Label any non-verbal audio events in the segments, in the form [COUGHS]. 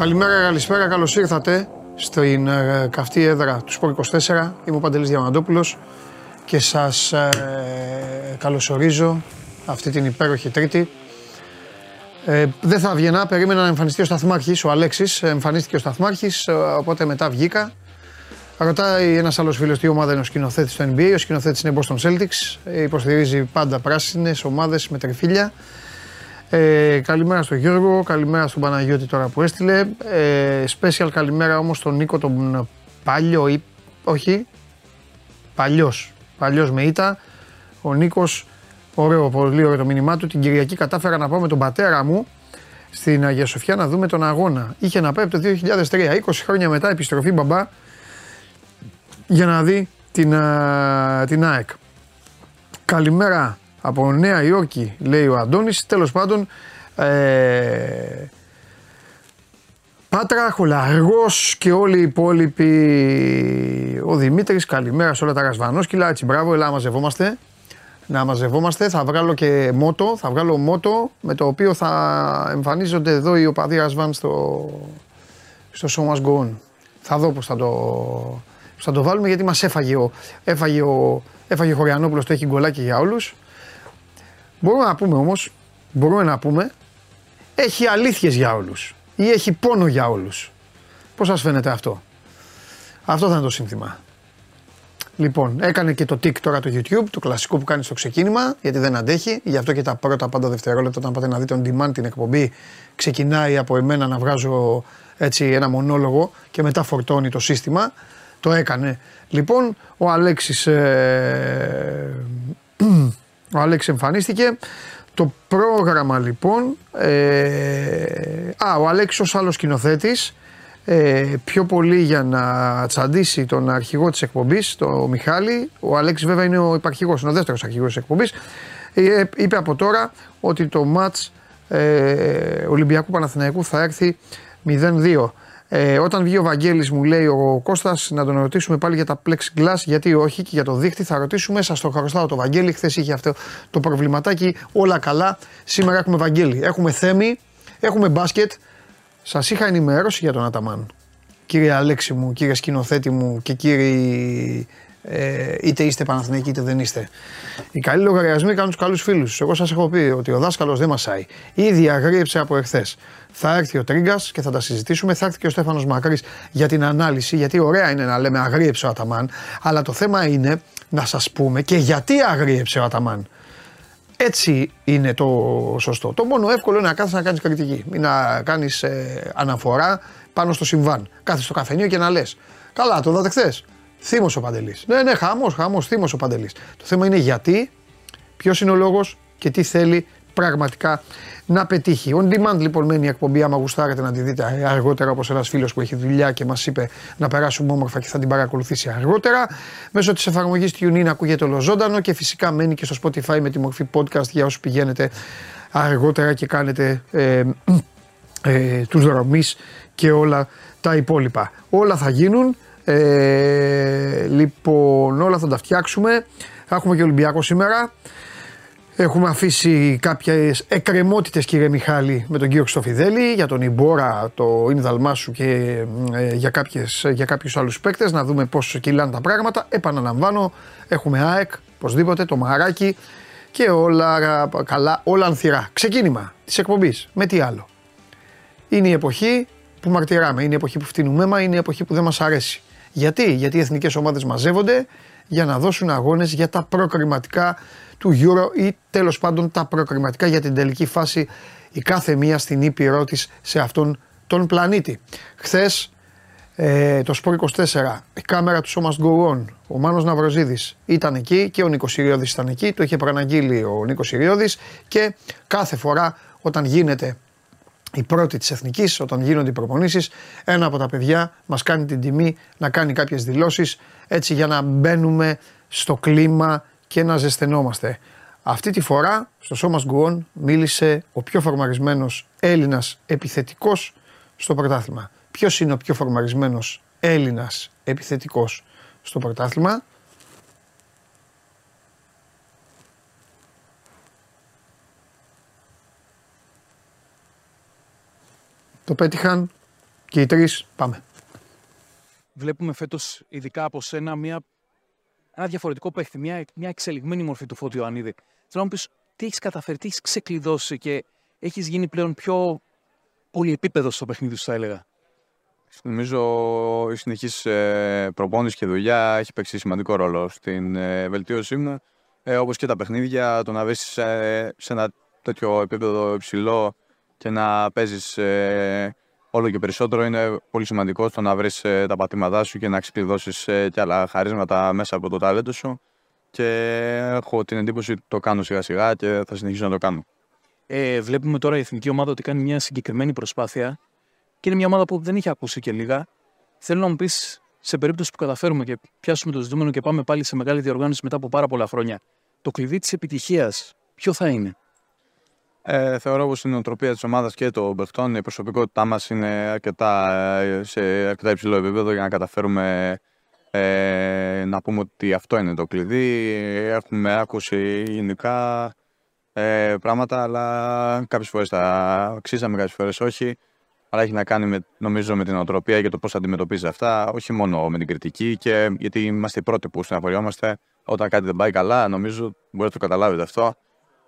Καλημέρα, καλησπέρα, καλώς ήρθατε στην ε, καυτή έδρα του Σπορ 24. Είμαι ο Παντελής Διαμαντόπουλος και σας ε, καλωσορίζω αυτή την υπέροχη Τρίτη. Ε, δεν θα βγαίνα, περίμενα να εμφανιστεί ο Σταθμάρχης, ο Αλέξης, εμφανίστηκε ο Σταθμάρχης, ε, οπότε μετά βγήκα. Ρωτάει ένας άλλος φίλος τι ομάδα είναι ο σκηνοθέτης του NBA. Ο σκηνοθέτης είναι Boston Celtics. Ε, υποστηρίζει πάντα πράσινες ομάδες με τρεφίλια. Ε, καλημέρα στον Γιώργο, καλημέρα στον Παναγιώτη τώρα που έστειλε. Ε, special καλημέρα όμως στον Νίκο τον Παλιό ή όχι, Παλιός, Παλιός με ήττα. Ο Νίκος, ωραίο, πολύ ωραίο το μήνυμά του. Την Κυριακή κατάφερα να πάω με τον πατέρα μου στην Αγία Σοφιά να δούμε τον αγώνα. Είχε να πάει από το 2003, 20 χρόνια μετά επιστροφή μπαμπά για να δει την, την ΑΕΚ. Καλημέρα από Νέα Υόρκη, λέει ο Αντώνης. Τέλος πάντων, ε, Πάτρα, Χολαργός και όλοι οι υπόλοιποι. Ο Δημήτρης, καλημέρα σε όλα τα ρασβανόσκυλα. Έτσι, μπράβο, ελά, μαζευόμαστε. Να μαζευόμαστε. Θα βγάλω και μότο, θα βγάλω μότο με το οποίο θα εμφανίζονται εδώ οι οπαδοί Ρασβάν στο, στο Show Must Go On. Θα δω πώς θα το, θα το βάλουμε γιατί μας έφαγε ο, έφαγε ο, έφαγε ο Χωριανόπουλος, το έχει γκολάκι για όλους. Μπορούμε να πούμε όμως, μπορούμε να πούμε, έχει αλήθειες για όλους ή έχει πόνο για όλους. Πώς σας φαίνεται αυτό; Αυτό θα είναι το σύνθημα. Λοιπόν, έκανε και το TikTok τώρα το YouTube, το κλασικό που κάνει στο ξεκίνημα, γιατί δεν αντέχει. Γι' αυτό και τα πρώτα πάντα δευτερόλεπτα, όταν πάτε να δείτε on demand την εκπομπή, ξεκινάει από εμένα να βγάζω έτσι ένα μονόλογο και μετά φορτώνει το σύστημα. Το έκανε. Λοιπόν, ο Αλέξης ε, Ο Άλεξ εμφανίστηκε. Το πρόγραμμα λοιπόν, ε, α, ο Αλέξης ως άλλος σκηνοθέτης, ε, πιο πολύ για να τσαντήσει τον αρχηγό της εκπομπής, τον Μιχάλη. Ο Αλέξης βέβαια είναι ο υπαρχηγός, είναι ο δεύτερος αρχηγός της εκπομπής. Ε, είπε από τώρα ότι το μάτς ε, Ολυμπιακού Παναθηναϊκού θα έρθει 0-2. Ε, όταν βγει ο Βαγγέλης μου λέει ο Κώστας να τον ρωτήσουμε πάλι για τα plexiglass γιατί όχι και για το δίχτυ θα ρωτήσουμε. Σας το χαροστάω το Βαγγέλη, χθες είχε αυτό το προβληματάκι, όλα καλά. Σήμερα έχουμε Βαγγέλη, έχουμε θέμη, έχουμε μπάσκετ. Σας είχα ενημερώσει για τον Αταμάν. Κύριε Αλέξη μου, κύριε σκηνοθέτη μου και κύριοι ε, είτε είστε Παναθηναϊκοί είτε δεν είστε. Οι καλοί λογαριασμοί κάνουν τους καλούς φίλους. Εγώ σας έχω πει ότι ο δάσκαλος δεν μασάει. Ήδη αγρίεψε από εχθές. Θα έρθει ο Τρίγκας και θα τα συζητήσουμε. Θα έρθει και ο Στέφανος Μακρύς για την ανάλυση. Γιατί ωραία είναι να λέμε αγρίεψε ο Αταμάν. Αλλά το θέμα είναι να σας πούμε και γιατί αγρίεψε ο Αταμάν. Έτσι είναι το σωστό. Το μόνο εύκολο είναι να κάθεσαι να κάνεις κριτική. Μην να κάνεις ε, αναφορά πάνω στο συμβάν. Κάθεσαι στο καφενείο και να λες. Καλά, το είδατε χθες. Θύμο ο Παντελής. Ναι, ναι, χαμός, χαμός, θύμο ο Παντελής. Το θέμα είναι γιατί, ποιος είναι ο λόγος και τι θέλει πραγματικά να πετύχει. On demand λοιπόν μένει η εκπομπή. Άμα γουστάρετε να τη δείτε αργότερα, όπως ένας φίλος που έχει δουλειά και μας είπε να περάσουμε όμορφα και θα την παρακολουθήσει αργότερα. Μέσω της εφαρμογής TuneIn ακούγεται ολοζώντανο και φυσικά μένει και στο Spotify με τη μορφή podcast για όσους πηγαίνετε αργότερα και κάνετε ε, ε, τους δρομείς και όλα τα υπόλοιπα. Όλα θα γίνουν ε, λοιπόν, όλα θα τα φτιάξουμε. Θα έχουμε και Ολυμπιακό σήμερα. Έχουμε αφήσει κάποιες εκκρεμότητες, κύριε Μιχάλη, με τον κύριο Χρυστοφιδέλη για τον Ιμπόρα, το Ινδαλμά σου και ε, για, κάποιες, για κάποιους άλλους παίκτες. Να δούμε πώς κυλάνε τα πράγματα. Επαναλαμβάνω, έχουμε ΑΕΚ, οπωσδήποτε, το μαράκι και όλα καλά, όλα ανθυρά. Ξεκίνημα της εκπομπής. Με τι άλλο; Είναι η εποχή που μαρτυράμε, είναι η εποχή που φτύνουμε αίμα, είναι η εποχή που δεν μας αρέσει. Γιατί, Γιατί οι εθνικές ομάδες μαζεύονται για να δώσουν αγώνες για τα προκριματικά του Euro ή τέλος πάντων τα προκριματικά για την τελική φάση η κάθε μία στην ήπειρό της σε αυτόν τον πλανήτη. Χθες ε, το Sport 24, η κάμερα του Show Go On, ο Μάνος Ναυροζίδης ήταν εκεί και ο Νίκος Συριώδης ήταν εκεί, το είχε προαναγγείλει ο Νίκος Συριώδης και κάθε φορά όταν γίνεται η πρώτη της εθνικής, όταν γίνονται οι προπονήσεις, ένα από τα παιδιά μας κάνει την τιμή να κάνει κάποιες δηλώσεις έτσι για να μπαίνουμε στο κλίμα και να ζεσθενόμαστε. Αυτή τη φορά στο Σώμα Γκουόν μίλησε ο πιο φορμαρισμένος Έλληνας επιθετικός στο πρωτάθλημα. Ποιος είναι ο πιο φορμαρισμένος Έλληνας επιθετικός στο πρωτάθλημα, Το πέτυχαν Και οι τρεις πάμε. Βλέπουμε φέτος, ειδικά από σένα, μια, ένα διαφορετικό παίχτη, μια, μια εξελιγμένη μορφή του Φώτη Ιωαννίδη. Θέλω να μου πεις τι έχεις καταφέρει, τι έχεις ξεκλειδώσει και έχεις γίνει πλέον πιο πολυεπίπεδος στο παιχνίδι σου, θα έλεγα; Νομίζω η συνεχής προπόνηση και δουλειά έχει παίξει σημαντικό ρόλο στην ε, βελτίωσή μου. Ε, Όπως και τα παιχνίδια, το να βρει σε, σε ένα τέτοιο επίπεδο υψηλό και να παίζεις ε, όλο και περισσότερο είναι πολύ σημαντικό στο να βρεις ε, τα πατήματά σου και να ξεκλειδώσει ε, και άλλα χαρίσματα μέσα από το ταλέντο σου. Και έχω την εντύπωση ότι το κάνω σιγά σιγά και θα συνεχίσω να το κάνω. Ε, βλέπουμε τώρα η εθνική ομάδα ότι κάνει μια συγκεκριμένη προσπάθεια και είναι μια ομάδα που δεν είχε ακούσει και λίγα. Θέλω να μου πεις, σε περίπτωση που καταφέρουμε και πιάσουμε το ζητούμενο και πάμε πάλι σε μεγάλη διοργάνωση μετά από πάρα πολλά χρόνια, το κλειδί της επιτυχίας ποιο θα είναι; Ε, θεωρώ πως η νοοτροπία της ομάδας και των παιχτών, η προσωπικότητά μας είναι αρκετά, ε, σε αρκετά υψηλό επίπεδο για να καταφέρουμε ε, να πούμε ότι αυτό είναι το κλειδί. Έχουμε άκουσει γενικά ε, πράγματα, αλλά κάποιες φορές τα αξίζαμε, κάποιες φορές όχι. Αλλά έχει να κάνει με, νομίζω με την νοοτροπία και το πώς αντιμετωπίζει αυτά, όχι μόνο με την κριτική και γιατί είμαστε οι πρώτοι που συναφοριόμαστε όταν κάτι δεν πάει καλά, νομίζω μπορείτε να το καταλάβετε αυτό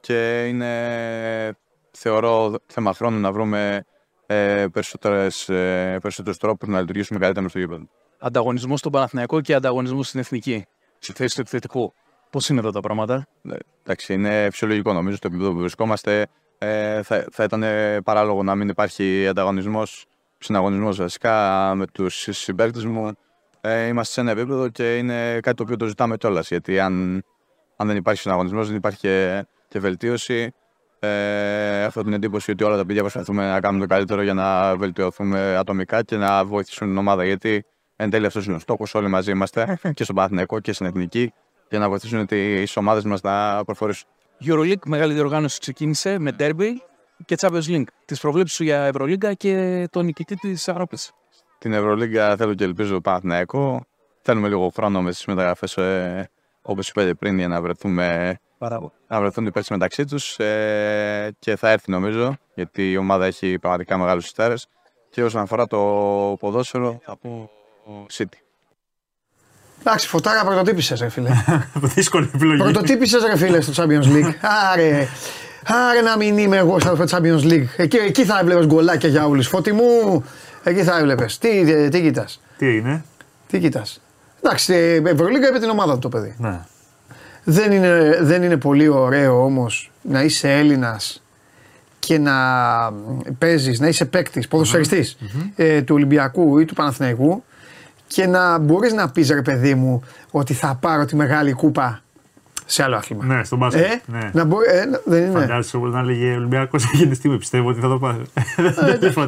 και είναι, θεωρώ, θέμα χρόνου να βρούμε ε, περισσότερες, ε, περισσότερους τρόπους να λειτουργήσουμε καλύτερα στο γήπεδο. Ανταγωνισμός στον Παναθηναϊκό και ανταγωνισμός στην Εθνική, στη θέση του επιθετικού. Πώς είναι εδώ τα πράγματα; Ναι, εντάξει, είναι φυσιολογικό νομίζω στο επίπεδο που βρισκόμαστε. Ε, θα, θα ήταν παράλογο να μην υπάρχει ανταγωνισμός, συναγωνισμός βασικά με τους συμπαίκτες μου. Ε, είμαστε σε ένα επίπεδο και είναι κάτι το οποίο το ζητάμε κιόλας. Γιατί αν, αν δεν υπάρχει συναγωνισμός, δεν υπάρχει και και βελτίωση. Ε, έχω την εντύπωση ότι όλα τα παιδιά προσπαθούμε να κάνουμε το καλύτερο για να βελτιωθούμε ατομικά και να βοηθήσουν την ομάδα. Γιατί εν τέλει αυτός είναι ο στόχος. Όλοι μαζί είμαστε [LAUGHS] και στον Παθηνικό και στην Εθνική για να βοηθήσουν τις ομάδες μας να προχωρήσουν. Euroleague, μεγάλη διοργάνωση ξεκίνησε με Derby και Champions League. Τις προβλέψεις σου για Ευρωλίγκα και τον νικητή της Ευρώπη. Την Ευρωλίγκα θέλω και ελπίζω Παναθηναϊκό. Θέλουμε λίγο χρόνο με τις μεταγραφές, ε, όπως είπατε πριν, για να βρεθούμε να βρεθούν οι παίκτες μεταξύ τους ε, και θα έρθει νομίζω γιατί η ομάδα έχει πραγματικά μεγάλους ιστέρε. Και όσον αφορά το ποδόσφαιρο, θα πω City. Εντάξει, φωτάρα πρωτοτύπησες, ρε φίλε. [LAUGHS] Δύσκολη επιλογή. Πρωτοτύπησες, ρε φίλε, στο Champions League. [LAUGHS] Άρε, άρε να μην είμαι εγώ στο Champions League. Εκεί, εκεί θα έβλεπες γκολάκια για όλους. Φώτη μου, εκεί θα έβλεπες. Τι, τι, τι κοιτάς; Τι είναι; Τι κοιτάς; Εντάξει, Ευρωλίγκα είπε την ομάδα του το παιδί. Ναι. Δεν είναι, δεν είναι πολύ ωραίο όμως να είσαι Έλληνας και να παίζεις, να είσαι παίκτης, ε, του Ολυμπιακού ή του Παναθηναϊκού και να μπορείς να πεις ρε παιδί μου ότι θα πάρω τη μεγάλη κούπα σε άλλο άθλημα. Ναι, στον μπάσκετ. Ε, ναι. να μπο... ε, δεν είναι. Φαντάζεσαι να λέγε Ολυμπιακός εκείνη τη στιγμή. Πιστεύω ότι θα το πάρει.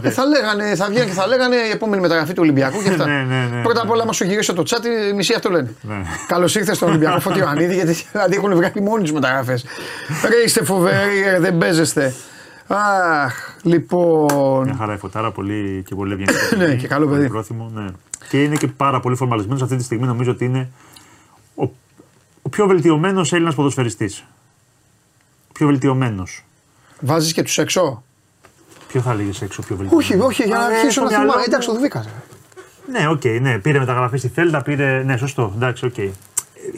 Ε, θα λέγανε, θα βγαίνει και θα λέγανε η επόμενη μεταγραφή του Ολυμπιακού και αυτά. ναι, ναι, ναι, Πρώτα απ' όλα, μα σου γυρίσω το chat, οι μισοί αυτό λένε. Ναι. Καλώς ήρθες στον Ολυμπιακό [LAUGHS] Φωτιοανίδη, γιατί δηλαδή έχουν βγάλει μόνοι τους μεταγραφές. Ρε είστε φοβεροί, ρε, δεν παίζεστε. Αχ, λοιπόν. Μια χαρά η φωτάρα, πολύ και πολύ ευγενική. [LAUGHS] ναι, και καλό παιδί. Πρόθυμο, ναι. Και είναι και πάρα πολύ φορμαλισμένος αυτή τη στιγμή. Νομίζω ότι είναι ο ο πιο βελτιωμένος Έλληνας ποδοσφαιριστής. Ο πιο βελτιωμένος. Βάζεις και τους έξω; Ποιο θα έλεγε έξω πιο βελτιωμένος; Όχι, όχι, για να αρχίσω να θυμάμαι. Εντάξει, το βρήκα. Ναι, OK, okay, ναι. Πήρε μεταγραφή στη Θέλτα, πήρε. Ναι, σωστό. Εντάξει, OK. Okay.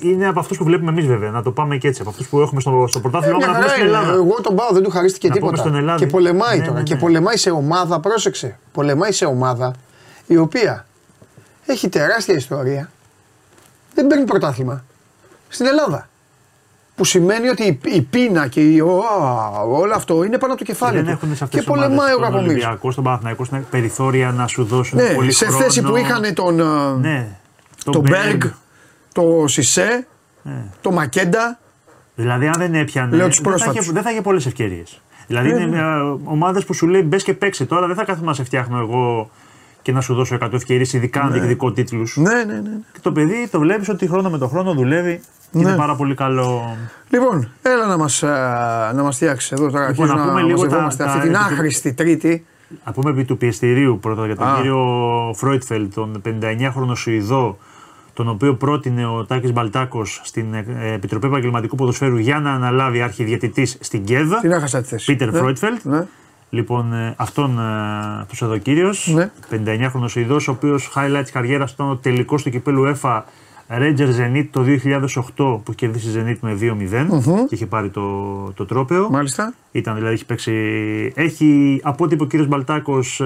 Είναι από αυτούς που βλέπουμε εμείς βέβαια, να το πάμε και έτσι. Από αυτούς που έχουμε στο, στο πρωτάθλημα ε, να πούμε στην Ελλάδα. Εγώ τον πάω, δεν του χαρίστηκε τίποτα. Και πολεμάει ναι, τώρα. Ναι, ναι. Και πολεμάει σε ομάδα, πρόσεξε. Πολεμάει σε ομάδα η οποία έχει τεράστια ιστορία. Δεν παίρνει πρωτάθλημα στην Ελλάδα. Που σημαίνει ότι η πείνα και η, ο, όλο αυτό είναι πάνω από το κεφάλι δεν του. Και πολεμάει ο Κακομίρ. Στον Ολυμπιακό, στον Παναθηναϊκό, στην περιθώρια να σου δώσουν ναι, πολύ σε χρόνο. θέση που είχαν τον, ε, ναι, τον, τον Μπέργκ, το Σισε, ναι. το Μακέντα. Δηλαδή, αν δεν έπιανε. Λέω δεν, θα είχε, δεν θα είχε πολλές ευκαιρίες. Δηλαδή, ναι, είναι ναι. ομάδες που σου λέει μπες και παίξε τώρα, δεν θα κάθομαι να σε φτιάχνω εγώ και να σου δώσω 100 ευκαιρίες, ειδικά αν ναι. διεκδικώ τίτλους. Ναι, ναι, ναι. Και το παιδί το βλέπεις ότι χρόνο με το χρόνο δουλεύει και ναι. είναι πάρα πολύ καλό. Λοιπόν, έλα να μας να μας φτιάξεις εδώ τώρα. Λοιπόν, να πούμε λίγο τα, αυτή την άχρηστη Τρίτη. Να πούμε επί του πιεστηρίου πρώτα για τον Α. κύριο Φρόιτφελτ, τον 59χρονο Σουηδό, τον οποίο πρότεινε ο Τάκης Μπαλτάκος στην ε, Επιτροπή Επαγγελματικού Ποδοσφαίρου για να αναλάβει αρχιδιαιτητής στην ΚΕΔ. Την έχασα τη θέση. Πίτερ ναι. Φρόιτφελτ. Ναι. Λοιπόν, ε, αυτόν ε, αυτός εδώ κύριος, Ναι. 59χρονος Ιδός, ο οποίος highlight της καριέρας ήταν ο τελικός του κυπέλου ΕΦΑ Ranger Zenit το 2008 που κερδίσει Zenit με 2-0 και είχε πάρει το, το τρόπεο. Μάλιστα. Ήταν δηλαδή, έχει παίξει. Έχει από ό,τι είπε ο κύριος Μπαλτάκος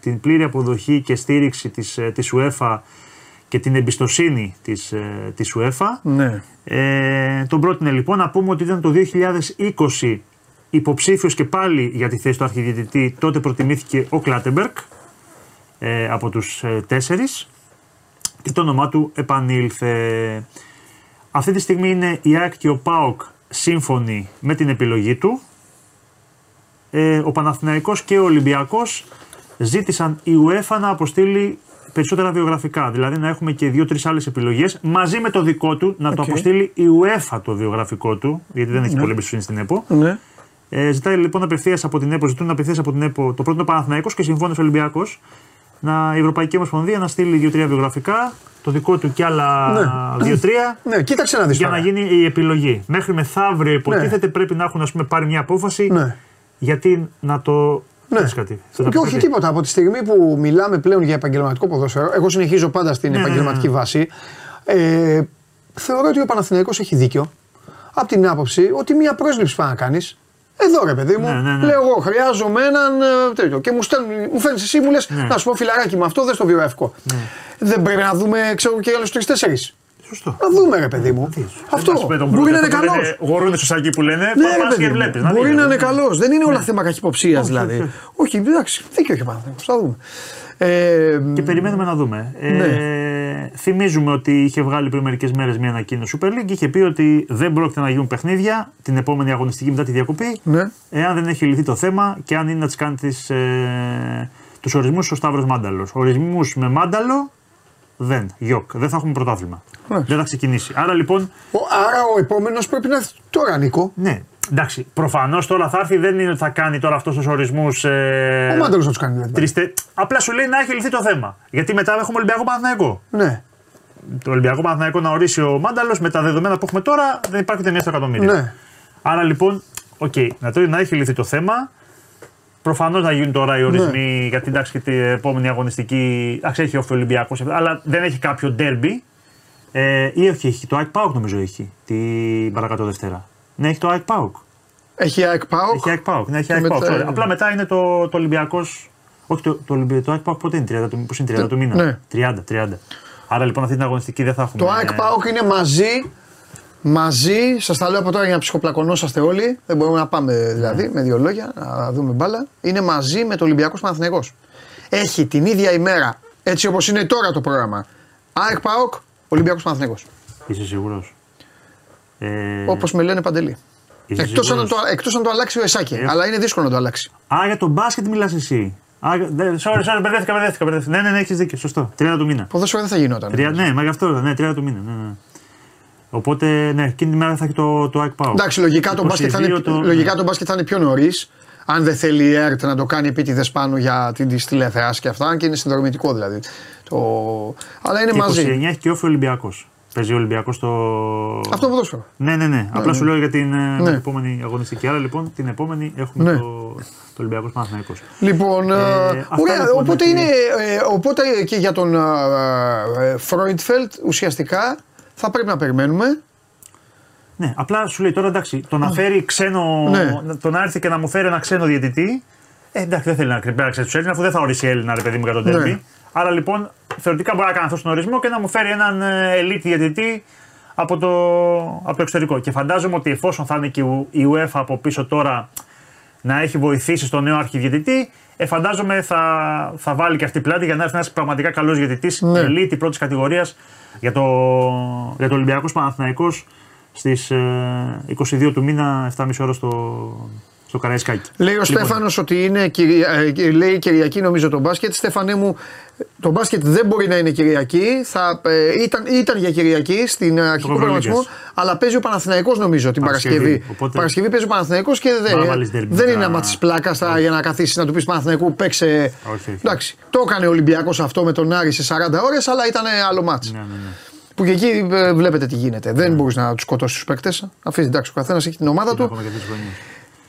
την πλήρη αποδοχή και στήριξη της, ε, της UEFA και την εμπιστοσύνη της, ε, της UEFA. Ναι. Ε, τον πρότεινε λοιπόν να πούμε ότι ήταν το 2020 υποψήφιος και πάλι για τη θέση του αρχιδιαιτητή. Τότε προτιμήθηκε ο Κλάτεμπερκ ε, από τους ε, τέσσερις και το όνομά του επανήλθε. Αυτή τη στιγμή είναι η ΑΕΚ και ο ΠΑΟΚ σύμφωνοι με την επιλογή του. Ε, ο Παναθηναϊκός και ο Ολυμπιακός ζήτησαν η UEFA να αποστείλει περισσότερα βιογραφικά. Δηλαδή να έχουμε και δύο-τρεις άλλες επιλογές μαζί με το δικό του να το Οκ. αποστείλει η UEFA το βιογραφικό του, γιατί δεν έχει πολύ εμπιστοσύνη στην ΕΠΟ. Ναι. Ε, ζητάει λοιπόν απευθείας από την ΕΠΟ, ζητούν απευθείας από την ΕΠΟ το πρώτο είναι ο Παναθηναϊκός και συμφώνησε ο Ολυμπιακός να, η Ευρωπαϊκή Ομοσπονδία να στείλει δύο-τρία βιογραφικά, το δικό του και άλλα Ναι. δύο-τρία. Ναι, κοίταξε να δεις. Για να γίνει η επιλογή. Μέχρι μεθαύριο υποτίθεται πρέπει να έχουν ας πούμε, πάρει μια απόφαση Ναι. γιατί να το. Ναι. Θες κάτι. θες να Και πεις όχι κάτι; τίποτα. Από τη στιγμή που μιλάμε πλέον για επαγγελματικό ποδόσφαιρο, εγώ συνεχίζω πάντα στην Ναι, ναι, επαγγελματική ναι. βάση. Ε, θεωρώ ότι ο Παναθηναϊκός έχει δίκιο. Από την άποψη ότι μία πρόσληψη πάει να κάνεις. Εδώ ρε παιδί μου, Ναι, ναι, ναι. λέω εγώ χρειάζομαι έναν ε, τέτοιο. Και μου, στέλνει, μου φέρνεις εσύ, μου λες Ναι. να σου πω φιλαράκι με αυτό, δεν στο βιογραφικό. Δεν πρέπει να δούμε, ξέρω και άλλου τρει-τέσσερι. Σωστό. Να δούμε ρε παιδί μου. Αυτό. Ας πούμε τον Μπορεί να είναι Μπρούτε, καλός. λένε, Γορούνε στο σάκι που λένε. Ναι, πας ρε και παιδί μου. βλέπεις, Μπορεί δεις, να είναι ναι. καλός. Δεν είναι όλα θέμα καχυποψίας δηλαδή. Όχι, εντάξει, δίκιο έχει πάνω. Θα δούμε. Ε, Και περιμένουμε να δούμε. Ε, Ναι. θυμίζουμε ότι είχε βγάλει πριν μερικές μέρες μια ανακοίνωση Super League και είχε πει ότι δεν πρόκειται να γίνουν παιχνίδια την επόμενη αγωνιστική μετά τη διακοπή. Ναι. Εάν δεν έχει λυθεί το θέμα και αν είναι να τις κάνει τις, ε, τους ορισμούς ο Σταύρος Μάνταλος. Ορισμούς με Μάνταλο δεν. Γιοκ. Δεν θα έχουμε πρωτάθλημα. Ναι. Δεν θα ξεκινήσει. Άρα λοιπόν Ο- Άρα ο επόμενος πρέπει να έρθει τώρα, Νίκο. Ναι, εντάξει. Προφανώς τώρα θα έρθει, δεν είναι ότι θα κάνει τώρα αυτός τους ορισμούς. Ε, Ο Μάνταλος θα τους κάνει δηλαδή. τριστε- Απλά σου λέει να έχει λυθεί το θέμα. Γιατί μετά έχουμε Ολυμπιακό Παναθηναϊκό. Ναι, Το Ολυμπιακό Παναθηναϊκό να ορίσει ο Μάνταλος με τα δεδομένα που έχουμε τώρα δεν υπάρχει ούτε μία στο εκατομμύριο. ναι. Άρα λοιπόν, οκ, να, το, να έχει λυθεί το θέμα. Προφανώς να γίνουν τώρα οι ορισμοί Ναι. γιατί εντάξει και την επόμενη αγωνιστική. Εντάξει, έχει ΟΦΗ ο Ολυμπιακός, αλλά δεν έχει κάποιο ντέρμπι. Ε, ή όχι, έχει το ΑΕΚ ΠΑΟΚ νομίζω έχει την παρακάτω Δευτέρα. Ναι, έχει το ΑΕΚ ΠΑΟΚ. Έχει ΑΕΚ ΠΑΟΚ. Έχει ΑΕΚ ΠΑΟΚ. Ναι, έχει Και ΑΕΚ ΠΑΟΚ. μετά- sorry. Απλά μετά είναι το, το Ολυμπιακός. Όχι, το, το, Ολυμπι- το ΑΕΚ Πάουκ πότε είναι, 30 του, πώς είναι 30 του μήνα; ναι. 30, 30. Άρα λοιπόν αυτή την αγωνιστική δεν θα έχουμε. Το ΑΕΚ ΠΑΟΚ είναι μαζί. Μαζί, σας τα λέω από τώρα για να ψυχοπλακωνόσαστε όλοι. Δεν μπορούμε να πάμε δηλαδή με δύο λόγια να δούμε μπάλα. Είναι μαζί με το Ολυμπιακό Παναθηναϊκός. Έχει την ίδια ημέρα, έτσι όπως είναι τώρα το πρόγραμμα. ΑΕΚ ΠΑΟΚ, Ολυμπιακός Παναθηναϊκός. Είσαι σίγουρος; Ε, Όπως με λένε παντελή. είσαι Εκτός αν, σίγουρος; το, εκτός αν το αλλάξει ο Εσάκη. Ε. Αλλά είναι δύσκολο να το αλλάξει. Α, για το μπάσκετ μιλάς εσύ. Α, δε- sorry, sorry, μπερδεύτηκα, μπερδεύτηκα, μπερδεύτηκα. Ναι, ναι, ναι, έχεις δίκιο. Σωστό. 30 του μήνα. Ποδόσφαιρο δεν θα γινόταν. Τρία- ναι, μα γι' αυτό, ναι, 30 του μήνα. Ναι, ναι. Οπότε, ναι, εκείνη τη μέρα θα έχει το, το ΑΕΚ Πάουκ. Εντάξει, λογικά το, μπάσκετ θα είναι, 22 το- λογικά το μπάσκετ θα είναι πιο νωρίς. Αν δεν θέλει η ΕΡΤ να το κάνει επίτηδες πάνω για την της τηλεθεάση και αυτά, αν και είναι συνδρομητικό δηλαδή. Το... Αλλά είναι Και μαζί. 29 έχει και όφη Ολυμπιακός. Παίζει ο Ολυμπιακός στο. Αυτό το ποδόσφαιρο. Ναι, ναι, ναι. Απλά σου λέω για την ε, Ναι. επόμενη αγωνιστική. Άρα λοιπόν την επόμενη έχουμε Ναι. το, το Ολυμπιακός Παναθηναϊκός. Λοιπόν, ε, αυτά ωραία, λοιπόν οπότε, με είναι, ε, οπότε και για τον ε, Φρόιντφελτ ουσιαστικά θα πρέπει να περιμένουμε. Ναι, απλά σου λέει τώρα εντάξει, το να φέρει ξένο. Ναι. Το να έρθει και να μου φέρει ένα ξένο διαιτητή. Ε, εντάξει, δεν θέλει να κρυμπάξει τους Έλληνες, αφού δεν θα ορίσει Έλληνα, ρε παιδί μου, για τον τέρμπι. Ναι. Άρα λοιπόν, θεωρητικά μπορεί να κάνει αυτό τον ορισμό και να μου φέρει έναν ε, elite διαιτητή από το, από το εξωτερικό. Και φαντάζομαι ότι εφόσον θα είναι και η UEFA από πίσω τώρα να έχει βοηθήσει στον νέο αρχιδιαιτητή, ε, φαντάζομαι θα, θα βάλει και αυτή πλάτη για να έρθει ένας πραγματικά καλός διαιτητής, Ναι. elite πρώτης κατηγορίας για το, για το Ολυμπιακός Παναθηναϊκός στις ε, 22 του μήνα, 7,5 ώρα στο, στο Καραϊσκάκι. Λέει ο Λοιπόν, Στέφανος ότι είναι Κυρια... ε, λέει Κυριακή νομίζω το μπάσκετ. Στέφανέ μου, το μπάσκετ δεν μπορεί να είναι Κυριακή. Θα, ε, ήταν, ήταν για Κυριακή στην αρχικό Ευρωλίγκας. προγραμματισμό, αλλά παίζει ο Παναθηναϊκός νομίζω την Παρασκευή, Παρασκευή. οπότε- Παρασκευή παίζει ο Παναθηναϊκός και Μπορεί να δεν, βάλεις derby δεν μετά. είναι άμα τη πλάκα για να καθίσεις να του πεις Παναθηναϊκού παίξε. Όχι, όχι. Εντάξει, το έκανε ο Ολυμπιακός αυτό με τον Άρη σε 40 ώρες, αλλά ήταν άλλο μάτς. Ναι, ναι, ναι. Που και εκεί ε, βλέπετε τι γίνεται. Δεν μπορείς να τους σκοτώσεις τους παίκτες. Αφήσει εντάξει, ο καθένας έχει την ομάδα Είναι του. ακόμα και τρεις χρονιές.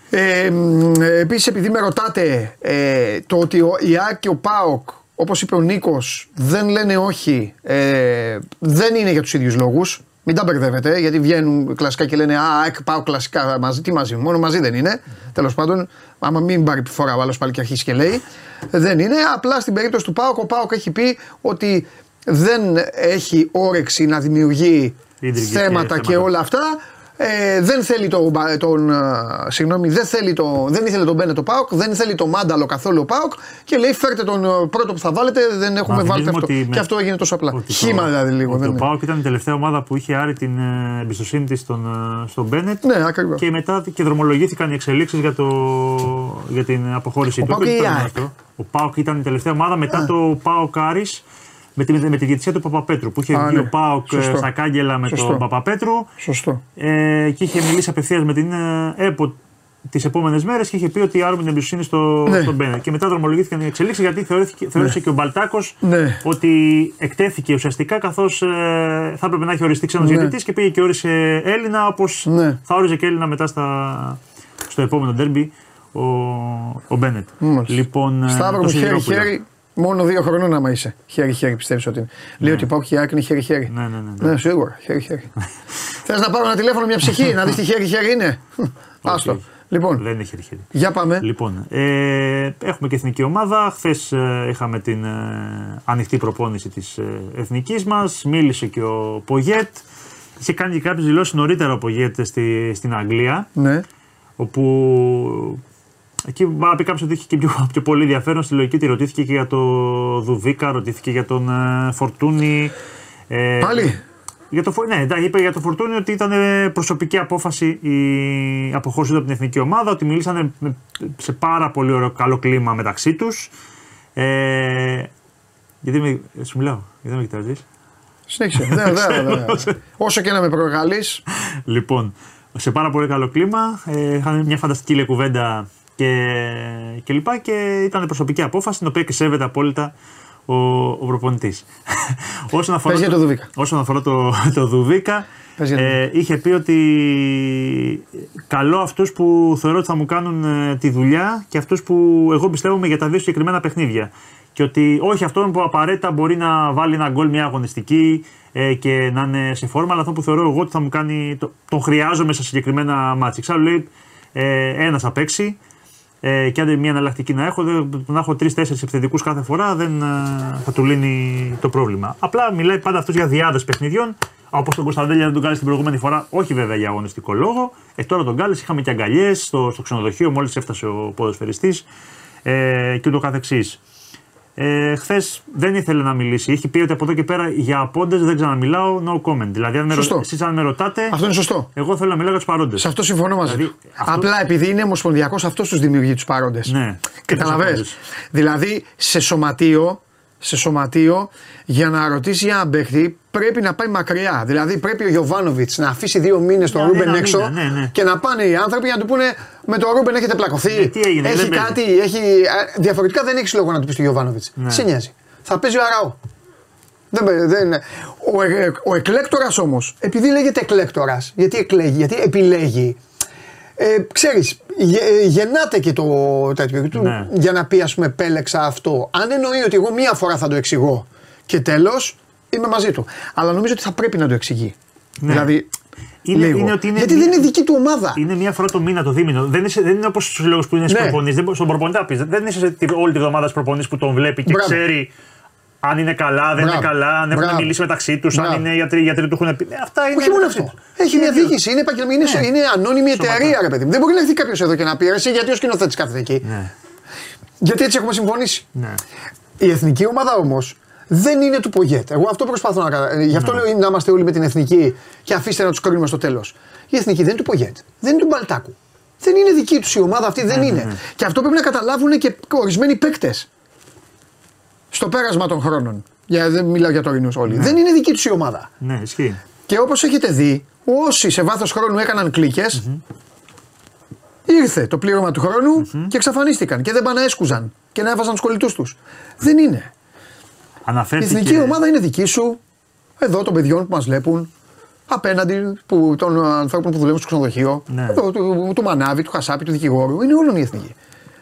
Ε, Επίσης, επειδή με ρωτάτε ε, το ότι ο, η ΑΕΚ και ο ΠΑΟΚ, όπως είπε ο Νίκος, δεν λένε όχι, ε, δεν είναι για τους ίδιους λόγους. Μην τα μπερδεύετε, γιατί βγαίνουν κλασικά και λένε Α, ΑΕΚ, ΠΑΟΚ κλασικά μαζί. Τι μαζί, μόνο μαζί δεν είναι. Τέλος πάντων, άμα μην πάρει φορά ο άλλος πάλι και αρχίσει και λέει. Δεν είναι. Απλά στην περίπτωση του ΠΑΟΚ, ο ΠΑΟΚ έχει πει ότι δεν έχει όρεξη να δημιουργεί Ιδρυτικές θέματα και θέματα. όλα αυτά. Ε, δεν θέλει τον, τον, α, συγγνώμη, δεν, θέλει το, δεν ήθελε τον Μπένετ ο Πάοκ, δεν θέλει τον Μάνταλο καθόλου ο Πάοκ και λέει φέρτε τον ε, πρώτο που θα βάλετε, δεν έχουμε Να βάλει θυμίζουμε αυτό. ότι με- Και αυτό έγινε τόσο απλά. ότι το- Χήμα δηλαδή λίγο. Ότι δεν ο είναι. Πάοκ ήταν η τελευταία ομάδα που είχε άρει την ε, εμπιστοσύνη της στον, ε, στον Μπένετ. Ναι, ακριβώς. Και μετά και δρομολογήθηκαν οι εξελίξεις για, το, για την αποχώρηση Ο του. ΠΑΟΚ Και ή η ήταν ΑΕΚ; αυτό. Ο Πάοκ ήταν η τελευταία ομάδα μετά το Πάοκ Άρης με τη, με τη διετησία του Παπαπέτρου. Που είχε Α, βγει ναι. ο Πάοκ ε, Σωστό. στα κάγκελα με Σωστό. τον Παπαπέτρου Σωστό. ε, και είχε μιλήσει απευθείας με την ε, ΕΠΟ τις επόμενες μέρες και είχε πει ότι άρουμε την εμπιστοσύνη στο, Ναι. στον Μπένετ. Και μετά δρομολογήθηκαν οι εξελίξεις γιατί θεωρήθηκε, θεώρησε και ο Μπαλτάκος Ναι. ότι εκτέθηκε ουσιαστικά καθώς ε, θα έπρεπε να έχει οριστεί ξένο Ναι. διαιτητής και πήγε και όρισε Έλληνα όπως Ναι. θα όριζε και Έλληνα μετά στα, στο επόμενο ντέρμπι ο, ο Μπένετ. Μάλιστα. Λοιπόν, ε, Σταύρο το μου Σιδηρόπουλο. χέρι-χέρι, μόνο δύο χρονών άμα είσαι. Χέρι-χέρι πιστεύεις ότι είναι. Λέει ότι πάω και η ΑΕΚ είναι χέρι-χέρι. Ναι, ναι, ναι. ναι. Ναι, σίγουρα. Χέρι-χέρι. [LAUGHS] Θες να πάρω ένα τηλέφωνο, μια ψυχή, να δεις τι χέρι-χέρι είναι; Άστο. όχι. Λοιπόν, Δεν είναι χέρι-χέρι. για πάμε. Λοιπόν, ε, έχουμε και εθνική ομάδα. Χθες είχαμε την ε, ανοιχτή προπόνηση της ε, εθνικής μας. Μίλησε και ο Πογέτ. Είχε κάνει και κάποιες δηλώσεις νωρίτερα ο Πογέτ στη, στην Αγγλία. Ναι. Όπου εκεί μπορεί να πει κάποιος ότι είχε και πιο, πιο πολύ ενδιαφέρον στη λογική ότι ρωτήθηκε και για το Δουβίκα, ρωτήθηκε για τον ε, Φορτούνη. Ε, Πάλι; Για το, Φο- ναι, εντάξει, είπε για το Φορτούνη ότι ήταν ε, προσωπική απόφαση η αποχώρηση του από την εθνική ομάδα, ότι μιλήσανε με- σε πάρα πολύ ωραίο καλό κλίμα μεταξύ τους. Ε, γιατί με, σου μιλάω, γιατί με κοιτάζεις; Συνέχισε. Ναι, ναι, [LAUGHS] ναι, ναι. Όσο και να με προκαλείς. Λοιπόν, σε πάρα πολύ καλό κλίμα. Ε, είχαν μια φανταστική λέει, κουβέντα και, και λοιπά και ήταν προσωπική απόφαση την οποία και σέβεται απόλυτα ο, ο προπονητής. [LAUGHS] όσον αφορά, Πες για το Δουβίκα. Όσον αφορά το, [LAUGHS] το Δουβίκα, Πες για το ε, είχε πει ότι καλό αυτούς που θεωρώ ότι θα μου κάνουν ε, τη δουλειά και αυτούς που εγώ πιστεύω για τα δύο συγκεκριμένα παιχνίδια. Και ότι όχι αυτόν που απαραίτητα μπορεί να βάλει ένα γκολ μια αγωνιστική ε, και να είναι σε φόρμα, αλλά αυτό που θεωρώ εγώ ότι θα μου κάνει. Το, τον χρειάζομαι σε συγκεκριμένα μάτια. Εξάλλου λέει ε, ένας θα παίξει ε, και αν μια εναλλακτική να έχω, δεν- να έχω τρει-τέσσερι επιθετικούς κάθε φορά δεν ε, θα του λύνει το πρόβλημα. Απλά μιλάει πάντα αυτός για διάδε παιχνιδιών. Όπως τον Κωνσταντέλια δεν τον κάλεσε την προηγούμενη φορά, όχι βέβαια για αγωνιστικό λόγο. Ε, τώρα τον κάλεσε, είχαμε και αγκαλιές στο, στο ξενοδοχείο μόλις έφτασε ο ποδοσφαιριστής ε, και ούτω καθεξής. Ε, Χθες δεν ήθελε να μιλήσει. Είχε πει ότι από εδώ και πέρα για απόντες δεν ξαναμιλάω, no comment. Δηλαδή, αν με, ρω... Σωστό. εσείς αν με ρωτάτε, Αυτό είναι σωστό. εγώ θέλω να μιλάω για τους παρόντες. Σε αυτό συμφωνώ μαζί Δηλαδή, του. αυτό- Απλά επειδή είναι ομοσπονδιακός, αυτός τους δημιουργεί τους παρόντες. Ναι. Καταλαβες. Και τους Δηλαδή σε σωματείο, σε σωματείο για να ρωτήσει για έναν παίχτη πρέπει να πάει μακριά. Δηλαδή πρέπει ο Γιοβάνοβιτς να αφήσει δύο μήνες τον Ναι, Ρούμπεν ένα έξω μήνα, ναι, ναι. και να πάνε οι άνθρωποι να του πούνε με τον Ρούμπεν έχετε πλακωθεί. Ναι, τι έγινε, έχει δεν παίζει. κάτι, έχει. α, Διαφορετικά δεν έχει λόγο να του πεις του Γιοβάνοβιτς. Ναι. Σε νοιάζει. Θα παίζει ο Αράο. Δεν, παί- δεν, είναι. ο, ε, ο εκλέκτορας όμως, επειδή λέγεται εκλέκτορας, γιατί εκλέγει, γιατί επιλέγει, ε, ξέρεις, γε- ε, γεννάται και το τέτοιο του Ναι. για να πει ας πούμε επέλεξα αυτό. Αν εννοεί ότι εγώ μία φορά θα το εξηγώ και τέλος, είμαι μαζί του. Αλλά νομίζω ότι θα πρέπει να το εξηγεί. Ναι. Δηλαδή, Είναι- λίγο. είναι ότι είναι Γιατί μία- δεν είναι δική του ομάδα. Είναι μία φορά το μήνα, το δίμηνο. Δεν, είσαι, δεν είναι όπως στους λόγους που είναι Ναι. ναι. προπονητή. Στον προπονητή θα πεις. Δεν είσαι σε τη- όλη τη βδομάδα στους προπονητή που τον βλέπει και Μπράβο. ξέρει αν είναι καλά, δεν Μπράβο. είναι καλά, αν έχουν Μπράβο. μιλήσει μεταξύ τους, αν Μπράβο. είναι γιατροί, γιατροί του έχουν πει. Ε, Αυτά είναι. Όχι μόνο μεταξύ αυτό. τους. Έχει μια Είναι δύο. διοίκηση, είναι, επαγγελμα- είναι, Ναι. είναι ανώνυμη Σωματά. εταιρεία, ρε παιδί μου. Δεν μπορεί να έρθει κάποιος εδώ και να πει «Ρε, εσύ γιατί ο σκηνοθέτης κάθεται εκεί; Ναι. Γιατί έτσι έχουμε συμφωνήσει. Ναι. Η εθνική ομάδα όμως δεν είναι του Πογέτ. Εγώ αυτό προσπαθώ να κάνω. Γι' αυτό λέω να είμαστε όλοι με την εθνική και αφήστε να τους κρίνουμε στο τέλος. Η εθνική δεν είναι του Πογέτ. Δεν είναι του Μπαλτάκου. Δεν είναι δική τους η ομάδα αυτή, δεν είναι. Και αυτό πρέπει να καταλάβουν και ορισμένοι παίκτες. Στο πέρασμα των χρόνων. Για, δεν μιλάω για τωρινούς όλοι. Δεν είναι δική τους η ομάδα. ναι, ισχύει. Και όπως έχετε δει, όσοι σε βάθος χρόνου έκαναν κλίκες, ήρθε το πλήρωμα του χρόνου και εξαφανίστηκαν και δεν πάνε να έσκουζαν και να έβαζαν του κολλητού τους. Δεν είναι. Η Αναφέρθηκε. εθνική ομάδα είναι δική σου, εδώ των παιδιών που μας βλέπουν. απέναντι που, των ανθρώπων που δουλεύουν στο ξενοδοχείο, Ναι. του, του, του Μανάβη, του Χασάπη, του δικηγόρου. Είναι όλων η εθνική.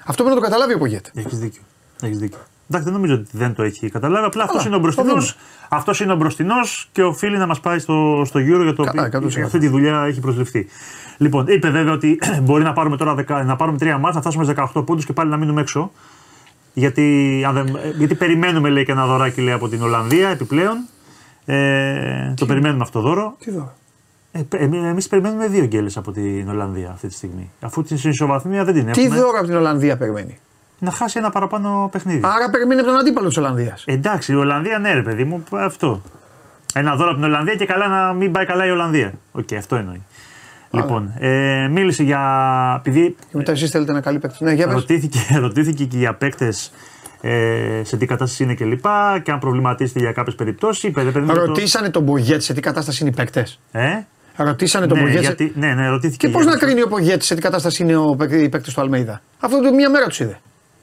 Αυτό πρέπει να το καταλάβει ο Πογέτ. Έχεις δίκιο. Έχεις δίκιο. Εντάξει, δεν νομίζω ότι δεν το έχει καταλάβει. Απλά αυτός Καλά, είναι ο θα μπροστινό. δούμε. Αυτός είναι ο μπροστινός και οφείλει να μας πάει στο, στο Euro για το Καλά, οποίο 100%. αυτή τη δουλειά έχει προσληφθεί. Λοιπόν, είπε βέβαια ότι [CLEARS THROAT] μπορεί να πάρουμε τώρα δεκα- να πάρουμε τρία μάτια, να φτάσουμε σε 18 πόντους και πάλι να μείνουμε έξω. Γιατί, αν δεν- ε, γιατί περιμένουμε λέει και ένα δωράκι λέει, από την Ολλανδία επιπλέον. Ε, το περιμένουμε αυτό το δώρο. Τι δω. Ε, Εμείς περιμένουμε δύο γκέλες από την Ολλανδία αυτή τη στιγμή. Αφού την ισοβαθμία δεν την Τι έχουμε. δώρο από την Ολλανδία περιμένει; Να χάσει ένα παραπάνω παιχνίδι. Άρα περιμένει από τον αντίπαλο της Ολλανδίας. Εντάξει, η Ολλανδία ναι, ρε παιδί μου, αυτό. Ένα δώρο από την Ολλανδία και καλά να μην πάει καλά η Ολλανδία. Οκ, αυτό εννοεί. Λοιπόν, ε, μίλησε για. Επειδή Και μετά εσείς θέλετε ένα καλή παίκτη. Ναι, για πες. ρωτήθηκε, [LAUGHS] ρωτήθηκε και για παίκτες ε, σε τι κατάσταση είναι κλπ. Και, και αν προβληματίζεται για κάποιες περιπτώσεις. Είπε, ρε παιδί μου, το- Ρωτήσανε τον Πογέτ σε τι κατάσταση είναι οι παίκτες. Ε, Ρωτήσανε τον ναι, Πογέτ. σε- γιατί, ναι, ναι, ρωτήθηκε. Και πώς για- να κρίνει ο Πογέτ σε τι κατάσταση είναι ο παίκτη- οι παίκτε του Αλμέιδα. Αυτό το μία μέρα τους είδε.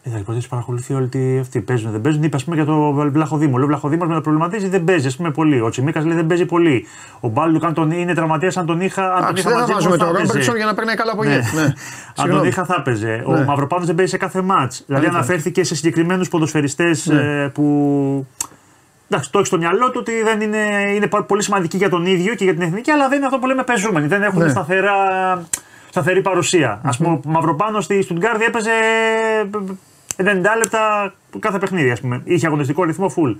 Ε, θα υποτίθεται παρακολουθεί όλη τη αυτή. Παίζουν, δεν παίζουν. Είπε, ας πούμε, για το Βλαχοδήμο. Λέει ο Βλαχοδήμος με το προβληματίζει, δεν παίζει, ας πούμε, πολύ. Ο Τσιμίκας λέει δεν παίζει πολύ. Ο Μπάλντουκ, αν τον είναι τραυματίας, αν τον είχα. Αν τον Εντάξει, είχα δεν θα μαζί μου, βάζουμε θα τον έπαιζε. Ρόμπερτσον για να παίρνει καλά Πογέτ. Ναι. [LAUGHS] αν τον Συγγνώμη. είχα, θα έπαιζε. Ο Ναι. Μαυροπάνος δεν παίζει σε κάθε μάτς. Δηλαδή, Αλήθεια. αναφέρθηκε σε συγκεκριμένους ποδοσφαιριστές Ναι. που. Εντάξει, το έχει στο μυαλό του ότι δεν είναι, είναι πα- πολύ σημαντική για τον ίδιο και για την εθνική, αλλά δεν είναι αυτό που λέμε πεζούμενοι. Δεν έχουν Ναι. σταθερά, σταθερή παρουσία. Α πούμε, ο Μαυροπάνος στη Στουτγκάρδη έπαιζε 90 λεπτά κάθε παιχνίδι, ας πούμε. Είχε αγωνιστικό ρυθμό full.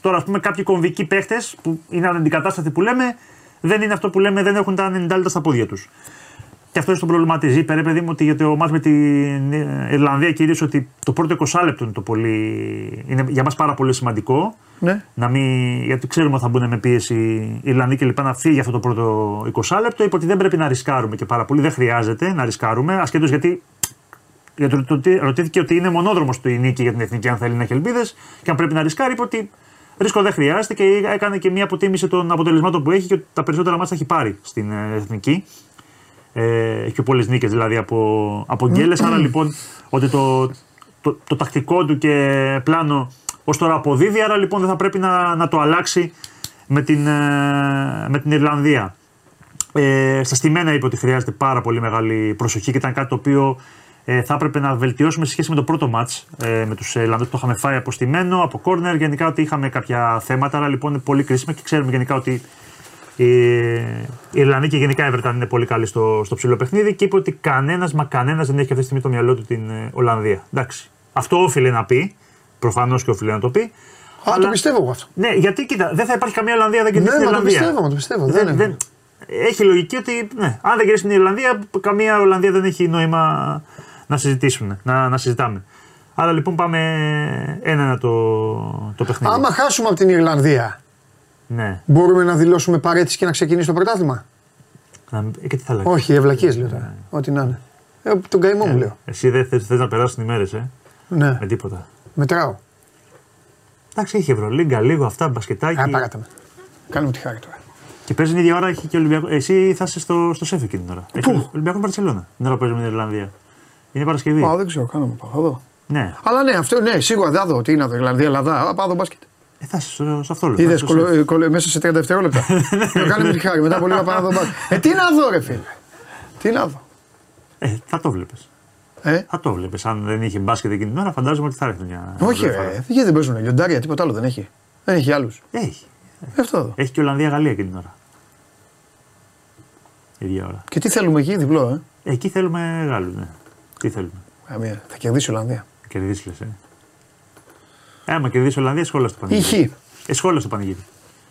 Τώρα, ας πούμε, κάποιοι κομβικοί παίχτες που είναι αναντικατάστατοι που λέμε, δεν είναι αυτό που λέμε, δεν έχουν τα 90 λεπτά στα πόδια τους. Και αυτό τον προβληματίζει. Είπε ρε παιδί μου ότι για το μάτς με την ε, Ιρλανδία κυρίως ότι το πρώτο 20 λεπτό είναι το πολύ. είναι για μας πάρα πολύ σημαντικό. Ναι. Να μην, γιατί ξέρουμε ότι θα μπουν με πίεση οι Ιρλανδοί και λοιπά να φύγει αυτό το πρώτο 20 λεπτό. Είπε ότι δεν πρέπει να ρισκάρουμε και πάρα πολύ. Δεν χρειάζεται να ρισκάρουμε. Ασχέτως γιατί γιατί το- το- ρωτήθηκε ότι είναι μονόδρομος του η νίκη για την εθνική, αν θέλει να έχει ελπίδες. Και αν πρέπει να ρισκάρει, είπε ότι ρίσκο δεν χρειάζεται και έκανε και μια αποτίμηση των αποτελεσμάτων που έχει και ότι τα περισσότερα μάτια έχει πάρει στην ε, εθνική. Ε, έχει πιο πολλές νίκες δηλαδή από, από γκέλες. Άρα λοιπόν ότι το, το, το τακτικό του και πλάνο ως τώρα αποδίδει. Άρα λοιπόν δεν θα πρέπει να, να το αλλάξει με την, ε, με την Ιρλανδία. Ε, στα στημένα είπε ότι χρειάζεται πάρα πολύ μεγάλη προσοχή και ήταν κάτι το οποίο ε, θα έπρεπε να βελτιώσουμε σε σχέση με το πρώτο μάτς ε, με τους Ιρλανδούς που το είχαμε φάει από στημένο, από κόρνερ, γενικά ότι είχαμε κάποια θέματα, αλλά λοιπόν είναι πολύ κρίσιμα και ξέρουμε γενικά ότι οι, οι Ιρλανδοί και γενικά η Everton είναι πολύ καλή στο, στο ψηλό παιχνίδι και είπε ότι κανένας μα κανένας δεν έχει αυτή τη στιγμή το μυαλό του την ε, Ολλανδία. Εντάξει. Αυτό όφιλε να πει. Προφανώς και όφιλε να το πει. Α, το πιστεύω εγώ αυτό. Ναι, γιατί κοίτα, δεν θα υπάρχει καμία Ολλανδία δεν Ναι, κερδίσει την μα το Ιρλανδία. πιστεύω, μα το πιστεύω. Δεν, Δεν δεν, είναι. έχει λογική ότι ναι, αν δεν κερδίσει την Ιρλανδία, καμία Ολλανδία δεν έχει νόημα να συζητήσουν, να, να συζητάμε. Άρα λοιπόν πάμε ένα-ένα το, το παιχνίδι. Άμα χάσουμε από την Ιρλανδία, Ναι. μπορούμε να δηλώσουμε παρέτηση και να ξεκινήσει το πρωτάθλημα; Να, ε, και τι θα λέγω. Όχι, ευλακίες λέω τώρα. Ό,τι να είναι. Ε, τον καημό μου λέω. Εσύ δεν θες, θες να περάσεις την ημέρες, ε, Ναι, με τίποτα. μετράω. Εντάξει, έχει Ευρωλίγκα, λίγο αυτά, μπασκετάκι. Α, παράτα με. Κάνε μου τη χάρη τώρα. Και παίζει την ίδια ώρα έχει και Ολυμπιακό. Εσύ θα είσαι στο, στο σεφ εκείνη την ώρα. Έχει Ολυμπιακό Μπαρσελόνα. Την ώρα που παίζει με την Ιρλανδία. Είναι Παρασκευή. Α, δεν ξέρω, κάνω μου πάω. Θα δω. Ναι, Αλλά ναι, αυτό ναι, σίγουρα δεν θα δω. Τι είναι αυτό, Ιρλανδία, Ελλάδα. Α, πάω δω μπάσκετ. ε, θα είσαι στο, στο αυτό λέω. θα Είδε είσαι στο σεφ. μέσα σε 30 δευτερόλεπτα. Το κάνει με τη χάρη. Μετά από λίγο πάω να δω μπάσκετ. Ε, τι να δω, ρε φίλε. Τι να δω. Ε, θα το βλέπεις. Ε, Θα το βλέπεις. Αν δεν είχε μπάσκετ εκείνη την ώρα, φαντάζομαι ότι θα έρθει μια. όχι, μια ρε. φορά. Γιατί δεν παίζουν λιοντάρια, τίποτα άλλο δεν έχει. Δεν έχει άλλους. Έχει. Αυτό εδώ. Έχει και Ολλανδία-Γαλλία εκείνη την ώρα. Ίδια ώρα. Και τι θέλουμε εκεί, διπλό, ε; Εκεί θέλουμε Γάλλους, ναι. Τι θέλουμε; Καμία. Θα κερδίσει η Ολλανδία. Κερδίσει, λες. Ε. Άμα κερδίσει η Ολλανδία, σχόλια στο Ή πανηγύρι. χ. Ε, σχόλια στο πανηγύρι.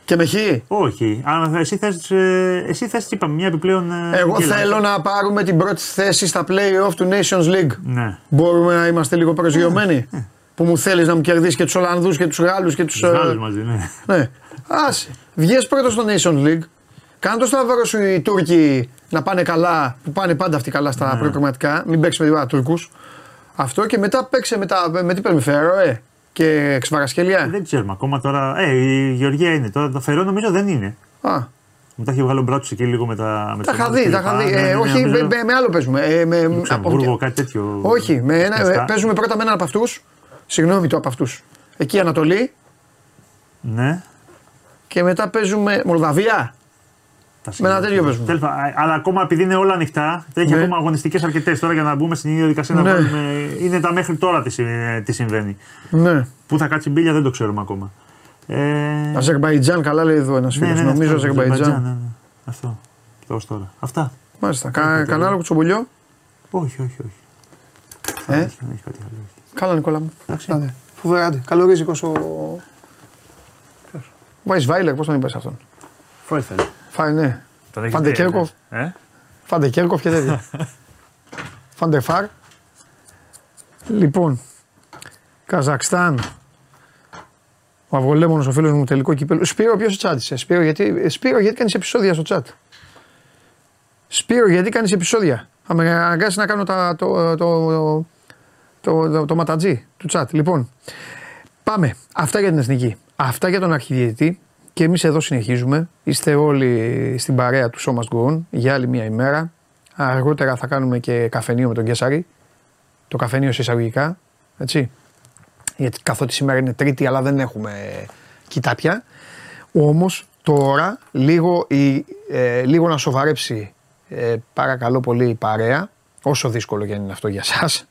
Και με χ. Όχι. Αν εσύ θες, ε, εσύ θες είπαμε, μια επιπλέον. ε, Εγώ γκέλα. θέλω να πάρουμε την πρώτη θέση στα play-off του Nations League. Ναι. Μπορούμε να είμαστε λίγο προσγειωμένοι. Ε, Που μου θέλεις να μου κερδίσεις και τους Ολλανδούς και τους Γάλλους και τους. Τους Γάλλους μαζί, ναι. Ναι. Άσε. Βγες πρώτος στο Nation League. Κάνε το σταυρό σου οι Τούρκοι να πάνε καλά, που πάνε πάντα αυτοί καλά Ναι. στα προκριματικά. Μην παίξεις με τίποτα Τούρκους. Αυτό και μετά παίξε με, τα, με τι παίρνει Φέρο, ε. Και εξβαρασκελιά. Δεν ξέρουμε ακόμα τώρα. Ε, η Γεωργία είναι. Τώρα το Φερό νομίζω δεν είναι. Α, Μετά έχει βγάλει ο μπράτσο εκεί λίγο με τα. Με τα τις είχα ομάδες δει, τα κλπ. είχα δει. Ναι, Ε, ναι, ναι, όχι, με, νομίζω με, με άλλο παίζουμε. Ε, με, από- Λουξεμβούργο, κάτι τέτοιο. όχι, με ένα, Σκεφτά. ε, παίζουμε πρώτα με έναν από αυτούς. Συγγνώμη το από αυτούς. Εκεί Ανατολή Ναι. και μετά παίζουμε Μολδαβία. Τα Με ένα συγκεκριμένα. τέτοιο παίζουμε. Τέλος πάντων, Αλλά ακόμα επειδή είναι όλα ανοιχτά, έχει Ναι. ακόμα αγωνιστικές αρκετές τώρα για να μπούμε στην ίδια διαδικασία να Ναι. βάλουμε. Είναι τα μέχρι τώρα τι, συ- τι συμβαίνει. Ναι. Πού θα κάτσει η μπίλια δεν το ξέρουμε ακόμα. Ε, Αζερμπαϊτζάν, καλά λέει εδώ ένας φίλος. ναι, ναι, Νομίζω αυτό, Αζερμπαϊτζάν. ναι, ναι. Αυτό. Δώσ' τώρα. Αυτά. Μάλιστα. Κα, κανένα άλλο κουτσομπολιό; Όχι, όχι, όχι. Ε, Δεν έχει κάτι άλλο. καλά Νικόλα μου. Εντάξει. Άντε. Φοβερά, άντε. Καλορίζικος ο... Βάις Βάιλερ, πώς τον είπες αυτόν; Φρόιφελ. Φα, ναι. Τον έχεις Φάντε δει, Κέρκοφ. ε; Φάντε Κέρκοφ και τέτοια. [LAUGHS] Φάντε Φάρ. Λοιπόν, Καζακστάν. Ο Αυγολέμονος, ο φίλος μου, τελικό κύπελο. Σπύρο, ποιος τσάτισε. Σπύρο, γιατί, Σπύρο, γιατί κάνεις επεισόδια στο τσάτ; Σπύρο, γιατί κάνεις επεισόδια; Θα με αναγκάσεις να κάνω τα, το, το, το, το, το, το ματατζή του τσάτ. Λοιπόν, πάμε. Αυτά για την εθνική. Αυτά για τον αρχιδιετή. Και εμείς εδώ συνεχίζουμε. Είστε όλοι στην παρέα του Show Must Go On για άλλη μία ημέρα. Αργότερα θα κάνουμε και καφενείο με τον Κέσσαρη. Το καφενείο σε εισαγωγικά. Έτσι. Γιατί καθότι σήμερα είναι Τρίτη, αλλά δεν έχουμε κοιτάπια. Όμως τώρα λίγο, η, ε, λίγο να σοβαρέψει ε, παρακαλώ πολύ η παρέα. Όσο δύσκολο και αν είναι αυτό για εσά.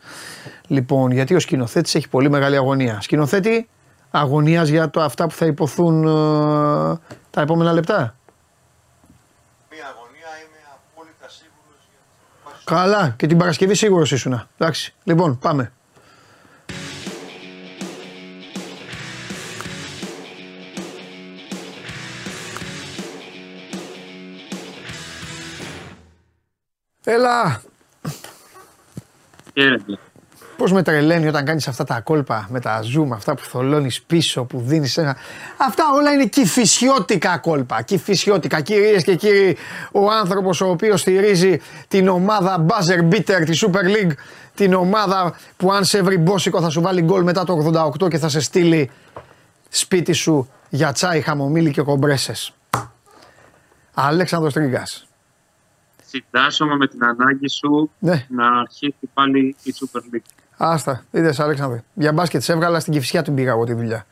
Λοιπόν, γιατί ο σκηνοθέτης έχει πολύ μεγάλη αγωνία. Σκηνοθέτη, αγωνίας για το αυτά που θα υποθούν ε, τα επόμενα λεπτά. Μία αγωνία είμαι απόλυτα σίγουρος για τις αποφάσεις Καλά, και την Παρασκευή σίγουρος ήσουνα. Εντάξει, λοιπόν, πάμε. Έλα, Χαίρετε. Πώς με τρελαίνει όταν κάνεις αυτά τα κόλπα με τα zoom, αυτά που θολώνεις πίσω, που δίνεις ένα. Αυτά όλα είναι κυφισιώτικα κόλπα. Κυφισιώτικα. Κυρίες και κύριοι, ο άνθρωπος ο οποίος στηρίζει την ομάδα buzzer beater της Super League, την ομάδα που αν σε βρει μπόσικο θα σου βάλει γκολ μετά το 88 και θα σε στείλει σπίτι σου για τσάι, χαμομήλι και κομπρέσες. Αλέξανδρος Τρίγκας. Συντάσσομαι με την ανάγκη σου Ναι. να αρχίσει πάλι η Super League. Άστα, είδες Αλέξανδρε. Για μπάσκετ σε έβγαλα στην κυφσιά την πήγα εγώ τη δουλειά.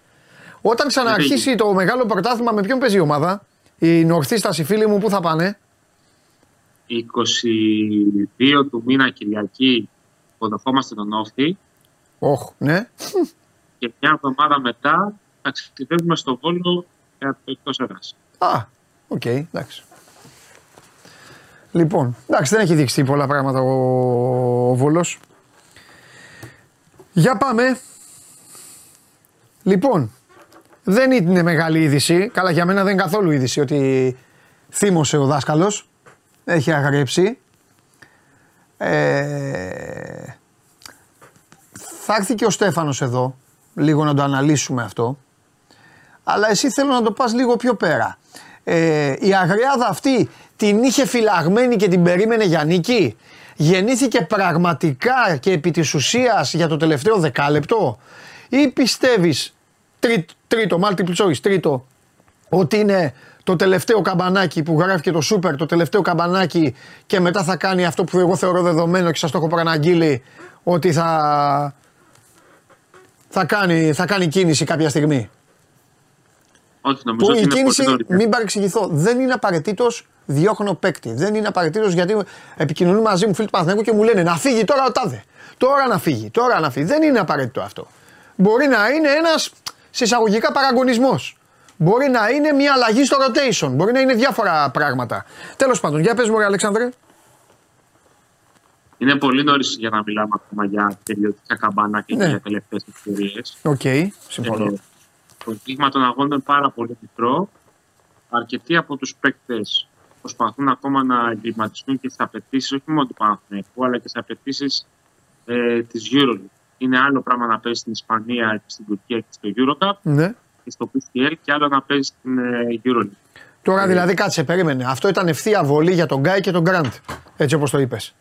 Όταν ξαναρχίσει το μεγάλο πρωτάθλημα, με ποιον παίζει η ομάδα, η Νορθίστας, οι φίλοι μου, πού θα πάνε; 22 του μήνα Κυριακή υποδεχόμαστε τον Όφη Όχ, ναι. και μια εβδομάδα μετά ταξιδεύουμε στο Βόλο για το εκτός έδρας. Α, οκ, εντάξει. Λοιπόν, εντάξει, δεν έχει δείξει πολλά πράγματα ο, ο Βόλος. Για πάμε. Λοιπόν, δεν είναι μεγάλη είδηση. Καλά, για μένα δεν είναι καθόλου είδηση ότι θύμωσε ο δάσκαλος. Έχει αγριέψει. Ε, θα έρθει και ο Στέφανος εδώ, λίγο να το αναλύσουμε αυτό. Αλλά εσύ θέλω να το πας λίγο πιο πέρα. Ε, η αγριάδα αυτή την είχε φυλαγμένη και την περίμενε για νίκη; Γεννήθηκε πραγματικά και επί της ουσίας για το τελευταίο δεκάλεπτο; Ή πιστεύεις τρί, τρίτο, multiple choice, τρίτο, ότι είναι το τελευταίο καμπανάκι που γράφει και το σούπερ, το τελευταίο καμπανάκι και μετά θα κάνει αυτό που εγώ θεωρώ δεδομένο και σας το έχω παραναγγείλει ότι θα, θα, κάνει, θα κάνει κίνηση κάποια στιγμή; Όχι, νομίζω Που ότι η είναι κίνηση, πολύ νωρίς. μην παρεξηγηθώ, δεν είναι απαραίτητος διώχνω παίκτη. Δεν είναι απαραίτητος γιατί επικοινωνούν μαζί μου φίλοι του Παναθηναϊκού και μου λένε να φύγει τώρα ο τάδε. Τώρα να φύγει, τώρα να φύγει. Δεν είναι απαραίτητο αυτό. Μπορεί να είναι ένας συσσαγωγικά παραγωνισμός. Μπορεί να είναι μια αλλαγή στο rotation. Μπορεί να είναι διάφορα πράγματα. Τέλος πάντων, για πες μου, ρε Αλέξανδρε. Είναι πολύ νωρίς για να μιλάμε ακόμα για περιοδικά καμπανάκια Ναι. και για τελευταίες ευκαιρίες. Οκ, συμφωνώ. Ε, το δείγμα των αγώνων είναι πάρα πολύ μικρό. Αρκετοί από τους παίκτες προσπαθούν ακόμα να εγκλιματιστούν και στις απαιτήσεις όχι μόνο του Παναθηναϊκού, αλλά και στις απαιτήσεις ε, της EuroLeague. Είναι άλλο πράγμα να παίζεις στην Ισπανία και στην Τουρκία και στο EuroCup Ναι. και στο BCL και άλλο να παίζεις στην ε, EuroLeague. Τώρα δηλαδή κάτσε, περίμενε. Αυτό ήταν ευθεία βολή για τον Γκάι και τον Γκραντ. Έτσι όπως το είπες.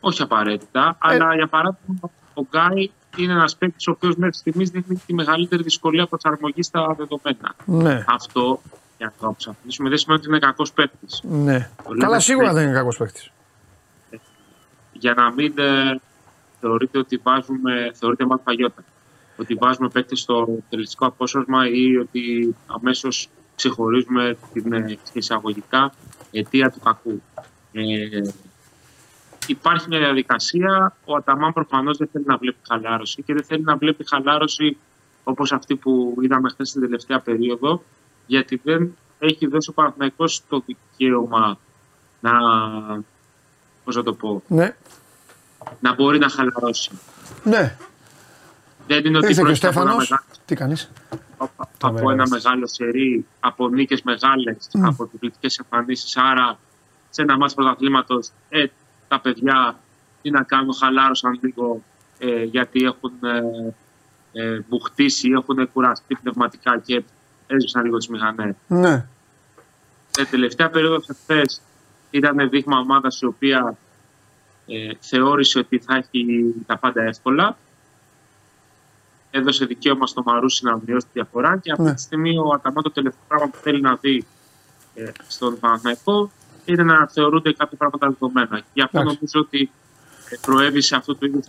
Όχι απαραίτητα, αλλά για παράδειγμα ο Γκάι είναι ένας παίκτης ο οποίος μέχρι στιγμής δείχνει τη μεγαλύτερη δυσκολία προσαρμογής στα δεδομένα. Ναι. Αυτό, για να το αποσαφηνίσουμε, δεν σημαίνει ότι είναι κακός παίκτης. ναι. Πολύ Καλά, με σίγουρα παίκτη. δεν είναι κακός παίκτης. Για να μην ε, θεωρείτε ότι βάζουμε, θεωρείτε μάλλον παγιότητα, ότι βάζουμε παίκτη στο τελιστικό απόσπασμα ή ότι αμέσως ξεχωρίζουμε την ε, εισαγωγικά αιτία του κακού. Ε, υπάρχει μια διαδικασία. Ο Αταμάν προφανώς δεν θέλει να βλέπει χαλάρωση και δεν θέλει να βλέπει χαλάρωση όπως αυτή που είδαμε χθες στην τελευταία περίοδο, γιατί δεν έχει δώσει ο Παναθηναϊκός το δικαίωμα να, πώς να το πω, Ναι, να μπορεί να χαλαρώσει. ναι. Δεν είναι ότι Ήρθε και ο πρόκειται από ένα Στέφανος. μεγάλο- Τι κάνεις; από ένα μεγάλο σερί, από νίκες μεγάλες, από επιπληκτικές εμφανίσεις. Άρα, σε ένα μάτς πρωταθλήματος, ε, τα παιδιά τι να κάνουν, χαλάρωσαν λίγο ε, γιατί έχουν ε, ε, μπουχτίσει, έχουν κουραστεί πνευματικά και έσβησαν λίγο τις μηχανές. Ναι. Σε τελευταία περίοδο χθες ήταν δείγμα ομάδας η οποία ε, θεώρησε ότι θα έχει τα πάντα εύκολα. Έδωσε δικαίωμα στο Μαρούσι να μειώσει τη διαφορά και αυτή Ναι. τη στιγμή ο Αταμά το τελευταίο πράγμα που θέλει να δει ε, στον Παναθηναϊκό είναι να θεωρούνται κάποια πράγματα δεδομένα. Γι' αυτό Εντάξει. νομίζω ότι ε, προέβη σε αυτού του είδου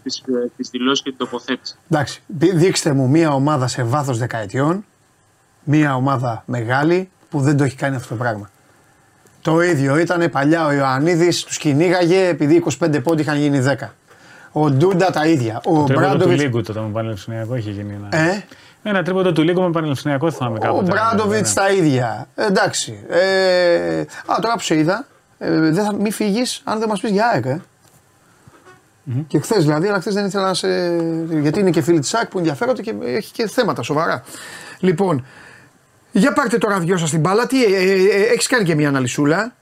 της δηλώσης και την τοποθέτηση. Εντάξει, δι- δείξτε μου μία ομάδα σε βάθος δεκαετιών, μία ομάδα μεγάλη που δεν το έχει κάνει αυτό το πράγμα. Το ίδιο ήταν παλιά ο Ιωαννίδης, τους κυνήγαγε επειδή 25 πόντι είχαν γίνει 10. Ο Ντούντα τα ίδια. Ο Το τρίποντο του Μπράντοβιτς, Λίγκου τότε με Πανελευθυνιακό είχε γίνει. Ένα, ε, ένα τρίποντο του Λίγκου με Πανελευθυνιακό θυμάμαι ο κάποτε. Μπράντοβιτς Ναι. τα ίδια. Εντάξει. Ε, α, τώρα που σε είδα, ε, δεν θα, μη φύγεις αν δεν μας πεις για ΑΕΚ, ε. Και χθες δηλαδή, αλλά χθες δεν ήθελα να σε. Γιατί είναι και φίλοι της ΣΑΚ που ενδιαφέρονται και έχει και θέματα σοβαρά. Λοιπόν, για πάρτε τώρα δυο σας την μπάλα. Τι, ε, ε, ε, έχεις κάνει και μια αναλυσούλα;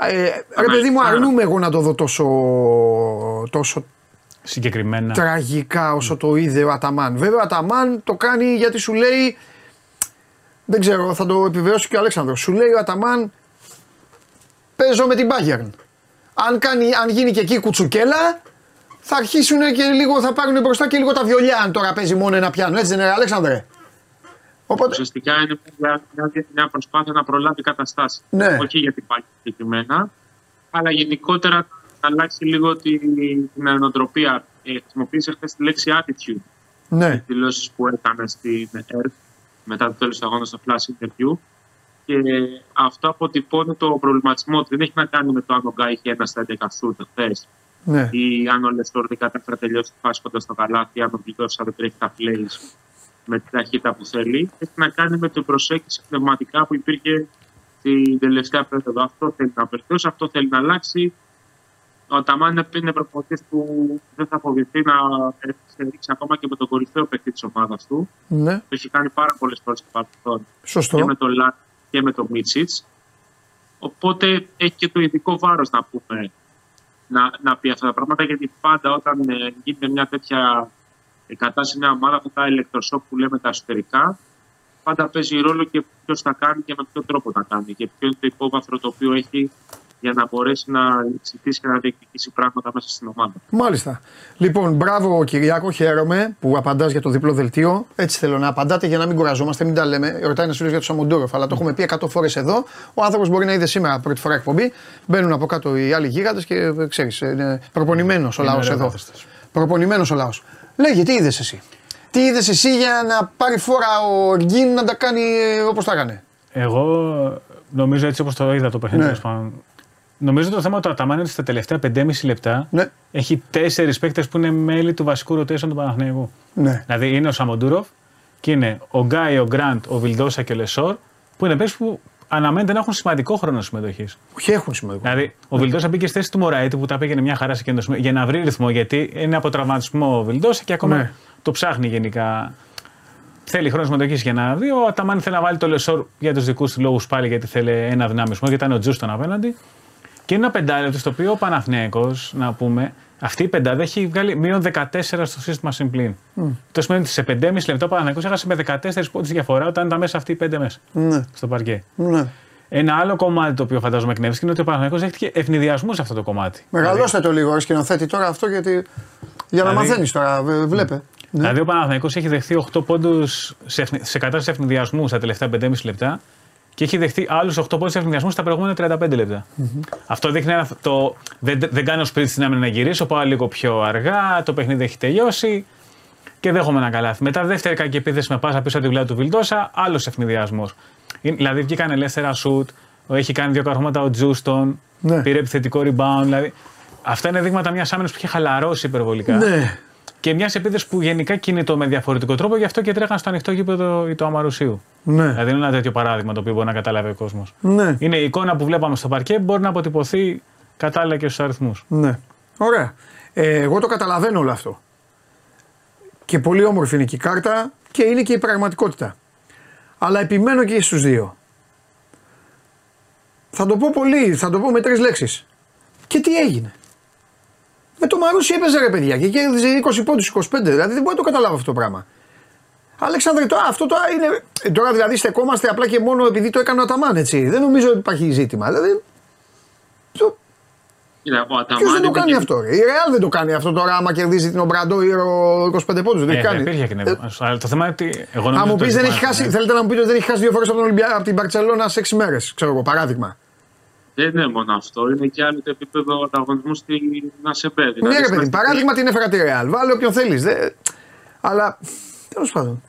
Ε, ρε παιδί μου, αρνούμαι εγώ να το δω τόσο, τόσο Συγκεκριμένα. τραγικά όσο το είδε ο Αταμάν. Βέβαια, ο Αταμάν το κάνει γιατί σου λέει. Δεν ξέρω, θα το επιβεβαιώσει και ο Αλέξανδρος. Σου λέει ο Αταμάν, παίζω με την Bayern. Αν, κάνει, αν γίνει και εκεί κουτσουκέλα, θα αρχίσουν και λίγο, θα πάρουν μπροστά και λίγο τα βιολιά. Αν τώρα παίζει μόνο ένα πιάνο, έτσι δεν είναι, Αλέξανδρε; Οπότε, Ουσιαστικά είναι μια, μια, μια προσπάθεια να προλάβει καταστάσεις. Ναι. Όχι για την πάλι συγκεκριμένα, αλλά γενικότερα να αλλάξει λίγο την, την νοοτροπία. Ε, χρησιμοποίησε χθες τη λέξη attitude ναι, στις δηλώσεις που έκανε στην ΕΡΤ μετά το τέλος του αγώνα στο flash interview. Και αυτό αποτυπώνει το προβληματισμό ότι δεν έχει να κάνει με το αν ο Γκάι είχε ένα στα 11 σουτ χθες ναι. ή αν ο Λεστόρ δεν κατάφερε να τελειώσει τη φάση κοντά στο καλάθι, αν ο Βιλντόσα δεν τρέχει τα plays με τη ταχύτητα που θέλει. Έχει να κάνει με την προσέγγιση πνευματικά που υπήρχε την τελευταία περίοδο. Αυτό θέλει να βελτιώσει, αυτό θέλει να αλλάξει. Ο Ταμάν είναι προπονητής που δεν θα φοβηθεί να ρίξει ακόμα και με τον κορυφαίο παίκτη της ομάδας του. ναι. Το έχει κάνει πάρα πολλές φορές στο παρελθόν Σωστό. και με τον Λάτ και με τον Μίτσιτς. Οπότε έχει και το ειδικό βάρος να πούμε να, να πει αυτά τα πράγματα γιατί πάντα όταν ε, γίνεται μια τέτοια ε, κατάσταση μια ομάδα αυτά τα ηλεκτροσόκ που λέμε τα εσωτερικά πάντα παίζει ρόλο και ποιος θα κάνει και με ποιο τρόπο θα κάνει και ποιο είναι το υπόβαθρο το οποίο έχει για να μπορέσει να εξητήσει και να διεκδικήσει πράγματα μέσα στην ομάδα. Μάλιστα. Λοιπόν, μπράβο Κυριάκο, χαίρομαι που απαντάς για το διπλό δελτίο. Έτσι θέλω να απαντάτε για να μην κουραζόμαστε, μην τα λέμε. Ρωτάει ένας φίλος για το Σαμοντούροφ, αλλά το έχουμε πει 100 φορές εδώ. Ο άνθρωπος μπορεί να είδε σήμερα πρώτη φορά εκπομπή. Μπαίνουν από κάτω οι άλλοι γίγαντες και ξέρεις, είναι προπονημένος ο λαός ωραίο εδώ. καθεστώς. Προπονημένος ο λαός. Λέγε, τι είδες εσύ; Τι είδες εσύ για να πάρει φόρα ο Εργκίν να τα κάνει όπως τα έκανε; Εγώ νομίζω έτσι όπως το είδα το παιχνίδι. Ναι. τέλος πάντων. Νομίζω το θέμα του Αταμάν είναι ότι στα τελευταία 5,5 λεπτά Ναι. έχει τέσσερις παίκτες που είναι μέλη του βασικού rotation του Παναθηναϊκού. Ναι. Δηλαδή είναι ο Σαμοντούροφ και είναι ο Γκάι, ο Γκραντ, ο Βιλντόσα και ο Λεσόρ που είναι παίκτες που αναμένεται να έχουν σημαντικό χρόνο συμμετοχής. Όχι, έχουν σημαντικό. Δηλαδή, ο Βιλντόσα μπήκε στη θέση του Μωραήτη που τα πήγαινε μια χαρά σε εκείνο το σημείο για να βρει ρυθμό γιατί είναι από τραυματισμό ο Βιλντόσα και ακόμα Ναι. το ψάχνει γενικά. Θέλει χρόνο συμμετοχής για να δει. Ο Αταμάν θέλει να βάλει το Λεσόρ για τους δικούς του λόγους πάλι γιατί θέλει ένα δυναμισμό γιατί ήταν ο Τζούστον απέναντι. Και είναι ένα πεντάλεπτο στο οποίο ο Παναθηναίκος, να πούμε, αυτή η πεντάδα έχει βγάλει μείον 14 στο σύστημα συμπλήν. Το σημαίνει ότι σε 5,5 λεπτά ο Παναθηναίκος έχασε με 14 πόντους διαφορά όταν ήταν μέσα αυτοί οι πέντε μέσα Ναι. στο παρκέ. ναι. Ένα άλλο κομμάτι το οποίο φαντάζομαι εκνεύστηκε είναι ότι ο Παναθηναίκος δέχτηκε ευνηδιασμούς σε αυτό το κομμάτι. Μεγαλώστε το λίγο, ρε σκηνοθέτη τώρα αυτό γιατί. Για να Δηλαδή- μαθαίνεις τώρα, βε- βλέπε. Ναι. Δηλαδή ο Παναθηναίκος έχει δεχθεί 8 πόντους σε, ευνη- σε κατάσταση ευνηδιασμού στα τελευταία 5,5 λεπτά και έχει δεχτεί άλλους 8 πόντου ευνηδιασμούς στα προηγούμενα 35 λεπτά. Αυτό δείχνει ένα, το. Δεν, δεν κάνει ο σπίτι στην άμυνα να γυρίσω, πάω λίγο πιο αργά, το παιχνίδι έχει τελειώσει και δέχομαι ένα καλάθι. Μετά δεύτερη κακή επίθεση με πάσα πίσω από την πλάτη του Βιλντόσα, άλλος ευνηδιασμός. Είναι- Δηλαδή βγήκαν ελεύθερα σουτ, έχει κάνει δύο καρχώματα ο Τζούστον, Ναι. πήρε επιθετικό rebound. Δηλαδή, αυτά είναι δείγματα μιας άμυνας που είχε χαλαρώσει υπερβολικά. Ναι. Και μιας επίθεση που γενικά κινητό με διαφορετικό τρόπο, γι' αυτό και τρέχαν στο ανοιχτό γήπεδο ή το Αμαρουσίου. Ναι. Δηλαδή είναι ένα τέτοιο παράδειγμα το οποίο μπορεί να καταλάβει ο κόσμος. Ναι. Είναι η εικόνα που βλέπαμε στο παρκέ, μπορεί να αποτυπωθεί κατάλληλα και στους αριθμούς. Ναι. Ωραία. Ε, εγώ το καταλαβαίνω όλο αυτό. Και πολύ όμορφη είναι και η κάρτα και είναι και η πραγματικότητα. Αλλά επιμένω και στους δύο. Θα το πω πολύ, θα το πω με τρεις λέξεις. Και τι έγινε; Με το Μαρούσι έπαιζε ρε παιδιά και κέρδιζε 20 πόντους, 25. Δηλαδή δεν μπορεί να το καταλάβω αυτό το πράγμα. Αλέξανδρε, τώρα, αυτό τώρα είναι. ε, Τώρα δηλαδή στεκόμαστε απλά και μόνο επειδή το έκανε ο Αταμάν, έτσι. Δεν νομίζω ότι υπάρχει ζήτημα. Δηλαδή. Το, Κοίτα, ο Ποιος Αταμάν δεν το είπε κάνει και- αυτό, ρε; Η Real δεν το κάνει αυτό τώρα. Άμα κερδίζει την Ομπραντόιρο 25 πόντους, δεν έχει Ε, κάνει. υπήρχε και Ε, Αλλά το θέμα είναι ότι. Εγώ Θα νομίζω μου ότι πεις το δεν έχει ζητάνε, χάσει. ναι. Θέλετε να μου πείτε ότι δεν έχει χάσει δύο φορές από, τον Ολυμπια... από την Παρσελώνα σε 6 μέρες. Ξέρω εγώ, παράδειγμα. Δεν είναι μόνο αυτό. Είναι και άλλο το επίπεδο ανταγωνισμού στην ΑΣΕΠΕ. Δηλαδή, ναι, ρε στην παιδί, αστική- παράδειγμα την έφερα τη Real. Βάλε όποιον θέλεις. Δε... Αλλά τέλος πάντων.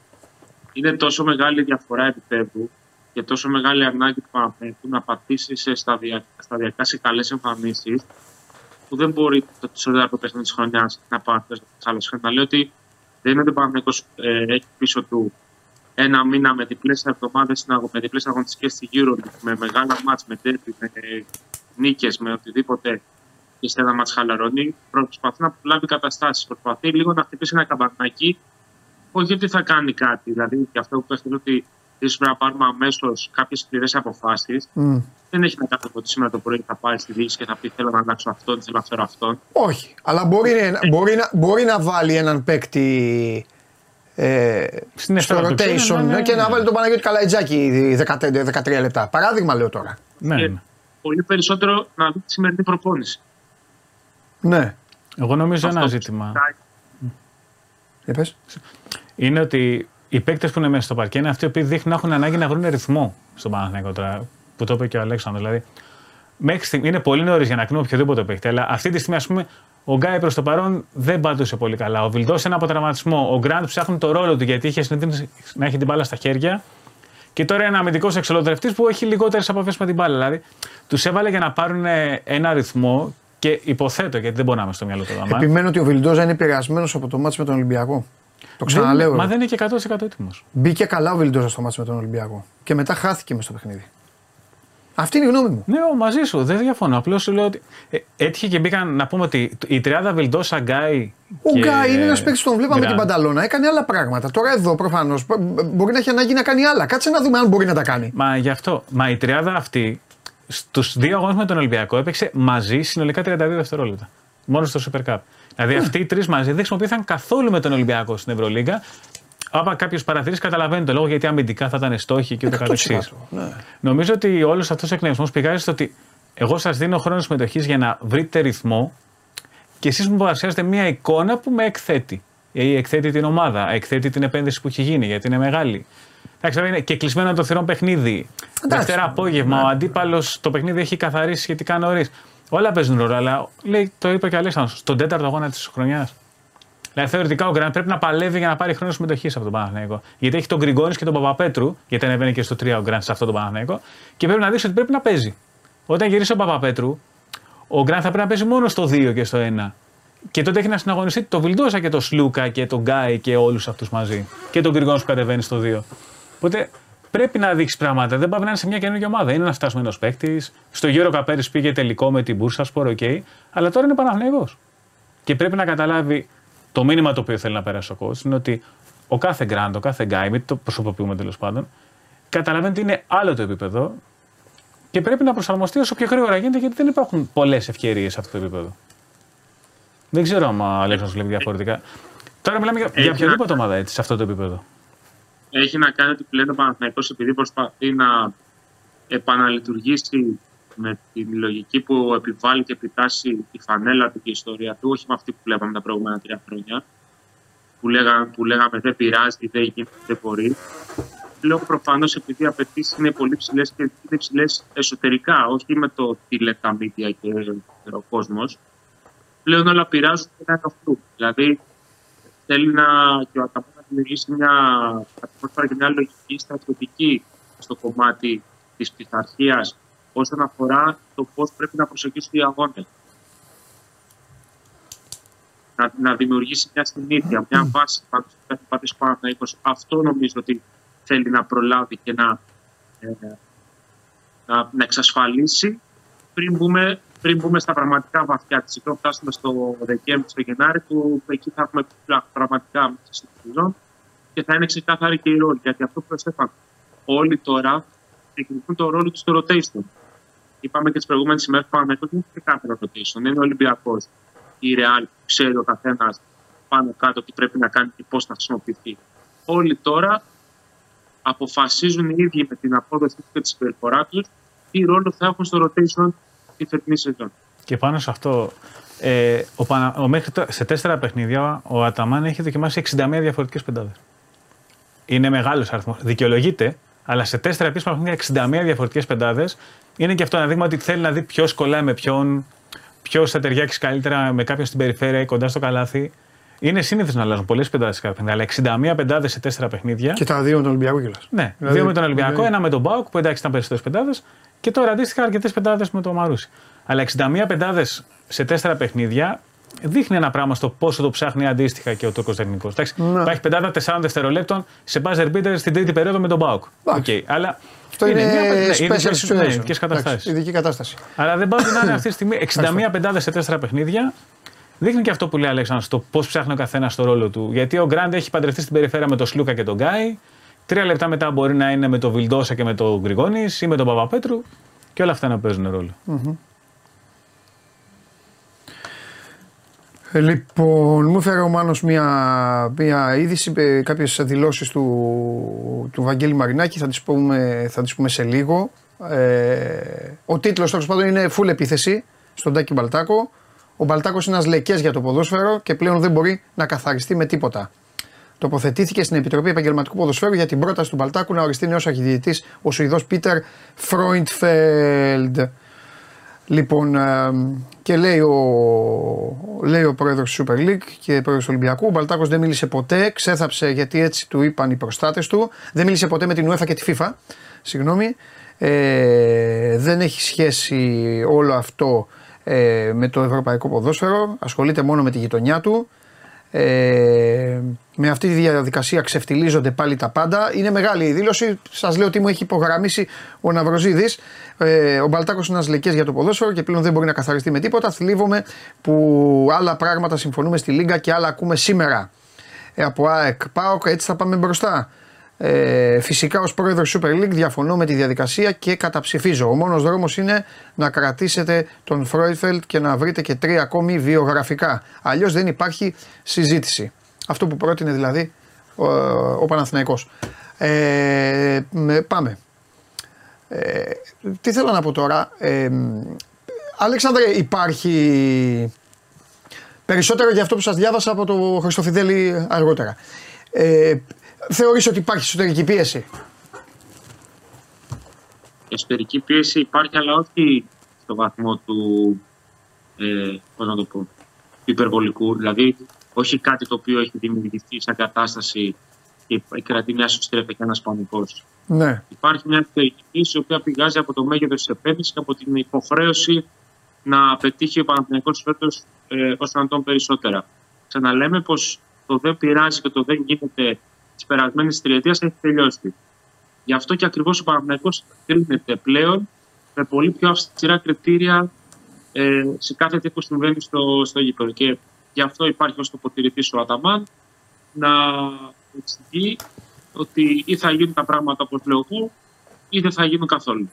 είναι τόσο μεγάλη η διαφορά επίπεδου και τόσο μεγάλη ανάγκη του Παναθηναϊκού να πατήσεις σε σταδια- σταδιακά σε καλές εμφανίσεις που δεν μπορεί το σοβαρό παιχνίδι της χρονιάς να πάει αυτό άλλο. Να λέω ότι δεν είναι ότι ο Παναθηναϊκός ε, έχει πίσω του ένα μήνα με διπλές εβδομάδες με διπλές αγωνιστικές στη Euroleague, με μεγάλα μάτς, με τέρπι, με νίκες, με οτιδήποτε και σε ένα μάτς χαλαρώνει. Προσπαθεί να λάβει καταστάσεις. Προσπαθεί λίγο να χτυπήσει ένα καμπανάκι όχι ότι θα κάνει κάτι. Δηλαδή, και αυτό που παίχνει ότι ίσω πρέπει να πάρουμε αμέσως κάποιες σκληρές αποφάσεις. Μμ. Δεν έχει να κάνει ότι σήμερα το πρωί θα πάει στη διοίκηση και θα πει: Θέλω να αλλάξω αυτόν, θέλω να φέρω αυτόν. Όχι. Αλλά μπορεί, μπορεί, να, μπορεί να βάλει έναν παίκτη ε, Στην στο ευθέρα του rotation ξένου, ναι, ε, ναι, και να ναι. βάλει τον Παναγιώτη Καλαϊτζάκη 13, 13 λεπτά. Παράδειγμα λέω τώρα. Ναι, Και ναι. πολύ περισσότερο να δει τη σημερινή προπόνηση. Ναι. Εγώ νομίζω ένα Αυτό ζήτημα. Για πες. είναι ότι οι παίκτες που είναι μέσα στο παρκέ είναι αυτοί που δείχνουν να έχουν ανάγκη να βρουν ρυθμό στον Παναθηναϊκό τώρα. Που το είπε και ο Αλέξανδρος. Δηλαδή, μέχρι στιγμή είναι πολύ νωρίς για να κρίνουμε οποιοδήποτε παίκτη. Αλλά αυτή τη στιγμή, ας πούμε, ο Γκάι προς το παρόν δεν πατούσε πολύ καλά. Ο Βιλντός ένα από τραυματισμό. Ο Γκραντ ψάχνει το ρόλο του γιατί είχε συνηθίσει να έχει την μπάλα στα χέρια. Και τώρα είναι ένα αμυντικός εξολοδρευτή που έχει λιγότερες επαφές με την μπάλα. Δηλαδή, τους έβαλε για να πάρουν ένα ρυθμό και υποθέτω, γιατί δεν μπορεί να είμαι στο μυαλό του Δαμάν. Επιμένω ότι ο Βιλντόζα είναι επηρεασμένος από το μάτι με τον Ολυμπιακό. Το ξαναλέω. Μα ρε. δεν είναι και 100% έτοιμος. Μπήκε καλά ο Βιλντόζα στο μάτι με τον Ολυμπιακό. Και μετά χάθηκε μες στο παιχνίδι. Αυτή είναι η γνώμη μου. Ναι, ο, μαζί σου, δεν διαφωνώ. Απλώς σου λέω ότι. Ε, έτυχε και μπήκαν να πούμε ότι η τριάδα Βιλντόσα Γκάι. Ο και Γκάι είναι ένας παίκτης που τον βλέπαμε Γκραντ. την Πανταλώνα. Έκανε άλλα πράγματα. Τώρα εδώ προφανώς μπορεί να έχει ανάγκη να κάνει άλλα. Κάτσε να δούμε αν μπορεί να τα κάνει. Μα γι' αυτό. Μα η τριάδα αυτή στους δύο αγώνες με τον Ολυμπιακό έπαιξε μαζί συνολικά 32 δευτερόλεπτα. Μόνο στο Super Cup. Δηλαδή αυτοί οι τρεις μαζί δεν χρησιμοποιήθηκαν καθόλου με τον Ολυμπιακό στην Ευρωλίγκα. Άμα κάποιος παρατηρήσει, καταλαβαίνει το λόγο γιατί αμυντικά θα ήταν στόχοι και ούτω καθεξής. 100%, Ναι. Νομίζω ότι όλος αυτός ο εκνευσμό πηγάζει στο ότι εγώ σας δίνω χρόνο συμμετοχής για να βρείτε ρυθμό και εσείς μου παρουσιάζετε μια εικόνα που με εκθέτει. Ή εκθέτει την ομάδα, εκθέτει την επένδυση που έχει γίνει γιατί είναι μεγάλη. Εντάξει, τώρα είναι και κλεισμένο το θηρόν παιχνίδι. Δευτέρα απόγευμα, ο αντίπαλος το παιχνίδι έχει καθαρίσει σχετικά νωρίς. Όλα παίζουν ρόλο, αλλά λέει, το είπε και ο Αλέξανδρος, στον τέταρτο αγώνα της χρονιάς. Δηλαδή θεωρητικά ο Γκραντ πρέπει να παλεύει για να πάρει χρόνο συμμετοχής σε αυτό το Παναθηναϊκό. Γιατί έχει τον Γκριγκόνης και τον Παπαπέτρου, γιατί ανεβαίνει και στο 3 ο Γκραντ σε αυτό το Παναθηναϊκό, και πρέπει να δείξει ότι πρέπει να παίζει. Όταν γυρίσει ο Παπαπέτρου, ο Γκραντ θα πρέπει να παίζει μόνο στο 2 και στο 1. Και τότε έχει να συναγωνιστεί το Βιλντόσα και το Σλούκα και τον Γκάι και όλους αυτούς μαζί. Και τον Γκριγκόνη που κατεβαίνει στο 2. Οπότε πρέπει να δείξεις πράγματα. Δεν πάει να είναι σε μια καινούργια ομάδα. Είναι ένας φτασμένος παίκτης. Στο EuroCup πέρσι πήγε τελικό με την Μπούρσα, σπορ, οκ. Αλλά τώρα είναι Παναθηναϊκός. Και πρέπει να καταλάβει το μήνυμα το οποίο θέλει να περάσει ο coach είναι ότι ο κάθε Γκραντ, ο κάθε Γκάι, μην το προσωποποιούμε τέλος πάντων, καταλαβαίνει ότι είναι άλλο το επίπεδο και πρέπει να προσαρμοστεί όσο πιο γρήγορα γίνεται γιατί δεν υπάρχουν πολλές ευκαιρίες σε αυτό το επίπεδο. Δεν ξέρω αν ο Αλέξανδρος βλέπει διαφορετικά. Τώρα μιλάμε για, για Έχει οποιαδήποτε ομάδα έτσι, σε αυτό το επίπεδο. Έχει να κάνει ότι πλέον ο Παναθηναϊκός επειδή προσπαθεί να επαναλειτουργήσει με τη λογική που επιβάλλει και επιτάσσει η φανέλα του και η ιστορία του, όχι με αυτή που βλέπαμε τα προηγούμενα τρία χρόνια, που λέγαμε, που λέγαμε δεν πειράζει, δεν γίνεται, δεν μπορεί. Πλέον προφανώς επειδή οι απαιτήσεις είναι πολύ ψηλές και είναι ψηλές εσωτερικά, όχι με το τι λέει τα media και ο κόσμος. Πλέον όλα πειράζουν και είναι αυτού. Δηλαδή θέλει να, και ο Αταμάν να δημιουργήσει μια, θα το πω τώρα, και μια λογική στρατιωτική στο κομμάτι της πειθαρχίας όσον αφορά το πώς πρέπει να προσεγγίσουν οι αγώνες. Να, να δημιουργήσει μια συνήθεια, μια βάση πάνω στο κάθε πατής Παναθηναϊκός. Αυτό νομίζω ότι θέλει να προλάβει και να, ε, να, να εξασφαλίσει πριν μπούμε, πριν μπούμε στα πραγματικά βαθιά της. Όταν φτάσουμε στο Δεκέμβρη, στο Γενάρη, που εκεί θα έχουμε πραγματικά μέσα στη σεζόν και θα είναι ξεκάθαρη και η ρόλη. Γιατί αυτό που Στέφαν, όλοι τώρα εκδηλώνουν το ρόλο τους στο rotation. Είπαμε και τις προηγούμενες ημέρες που πάμε, δεν είναι ξεκάθαρο rotation. Είναι ο Ολυμπιακός η Real που ξέρει ο καθένας πάνω κάτω τι πρέπει να κάνει και πώς θα χρησιμοποιηθεί. Όλοι τώρα αποφασίζουν οι ίδιοι με την απόδοση και τη συμπεριφορά τους τι ρόλο θα έχουν στο rotation τη φετινή σεζόν. Και πάνω σε αυτό, ε, ο, Πανα... ο, μέχρι το... σε τέσσερα παιχνίδια ο Αταμάν έχει δοκιμάσει 61 διαφορετικές πεντάδες. Είναι μεγάλος αριθμός. Δικαιολογείται, αλλά σε τέσσερα επίσημα παιχνίδια 61 διαφορετικές πεντάδες είναι και αυτό ένα δείγμα ότι θέλει να δει ποιος κολλάει με ποιον, ποιος θα ταιριάξει καλύτερα με κάποιον στην περιφέρεια ή κοντά στο καλάθι. Είναι σύνηθες να αλλάζουν πολλές πεντάδες σε κάθε παιχνίδι, αλλά 61 πεντάδες σε τέσσερα παιχνίδια. Και τα δύο με τον Ολυμπιακό κιόλας. Ναι, Δηλαδή, δύο με τον Ολυμπιακό, ναι. ένα με τον Μπάουκ που εντάξει ήταν περισσότερες πεντάδες και τώρα αντίστοιχα αρκετές πεντάδες με τον Μαρούσι. Αλλά 61 πεντάδες σε τέσσερα παιχνίδια δείχνει ένα πράγμα στο πόσο το ψάχνει αντίστοιχα και ο Τούρκος Τεχνικός. Ναι. Υπάρχει πεντάδα 4 δευτερολέπτων σε buzzer beater στην τρίτη περίοδο με τον Μπάουκ. Εντάξει. Okay. Αλλά Αυτό είναι, μια- ναι, είναι special ειδικές- ναι, situation. ειδικές καταστάσεις. Εντάξει, Ειδική κατάσταση. Αλλά δεν πάει να είναι [COUGHS] αυτή τη στιγμή 61 πεντάδες σε τέσσερα παιχνίδια. Δείχνει και αυτό που λέει ο Αλέξανδρος, το πώς ψάχνει ο καθένας το ρόλο του. Γιατί ο Γκραντ έχει παντρευτεί στην περιφέρεια με τον Σλούκα και τον Γκάι. Τρία λεπτά μετά μπορεί να είναι με τον Βιλντόσα και με τον Γκριγόνη ή με τον Παπαπέτρου. Και όλα αυτά να παίζουν ρόλο. Ε, Λοιπόν, μου έφερε ο Μάνος μια, μια είδηση, ε, κάποιες δηλώσεις του, του Βαγγέλη Μαρινάκη, θα τις πούμε, θα τις πούμε σε λίγο. Ε, ο τίτλος τέλος πάντων είναι full επίθεση στον Τάκη Μπαλτάκο. Ο Μπαλτάκος είναι ένας λεκές για το ποδόσφαιρο και πλέον δεν μπορεί να καθαριστεί με τίποτα. Τοποθετήθηκε στην Επιτροπή Επαγγελματικού Ποδοσφαίρου για την πρόταση του Μπαλτάκου να οριστεί νέος αρχιδιετή ο Σουηδός Πίτερ Φρόιντφελντ. Λοιπόν, ε, και λέει ο, λέει ο πρόεδρος της Super League και πρόεδρος του Ολυμπιακού: Ο Μπαλτάκος δεν μίλησε ποτέ, ξέθαψε γιατί έτσι του είπαν οι προστάτες του. Δεν μίλησε ποτέ με την UEFA και τη FIFA. Συγγνώμη. Ε, δεν έχει σχέση όλο αυτό ε, με το ευρωπαϊκό ποδόσφαιρο. Ασχολείται μόνο με τη γειτονιά του. Ε, με αυτή τη διαδικασία ξεφτιλίζονται πάλι τα πάντα. Είναι μεγάλη η δήλωση. Σας λέω ότι μου έχει υπογραμμίσει ο Ναυροζίδη. Ε, ο Μπαλτάκος είναι ένας λεκέ για το ποδόσφαιρο και πλέον δεν μπορεί να καθαριστεί με τίποτα. Θλίβομαι που άλλα πράγματα συμφωνούμε στη Λίγκα και άλλα ακούμε σήμερα. Ε, από ΑΕΚ, ΠΑΟΚ, έτσι θα πάμε μπροστά. Ε, φυσικά ως πρόεδρος Super League διαφωνώ με τη διαδικασία και καταψηφίζω. Ο μόνος δρόμος είναι να κρατήσετε τον Φρόιφελτ και να βρείτε και τρία ακόμη βιογραφικά. Αλλιώς δεν υπάρχει συζήτηση. Αυτό που πρότεινε δηλαδή ο, ο Παναθηναϊκός. Ε, με- πάμε. Ε, τι θέλω να πω τώρα. Ε, Αλέξανδρε υπάρχει περισσότερο για αυτό που σας διάβασα από το Χριστοφιδέλη αργότερα. Ε, θεωρείς ότι υπάρχει εσωτερική πίεση; Η εσωτερική πίεση υπάρχει, αλλά όχι στο βαθμό του, ε, πώς να το πω, του υπερβολικού. Δηλαδή, όχι κάτι το οποίο έχει δημιουργηθεί σαν κατάσταση και κρατεί μιας σωστρέφεια και ένας πανικός. Ναι. Υπάρχει μια εσωτερική πίεση η οποία πηγάζει από το μέγεθος της επένδυσης και από την υποχρέωση να πετύχει ο Παναθηναϊκός φέτος ε, όσο να τον περισσότερα. Ξαναλέμε πως το δεν πειράζει και το δεν γίνεται της περασμένης τριετίας έχει τελειώσει. Γι' αυτό και ακριβώς ο Παναθηναϊκός κρίνεται πλέον με πολύ πιο αυστηρά κριτήρια ε, σε κάθε τι που συμβαίνει στο, στο γήπεδο. Και γι' αυτό υπάρχει ως τοποθετητής ο Αταμάν να εξηγεί ότι ή θα γίνουν τα πράγματα όπως λέω εγώ, ή δεν θα γίνουν καθόλου.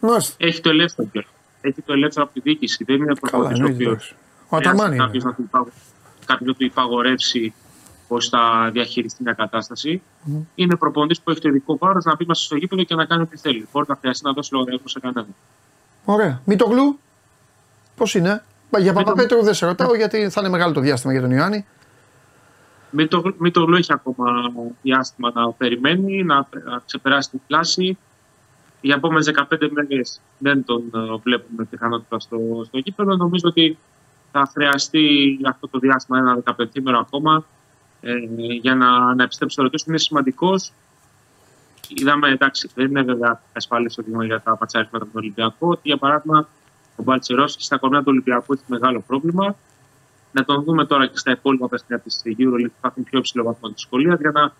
Μάλιστα. Έχει το ελεύθερο κιόλας. Έχει το ελεύθερο από τη διοίκηση. Δεν είναι Καλά, προπονητής ο εννοείται. οποίος εντάξει. Ο Αταμάν είναι. κάποιος να του υπαγω- κάποιος να του υπαγορεύσει πώς θα διαχειριστεί μια κατάσταση. Είναι προπονητής που έχει το ειδικό βάρος να μπει μέσα στο γήπεδο και να κάνει ό,τι θέλει. Μπορεί να χρειαστεί να δώσει λογαριασμό σε κανέναν. Ωραία. Μητογλου. Πώς είναι; Μπα, Για Παπαπέτρου δεν σε ρωτάω γιατί θα είναι μεγάλο το διάστημα για τον Ιωάννη. Μην το, μην το έχει ακόμα διάστημα να περιμένει, να, να ξεπεράσει την κλάση. Για επόμενες 15 μέρες δεν τον ε, βλέπουμε πιθανότητα στο, στο γήπεδο. Νομίζω ότι θα χρειαστεί αυτό το διάστημα ένα 15 μέρο ακόμα ε, για να, να επιστρέψει στο ρωτήσιο. Είναι σημαντικός είδαμε, εντάξει, δεν είναι βέβαια ασφαλή το δείγμα για τα πατσάρισματα με τον Ολυμπιακό, ότι για παράδειγμα ο Μπαλτσερόφσκι στα κορμιά του Ολυμπιακού έχει μεγάλο πρόβλημα. Να τον δούμε τώρα και στα υπόλοιπα παιχνίδια της EuroLeague που θα έχουν πιο υψηλό βαθμό δυσκολία για να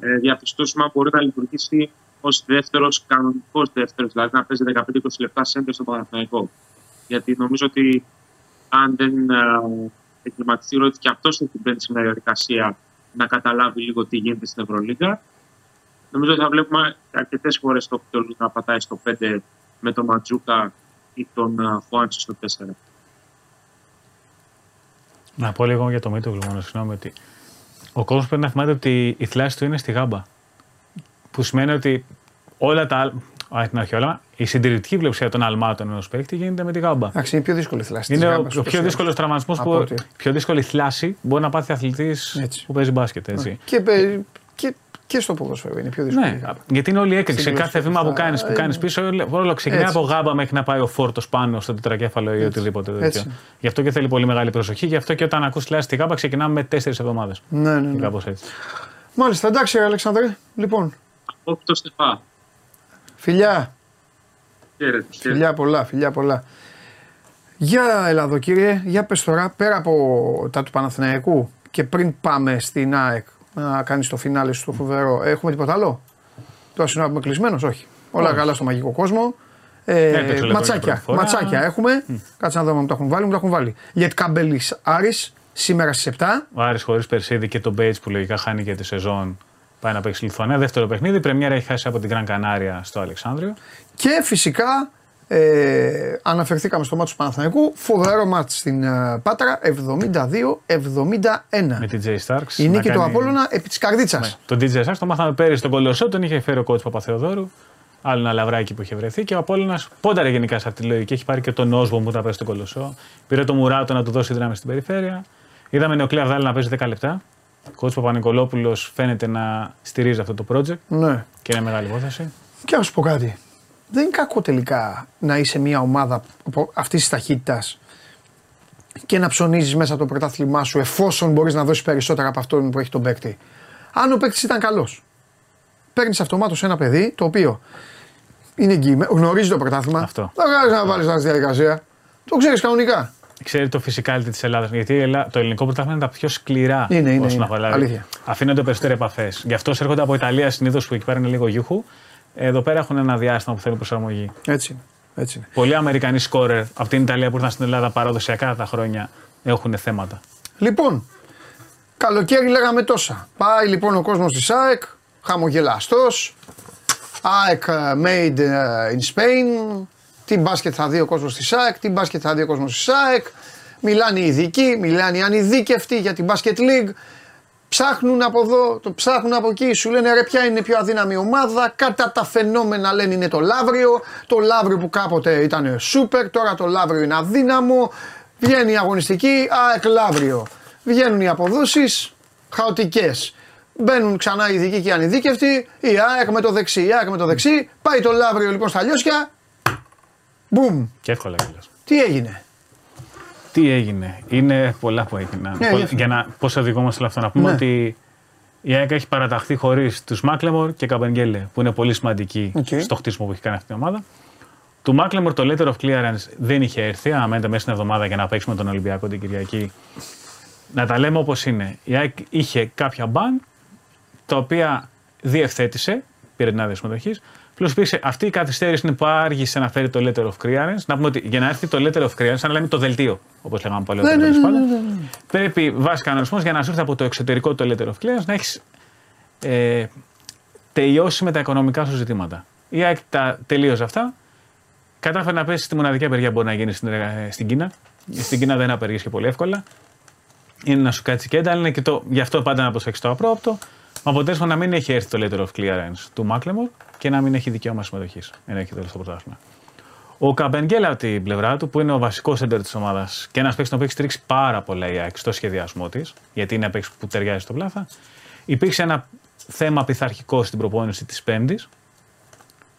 ε, διαπιστώσουμε αν μπορεί να λειτουργήσει ως δεύτερος, κανονικός δεύτερος, δηλαδή να παίζει 15-20 λεπτά σέντερ στο Παναθηναϊκό. Γιατί νομίζω ότι αν δεν ε, εκκληματιστεί ότι και αυτός έχει μπαίνει σε μια διαδικασία να καταλάβει λίγο τι γίνεται στην Ευρωλίγα. Νομίζω ότι θα βλέπουμε αρκετές φορές το Κτολού να πατάει στο 5 με τον Ματζούκα ή τον Χουάντσο στο 4. Να πω λίγο για το Μίτογλου μόνο, συγγνώμη, ότι ο κόσμος πρέπει να θυμάται ότι η θλάση του είναι στη γάμπα. Που σημαίνει ότι όλα τα άλλα. Α, την αρχή όλα. Η συντηρητική πλειοψηφία των αλμάτων ενός παίκτη γίνεται με τη γάμπα. Εντάξει, είναι η πιο δύσκολη θλάση. Είναι της ο, γάμπας, ο ούτως πιο ή δύσκολος άλλως. τραυματισμός, Από που, ό,τι. πιο δύσκολη θλάση μπορεί να πάθει αθλητής Έτσι. που παίζει μπάσκετ. Έτσι. Και, πε- και, και στο ποδόσφαιρο είναι πιο δύσκολη. Ναι, γιατί είναι όλη η έκρηξη. Σε Στην κάθε βήμα που κάνεις που κάνεις πίσω, όλο- όλο ξεκινάει Έτσι. από γάμπα μέχρι να πάει ο φόρτος πάνω στο τετρακέφαλο ή οτιδήποτε τέτοιο. Έτσι. Γι' αυτό και θέλει πολύ μεγάλη προσοχή. Γι' αυτό και όταν ακούς θλάση στη γάμπα ξεκινάμε με τέσσερις εβδομάδες. Ναι, ναι, ναι. Κάπως έτσι. Μάλιστα, εντάξει, ρε Αλεξάνδρε. Λοιπόν, Όχι το Στεφά. Φιλιά, Χαίρετε, χαίρετε. φιλιά πολλά, φιλιά πολλά. Για έλα εδώ κύριε, για πες τώρα, πέρα από τα του Παναθηναϊκού και πριν πάμε στην ΑΕΚ να κάνεις το φινάλε σου το φοβερό, έχουμε τίποτα άλλο; Τώρα συνάδουμε κλεισμένος, όχι. Όλα Όχι. καλά στο μαγικό κόσμο. Ε, Έπαιξε ο Λεβέντη ματσάκια, πρώτη φορά. ματσάκια έχουμε. Κάτσε να δούμε αν μου τα έχουν βάλει, μου τα έχουν βάλει. Γιατί Καμπελής Άρης σήμερα στις 7. Ο Άρης χωρίς Περσίδη και τον Μπέιτς που λογικά χάνει και τη σεζόν πάει να παίξει Λιθουανία. Δεύτερο παιχνίδι. Η Πρεμιέρα έχει χάσει από την Γκραν Κανάρια στο Αλεξάνδριο. Και φυσικά ε, αναφερθήκαμε στο μάτι του Παναθηναϊκού. Φοβερό μάτι στην ε, Πάτρα 72-71. Με την Jay Starks. Η να νίκη του κάνει- Απόλλωνα επί της καρδίτσας. Ναι. Τον DJ Starks το μάθαμε πέρυσι στον Κολοσσό, τον είχε φέρει ο κότσο Παπαθεοδόρου. Άλλο ένα λαβράκι που είχε βρεθεί και ο Απόλλωνας πόνταρε γενικά σε αυτή τη λογική. Έχει πάρει και τον Όσβο που τα παίζει στον Κολοσσό. Πήρε τον Μουράτο να του δώσει δράμη στην περιφέρεια. Είδαμε Νεοκλέα Βδάλη να παίζει 10 λεπτά. Ο κότσο Παπα-Νικολόπουλος φαίνεται να στηρίζει αυτό το project Ναι. και είναι μεγάλη υπόθεση. Και να σου πω κάτι. Δεν είναι κακό τελικά να είσαι μια ομάδα αυτής της ταχύτητας και να ψωνίζεις μέσα από το πρωτάθλημά σου εφόσον μπορείς να δώσεις περισσότερα από αυτόν που έχει τον παίκτη. Αν ο παίκτης ήταν καλός, παίρνεις αυτομάτως ένα παιδί το οποίο είναι εγγυημένο, γνωρίζει το πρωτάθλημα. Αυτό. Δεν χρειάζεται να βάλεις στη διαδικασία. Το ξέρεις κανονικά. Ξέρει το physicality της Ελλάδας. Γιατί η Ελλάδα- το ελληνικό πρωτάθλημα είναι τα πιο σκληρά Είναι, είναι, όσον είναι. αφορά. Αλήθεια. Αφήνονται περισσότερε επαφές. Γι' αυτό έρχονται από Ιταλία συνήθως που εκεί πέρα είναι λίγο γιούχου. Εδώ πέρα έχουν ένα διάστημα που θέλουν προσαρμογή. Έτσι είναι. Έτσι είναι. Πολλοί Αμερικανοί σκόρερ από την Ιταλία που ήρθαν στην Ελλάδα παραδοσιακά τα χρόνια έχουν θέματα. Λοιπόν, καλοκαίρι λέγαμε τόσα. Πάει λοιπόν ο κόσμος της ΑΕΚ, χαμογελαστός. ΑΕΚ ε, made ε, in Spain. Τι μπάσκετ θα δει ο κόσμος της ΑΕΚ, τι μπάσκετ θα δει ο κόσμος της ΑΕΚ. Μιλάνε οι ειδικοί, μιλάνε οι ανειδίκευτοι για την Basket League. Ψάχνουν από εδώ, το ψάχνουν από εκεί, σου λένε ρε ποια είναι η πιο αδύναμη ομάδα, κατά τα φαινόμενα λένε είναι το Λαύριο, το Λαύριο που κάποτε ήταν σούπερ, τώρα το Λαύριο είναι αδύναμο, βγαίνει η αγωνιστική, ΑΕΚ Λαύριο. Βγαίνουν οι αποδόσεις, χαοτικές. Μπαίνουν ξανά οι ειδικοί και οι ανειδίκευτοι, η ΑΕΚ με το δεξί, η ΑΕΚ με το δεξί, πάει το Λαύριο λοιπόν στα Λιόσια, μπουμ, Και εύκολα κιόλας. τι έγινε; Τι έγινε, είναι πολλά που έγιναν. Ναι, Πολλ- γι' αυτό. Για να πώς οδηγόμαστε σε αυτό, να πούμε Ναι. ότι η ΑΕΚ έχει παραταχθεί χωρίς τους Μάκλεμορ και Καμπενγκέλε, που είναι πολύ σημαντικοί Οκ. στο χτίσιμο που έχει κάνει αυτή η ομάδα. Του Μάκλεμορ το letter of clearance δεν είχε έρθει, αναμένεται μέσα στην εβδομάδα για να παίξουμε τον Ολυμπιακό την Κυριακή. Να τα λέμε όπως είναι. Η ΑΕΚ είχε κάποια μπαν τα οποία διευθέτησε, πήρε την άδεια συμμετοχής. Πλώ υπήρξε αυτή η καθυστέρηση είναι που άργησε να φέρει το letter of clearance. Να πούμε ότι για να έρθει το letter of clearance, σαν να λέμε το δελτίο, όπως λέγαμε παλαιότερα. Ναι, ναι, τέλος ναι, πάντων, ναι, ναι, ναι. Πρέπει βάσει κανονισμός για να σου έρθει από το εξωτερικό το letter of clearance να έχεις ε, τελειώσει με τα οικονομικά σου ζητήματα. Η ΑΕΚ τα τελείωσε αυτά. Κατάφερε να πέσει στη μοναδική απεργία που μπορεί να γίνει στην, ε, στην Κίνα. Στην Κίνα δεν απεργείς και πολύ εύκολα. Είναι να σου κάτσει και ένταλ, είναι και το, γι' αυτό πάντα να προσέξεις το απρόπτο. Με αποτέλεσμα να μην έχει έρθει το letter of clearance του Μάκλεμορ και να μην έχει δικαίωμα συμμετοχής. Ενώ έχει τέλο στο πρωτάθλημα. Ο Καμπενγκέλα από την πλευρά του, που είναι ο βασικός έντερ της ομάδας και ένας παίκτης που έχει στηρίξει πάρα πολλά η ΑΕΚ στο σχεδιασμό της, γιατί είναι ένα παίκτης που ταιριάζει στο πλάθα, υπήρξε ένα θέμα πειθαρχικό στην προπόνηση της Πέμπτης,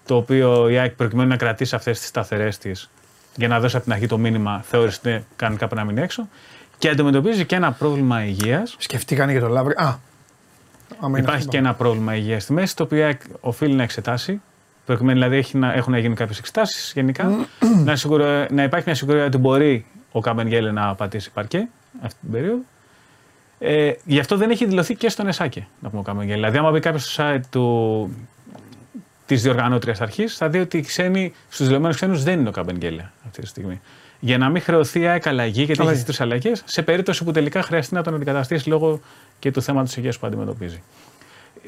το οποίο η ΑΕΚ προκειμένου να κρατήσει αυτές τις σταθερές της για να δώσει από την αρχή το μήνυμα, θεώρησε ότι είναι κανονικά πρέπει να μείνει έξω. Και αντιμετωπίζει και ένα πρόβλημα υγείας. Σκεφτήκανε και το Λαύριο. Α, Άμα είναι Υπάρχει αυτό, και ένα πρόβλημα υγείας στη μέση, το οποίο η ΑΕΚ οφείλει να εξετάσει. Προκειμένου δηλαδή έχει να, έχουν να γίνουν κάποιες εξετάσεις γενικά. [CLEARS THROAT] να, σιγουρο- να υπάρχει μια σιγουριά ότι μπορεί ο Καμπενγκέλε να πατήσει παρκέ αυτή την περίοδο. Ε, γι' αυτό δεν έχει δηλωθεί και στον ΕΣΑΚΕ, να πούμε ο Καμπενγκέλε. Δηλαδή, άμα μπει κάποιος στο site του, της διοργανώτριας αρχής, θα δει ότι οι ξένοι, στους δηλωμένους ξένους δεν είναι ο Καμπενγκέλε αυτή τη στιγμή. Για να μην χρεωθεί η ΑΕΚ αλλαγή, γιατί έχει τρεις αλλαγές, σε περίπτωση που τελικά χρειαστεί να τον αντικαταστήσει λόγω και του θέματο υγείας που αντιμετωπίζει.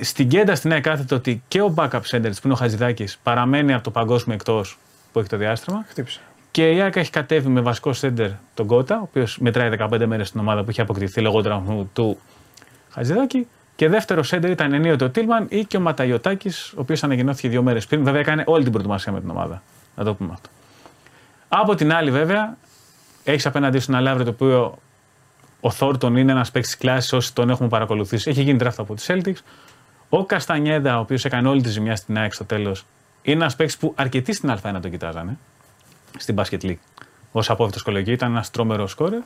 Στην κέντα στην ΑΕΚ κάθεται ότι και ο backup center της, που είναι ο Χατζηδάκη παραμένει από το παγκόσμιο εκτός που έχει το διάστημα. Χτύπησε. Και η ΑΕΚ έχει κατέβει με βασικό σέντερ τον Κότα, ο οποίος μετράει 15 μέρες στην ομάδα που είχε αποκτηθεί λόγω τραυματισμού του Χατζηδάκη. Και δεύτερο σέντερ ήταν ενίοτε ο Τίλμαν ή και ο Ματαγιωτάκη, ο οποίος ανακοινώθηκε δύο μέρες πριν. Βέβαια έκανε όλη την προετοιμασία με την ομάδα. Να το πούμε αυτό. Από την άλλη, βέβαια, έχεις απέναντί σου ένα λαύριο το οποίο ο Θόρτον είναι ένας παίκτης κλάσης όσοι τον έχουμε παρακολουθήσει. Έχει γίνει draft από τους Celtics. Ο Καστανιέδα, ο οποίος έκανε όλη τη ζημιά στην ΑΕΚ στο τέλος, είναι ένας παίκτης που αρκετοί στην Α1 τον κοιτάζανε στην Basket League. Ω απόφυτος κολεγί ήταν ένας τρόμερο σκόρερ.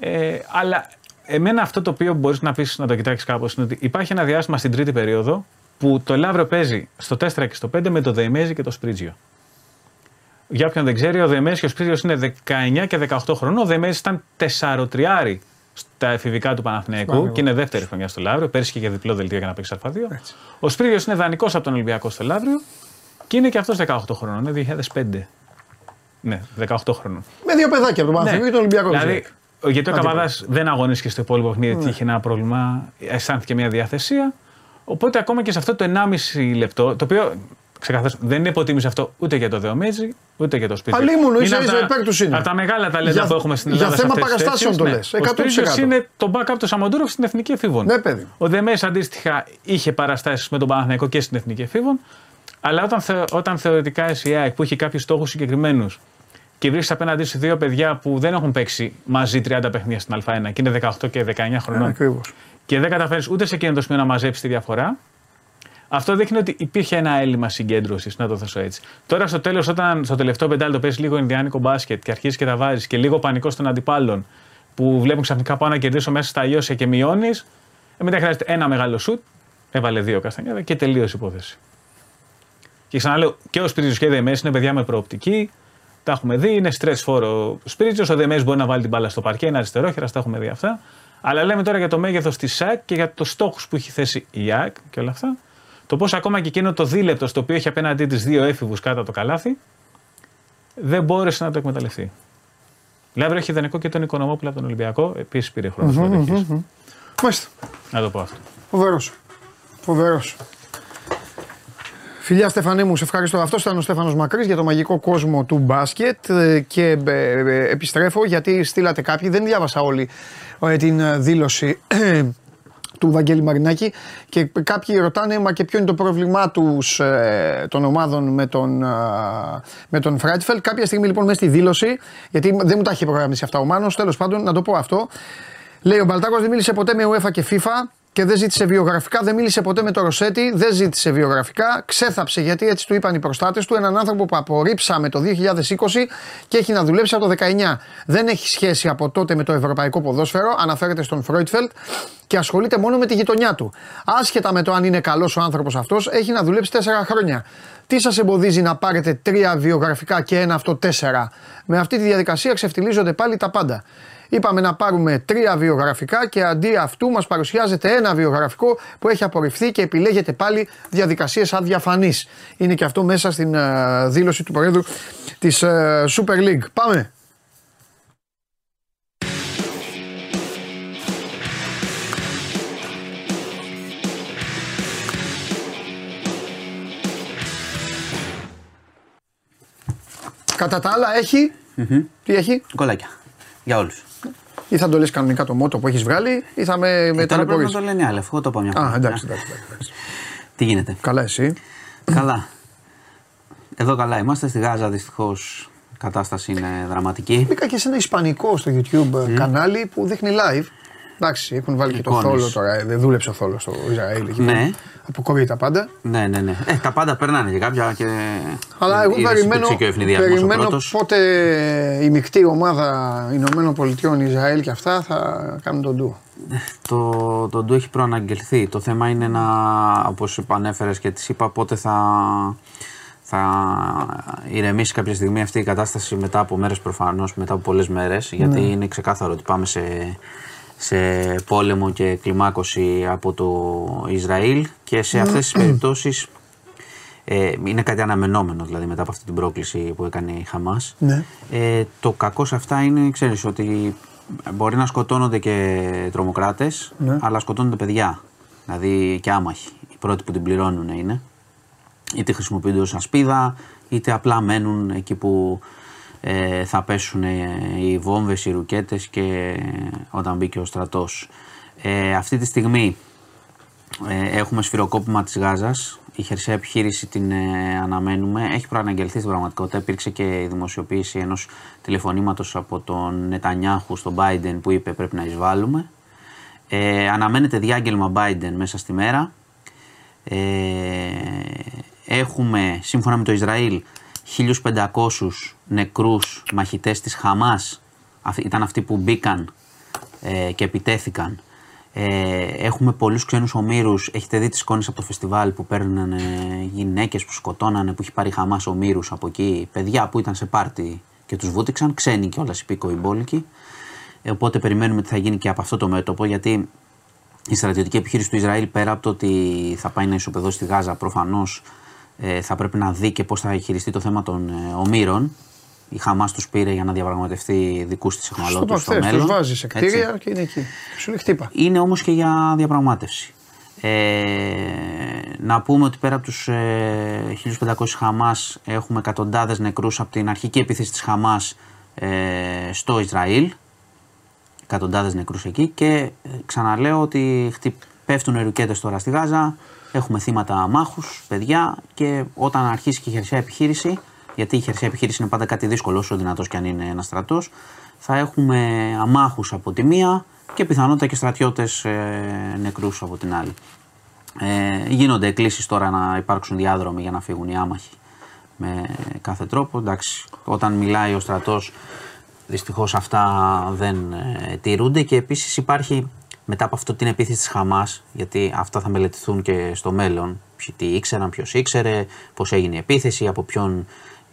Ε, αλλά εμένα αυτό το οποίο μπορείς να πεις να το κοιτάξεις κάπως είναι ότι υπάρχει ένα διάστημα στην τρίτη περίοδο που το Λαύριο παίζει στο 4 και στο 5 με το Δεϊμέζι και το Σπρίτζιο. Για όποιον δεν ξέρει, ο Δεϊμέζι και ο Σπρίτζιο είναι 19 και 18 χρονών. Ο Δεϊμέζι ήταν 4-3 στα εφηβικά του Παναθηναϊκού και είναι δεύτερη χρονιά στο Λαύριο. Πέρσι και για διπλό δελτίο για να παίξει Α2. Ο Σπρίτζιο είναι δανεικός από τον Ολυμπιακό στο Λαύριο και είναι και αυτός 18 χρονών. Είναι 2005. Ναι, 18 χρονών. Με δύο παιδάκια από τον Παναθηναϊκό και τον Ολυμπιακό. Δηλαδή, ο- γιατί ο Άντε, Καβαδάς δεν αγωνίστηκε στο υπόλοιπο παιχνίδι, γιατί είχε ένα πρόβλημα, αισθάνθηκε μια διαθεσία. Οπότε ακόμα και σε αυτό το 1,5 λεπτό, το οποίο ξεκαθαρίζω δεν είναι υποτίμηση αυτό ούτε για το Δεομέζη, ούτε για το σπίτι. Αλλήμον, ίσα από ίσα τα- υπέρ τους είναι. Από τα μεγάλα ταλέντα Για- που έχουμε στην για Ελλάδα. σε θέμα αυτές τις παραστάσεων θέσεις, το λες, Ο 100%. Σπύριος είναι το backup του Σαμοντούροφ στην Εθνική Εφήβων. Ναι, παιδί. Ο Δεμέζη αντίστοιχα είχε παραστάσεις με τον Παναθηναϊκό και στην Εθνική Εφήβων. Αλλά όταν, θε, όταν θεωρητικά εσύ, η ΑΕΚ, που έχει κάποιους στόχους συγκεκριμένους και βρίσκει απέναντί σου δύο παιδιά που δεν έχουν παίξει μαζί 30 παιχνίδια στην Α1 και είναι 18 και 19 χρονών Ακριβώς. και δεν καταφέρεις ούτε σε εκείνο το σημείο να μαζέψεις τη διαφορά, αυτό δείχνει ότι υπήρχε ένα έλλειμμα συγκέντρωσης, να το θέσω έτσι. Τώρα στο τέλος, όταν στο τελευταίο πεντάλεπτο παίζει λίγο Ινδιάνικο μπάσκετ και αρχίζεις και τα βάζεις και λίγο πανικό των αντιπάλων που βλέπουν ξαφνικά πάω να κερδίσω μέσα στα Ιώσια και μειώνεις, ε, μετά χρειάζεται ένα μεγάλο σουτ, έβαλε δύο καστανιάδα και τελείωσε η υπόθεση. Και ξαναλέω, και ο Σπίριτζο και ο Δεμέ είναι παιδιά με προοπτική. Τα έχουμε δει, είναι στρες φόρο ο Σπίριτζο. Ο Δεμέ μπορεί να βάλει την μπάλα στο παρκέ, είναι αριστερόχερα, τα έχουμε δει αυτά. Αλλά λέμε τώρα για το μέγεθος της ΣΑΚ και για τους στόχους που έχει θέσει η ΙΑΚ και όλα αυτά. Το πώς ακόμα και εκείνο το δίλεπτο στο οποίο έχει απέναντί της δύο έφηβους κάτω από το καλάθι, δεν μπόρεσε να το εκμεταλλευτεί. Λάβρε έχει ιδανικό και τον Οικονομόπουλο από τον Ολυμπιακό. Επίσης πήρε χρόνο συμμετοχής. Μάλιστα. Να το πω αυτό. Φοβερός. Φοβερός. Φιλιά Στεφανέ μου, σε ευχαριστώ. Αυτός ήταν ο Στέφανος Μακρύς για το μαγικό κόσμο του μπάσκετ ε, και ε, ε, επιστρέφω γιατί στείλατε κάποιοι, δεν διάβασα όλοι ε, την ε, δήλωση του Βαγγέλη Μαρινάκη και κάποιοι ρωτάνε μα και ποιο είναι το πρόβλημά τους ε, των ομάδων με τον, ε, με τον Φράιτφελ. Κάποια στιγμή λοιπόν μέσα στη δήλωση, γιατί δεν μου τα έχει προγραμμίσει αυτά ο Μάνος, τέλος πάντων να το πω αυτό, λέει ο Μπαλτάκος δεν μίλησε ποτέ με UEFA και FIFA και δεν ζήτησε βιογραφικά, δεν μίλησε ποτέ με το Ροσέτη, δεν ζήτησε βιογραφικά, ξέθαψε γιατί έτσι του είπαν οι προστάτες του. Έναν άνθρωπο που απορρίψαμε το 2020 και έχει να δουλέψει από το 19. Δεν έχει σχέση από τότε με το ευρωπαϊκό ποδόσφαιρο, αναφέρεται στον Φρόιτφελτ και ασχολείται μόνο με τη γειτονιά του. Άσχετα με το αν είναι καλός ο άνθρωπος αυτός, έχει να δουλέψει 4 χρόνια. Τι σας εμποδίζει να πάρετε τρία βιογραφικά και ένα αυτό τέσσερα; Με αυτή τη διαδικασία ξεφτιλίζονται πάλι τα πάντα. Είπαμε να πάρουμε τρία βιογραφικά και αντί αυτού μας παρουσιάζεται ένα βιογραφικό που έχει απορριφθεί και επιλέγεται πάλι διαδικασίες αδιαφανείς. Είναι και αυτό μέσα στην ε, δήλωση του Προέδρου της ε, Super League. Πάμε. Κατά τα άλλα έχει, τι έχει, Κολάκια. Για όλους. Ή θα το λες κανονικά το μότο που έχεις βγάλει ή θα με, με Ε, τώρα πρέπει να ταλαιπωρείς. το λένε οι άλλοι, αφού εγώ το είπα μια φορά. Α, εντάξει, εντάξει, εντάξει. Τι γίνεται; Καλά εσύ. καλά. Εδώ καλά είμαστε. Στη Γάζα δυστυχώς η κατάσταση είναι δραματική. Μπήκα και σε ένα ισπανικό στο YouTube κανάλι που δείχνει live Εντάξει, έχουν βάλει και το Εικόνες. θόλο τώρα. ε, Δεν δούλεψε ο θόλος στο Ισραήλ. εκεί. Ναι. Αποκόβει τα πάντα. Ναι, ναι, ναι. Ε, τα πάντα περνάνε και κάποια και. Αλλά εγώ είδες, περιμένω, υπήρξε και ο ευνηδιασμός ο περιμένω πρώτος. πότε η μεικτή ομάδα Ηνωμένων Πολιτειών, Ισραήλ και αυτά θα κάνουν τον ντου. Το, το ντου έχει προαναγγελθεί. Το θέμα είναι να, όπως ανέφερες και της είπα, πότε θα, θα ηρεμήσει κάποια στιγμή αυτή η κατάσταση μετά από μέρες προφανώς, μετά από πολλές μέρες, γιατί είναι ξεκάθαρο ότι πάμε σε, σε πόλεμο και κλιμάκωση από το Ισραήλ και σε αυτές τις περιπτώσεις ε, είναι κάτι αναμενόμενο δηλαδή μετά από αυτή την πρόκληση που έκανε η Χαμάς. Ναι. Ε, το κακό σε αυτά είναι, ξέρεις, ότι μπορεί να σκοτώνονται και τρομοκράτες, Ναι. αλλά σκοτώνονται παιδιά. Δηλαδή και άμαχοι. Οι πρώτοι που την πληρώνουν είναι. Είτε χρησιμοποιούνται ως ασπίδα, είτε απλά μένουν εκεί που ε, θα πέσουν ε, οι βόμβες, οι ρουκέτες και όταν μπήκε ο στρατός. Ε, αυτή τη στιγμή ε, έχουμε σφυροκόπημα της Γάζας. Η χερσαία επιχείρηση την ε, αναμένουμε. Έχει προαναγγελθεί στην πραγματικότητα. Υπήρξε και η δημοσιοποίηση ενός τηλεφωνήματος από τον Νετανιάχου στον Biden που είπε πρέπει να εισβάλλουμε. Ε, αναμένεται διάγγελμα Biden μέσα στη μέρα. Ε, έχουμε, σύμφωνα με το Ισραήλ, 1.500 νεκρούς μαχητές της Χαμάς. Αυτοί- Ήταν αυτοί που μπήκαν ε, και επιτέθηκαν. Ε, έχουμε πολλούς ξένους ομήρους. Έχετε δει τις εικόνες από το φεστιβάλ που παίρνουν ε, γυναίκες που σκοτώνανε, που έχει πάρει Χαμάς ομήρους από εκεί. Παιδιά που ήταν σε πάρτι και τους βούτυξαν. Ξένοι κιόλας υπήκοοι μπόλικοι. Ε, οπότε περιμένουμε τι θα γίνει και από αυτό το μέτωπο γιατί η στρατιωτική επιχείρηση του Ισραήλ πέρα από το ότι θα πάει να ισοπεδώσει τη Γάζα προφανώς ε, θα πρέπει να δει και πώς θα χειριστεί το θέμα των ε, ομήρων. Η Χαμάς τους πήρε για να διαπραγματευτεί δικούς της Στο εχμαλώτους στο παχθές, μέλλον. τους βάζει σε Έτσι. κτίρια και είναι εκεί. Και Σου λέει χτύπα. Είναι όμως και για διαπραγμάτευση. Ε, να πούμε ότι πέρα από τους ε, 1500 Χαμάς έχουμε εκατοντάδες νεκρούς από την αρχική επίθεση της Χαμάς ε, στο Ισραήλ. Εκατοντάδες νεκρούς εκεί και ε, ξαναλέω ότι χτυ- πέφτουν ρουκέτες τώρα στη Γάζα, έχουμε θύματα μάχους, παιδιά και όταν αρχίσει και η χερσαία επιχείρηση, γιατί η χερσαία επιχείρηση είναι πάντα κάτι δύσκολο όσο δυνατός και αν είναι ένας στρατός, θα έχουμε αμάχους από τη μία και πιθανότητα και στρατιώτες ε, νεκρούς από την άλλη. Ε, γίνονται εκκλήσεις τώρα να υπάρξουν διάδρομοι για να φύγουν οι άμαχοι με κάθε τρόπο. Εντάξει, όταν μιλάει ο στρατός δυστυχώς αυτά δεν ε, τηρούνται και επίσης υπάρχει μετά από αυτό την επίθεση της Χαμάς, γιατί αυτά θα μελετηθούν και στο μέλλον, ποιοι τι ήξεραν, ποιος ήξερε, πώς έγινε η επίθεση, από ποιον,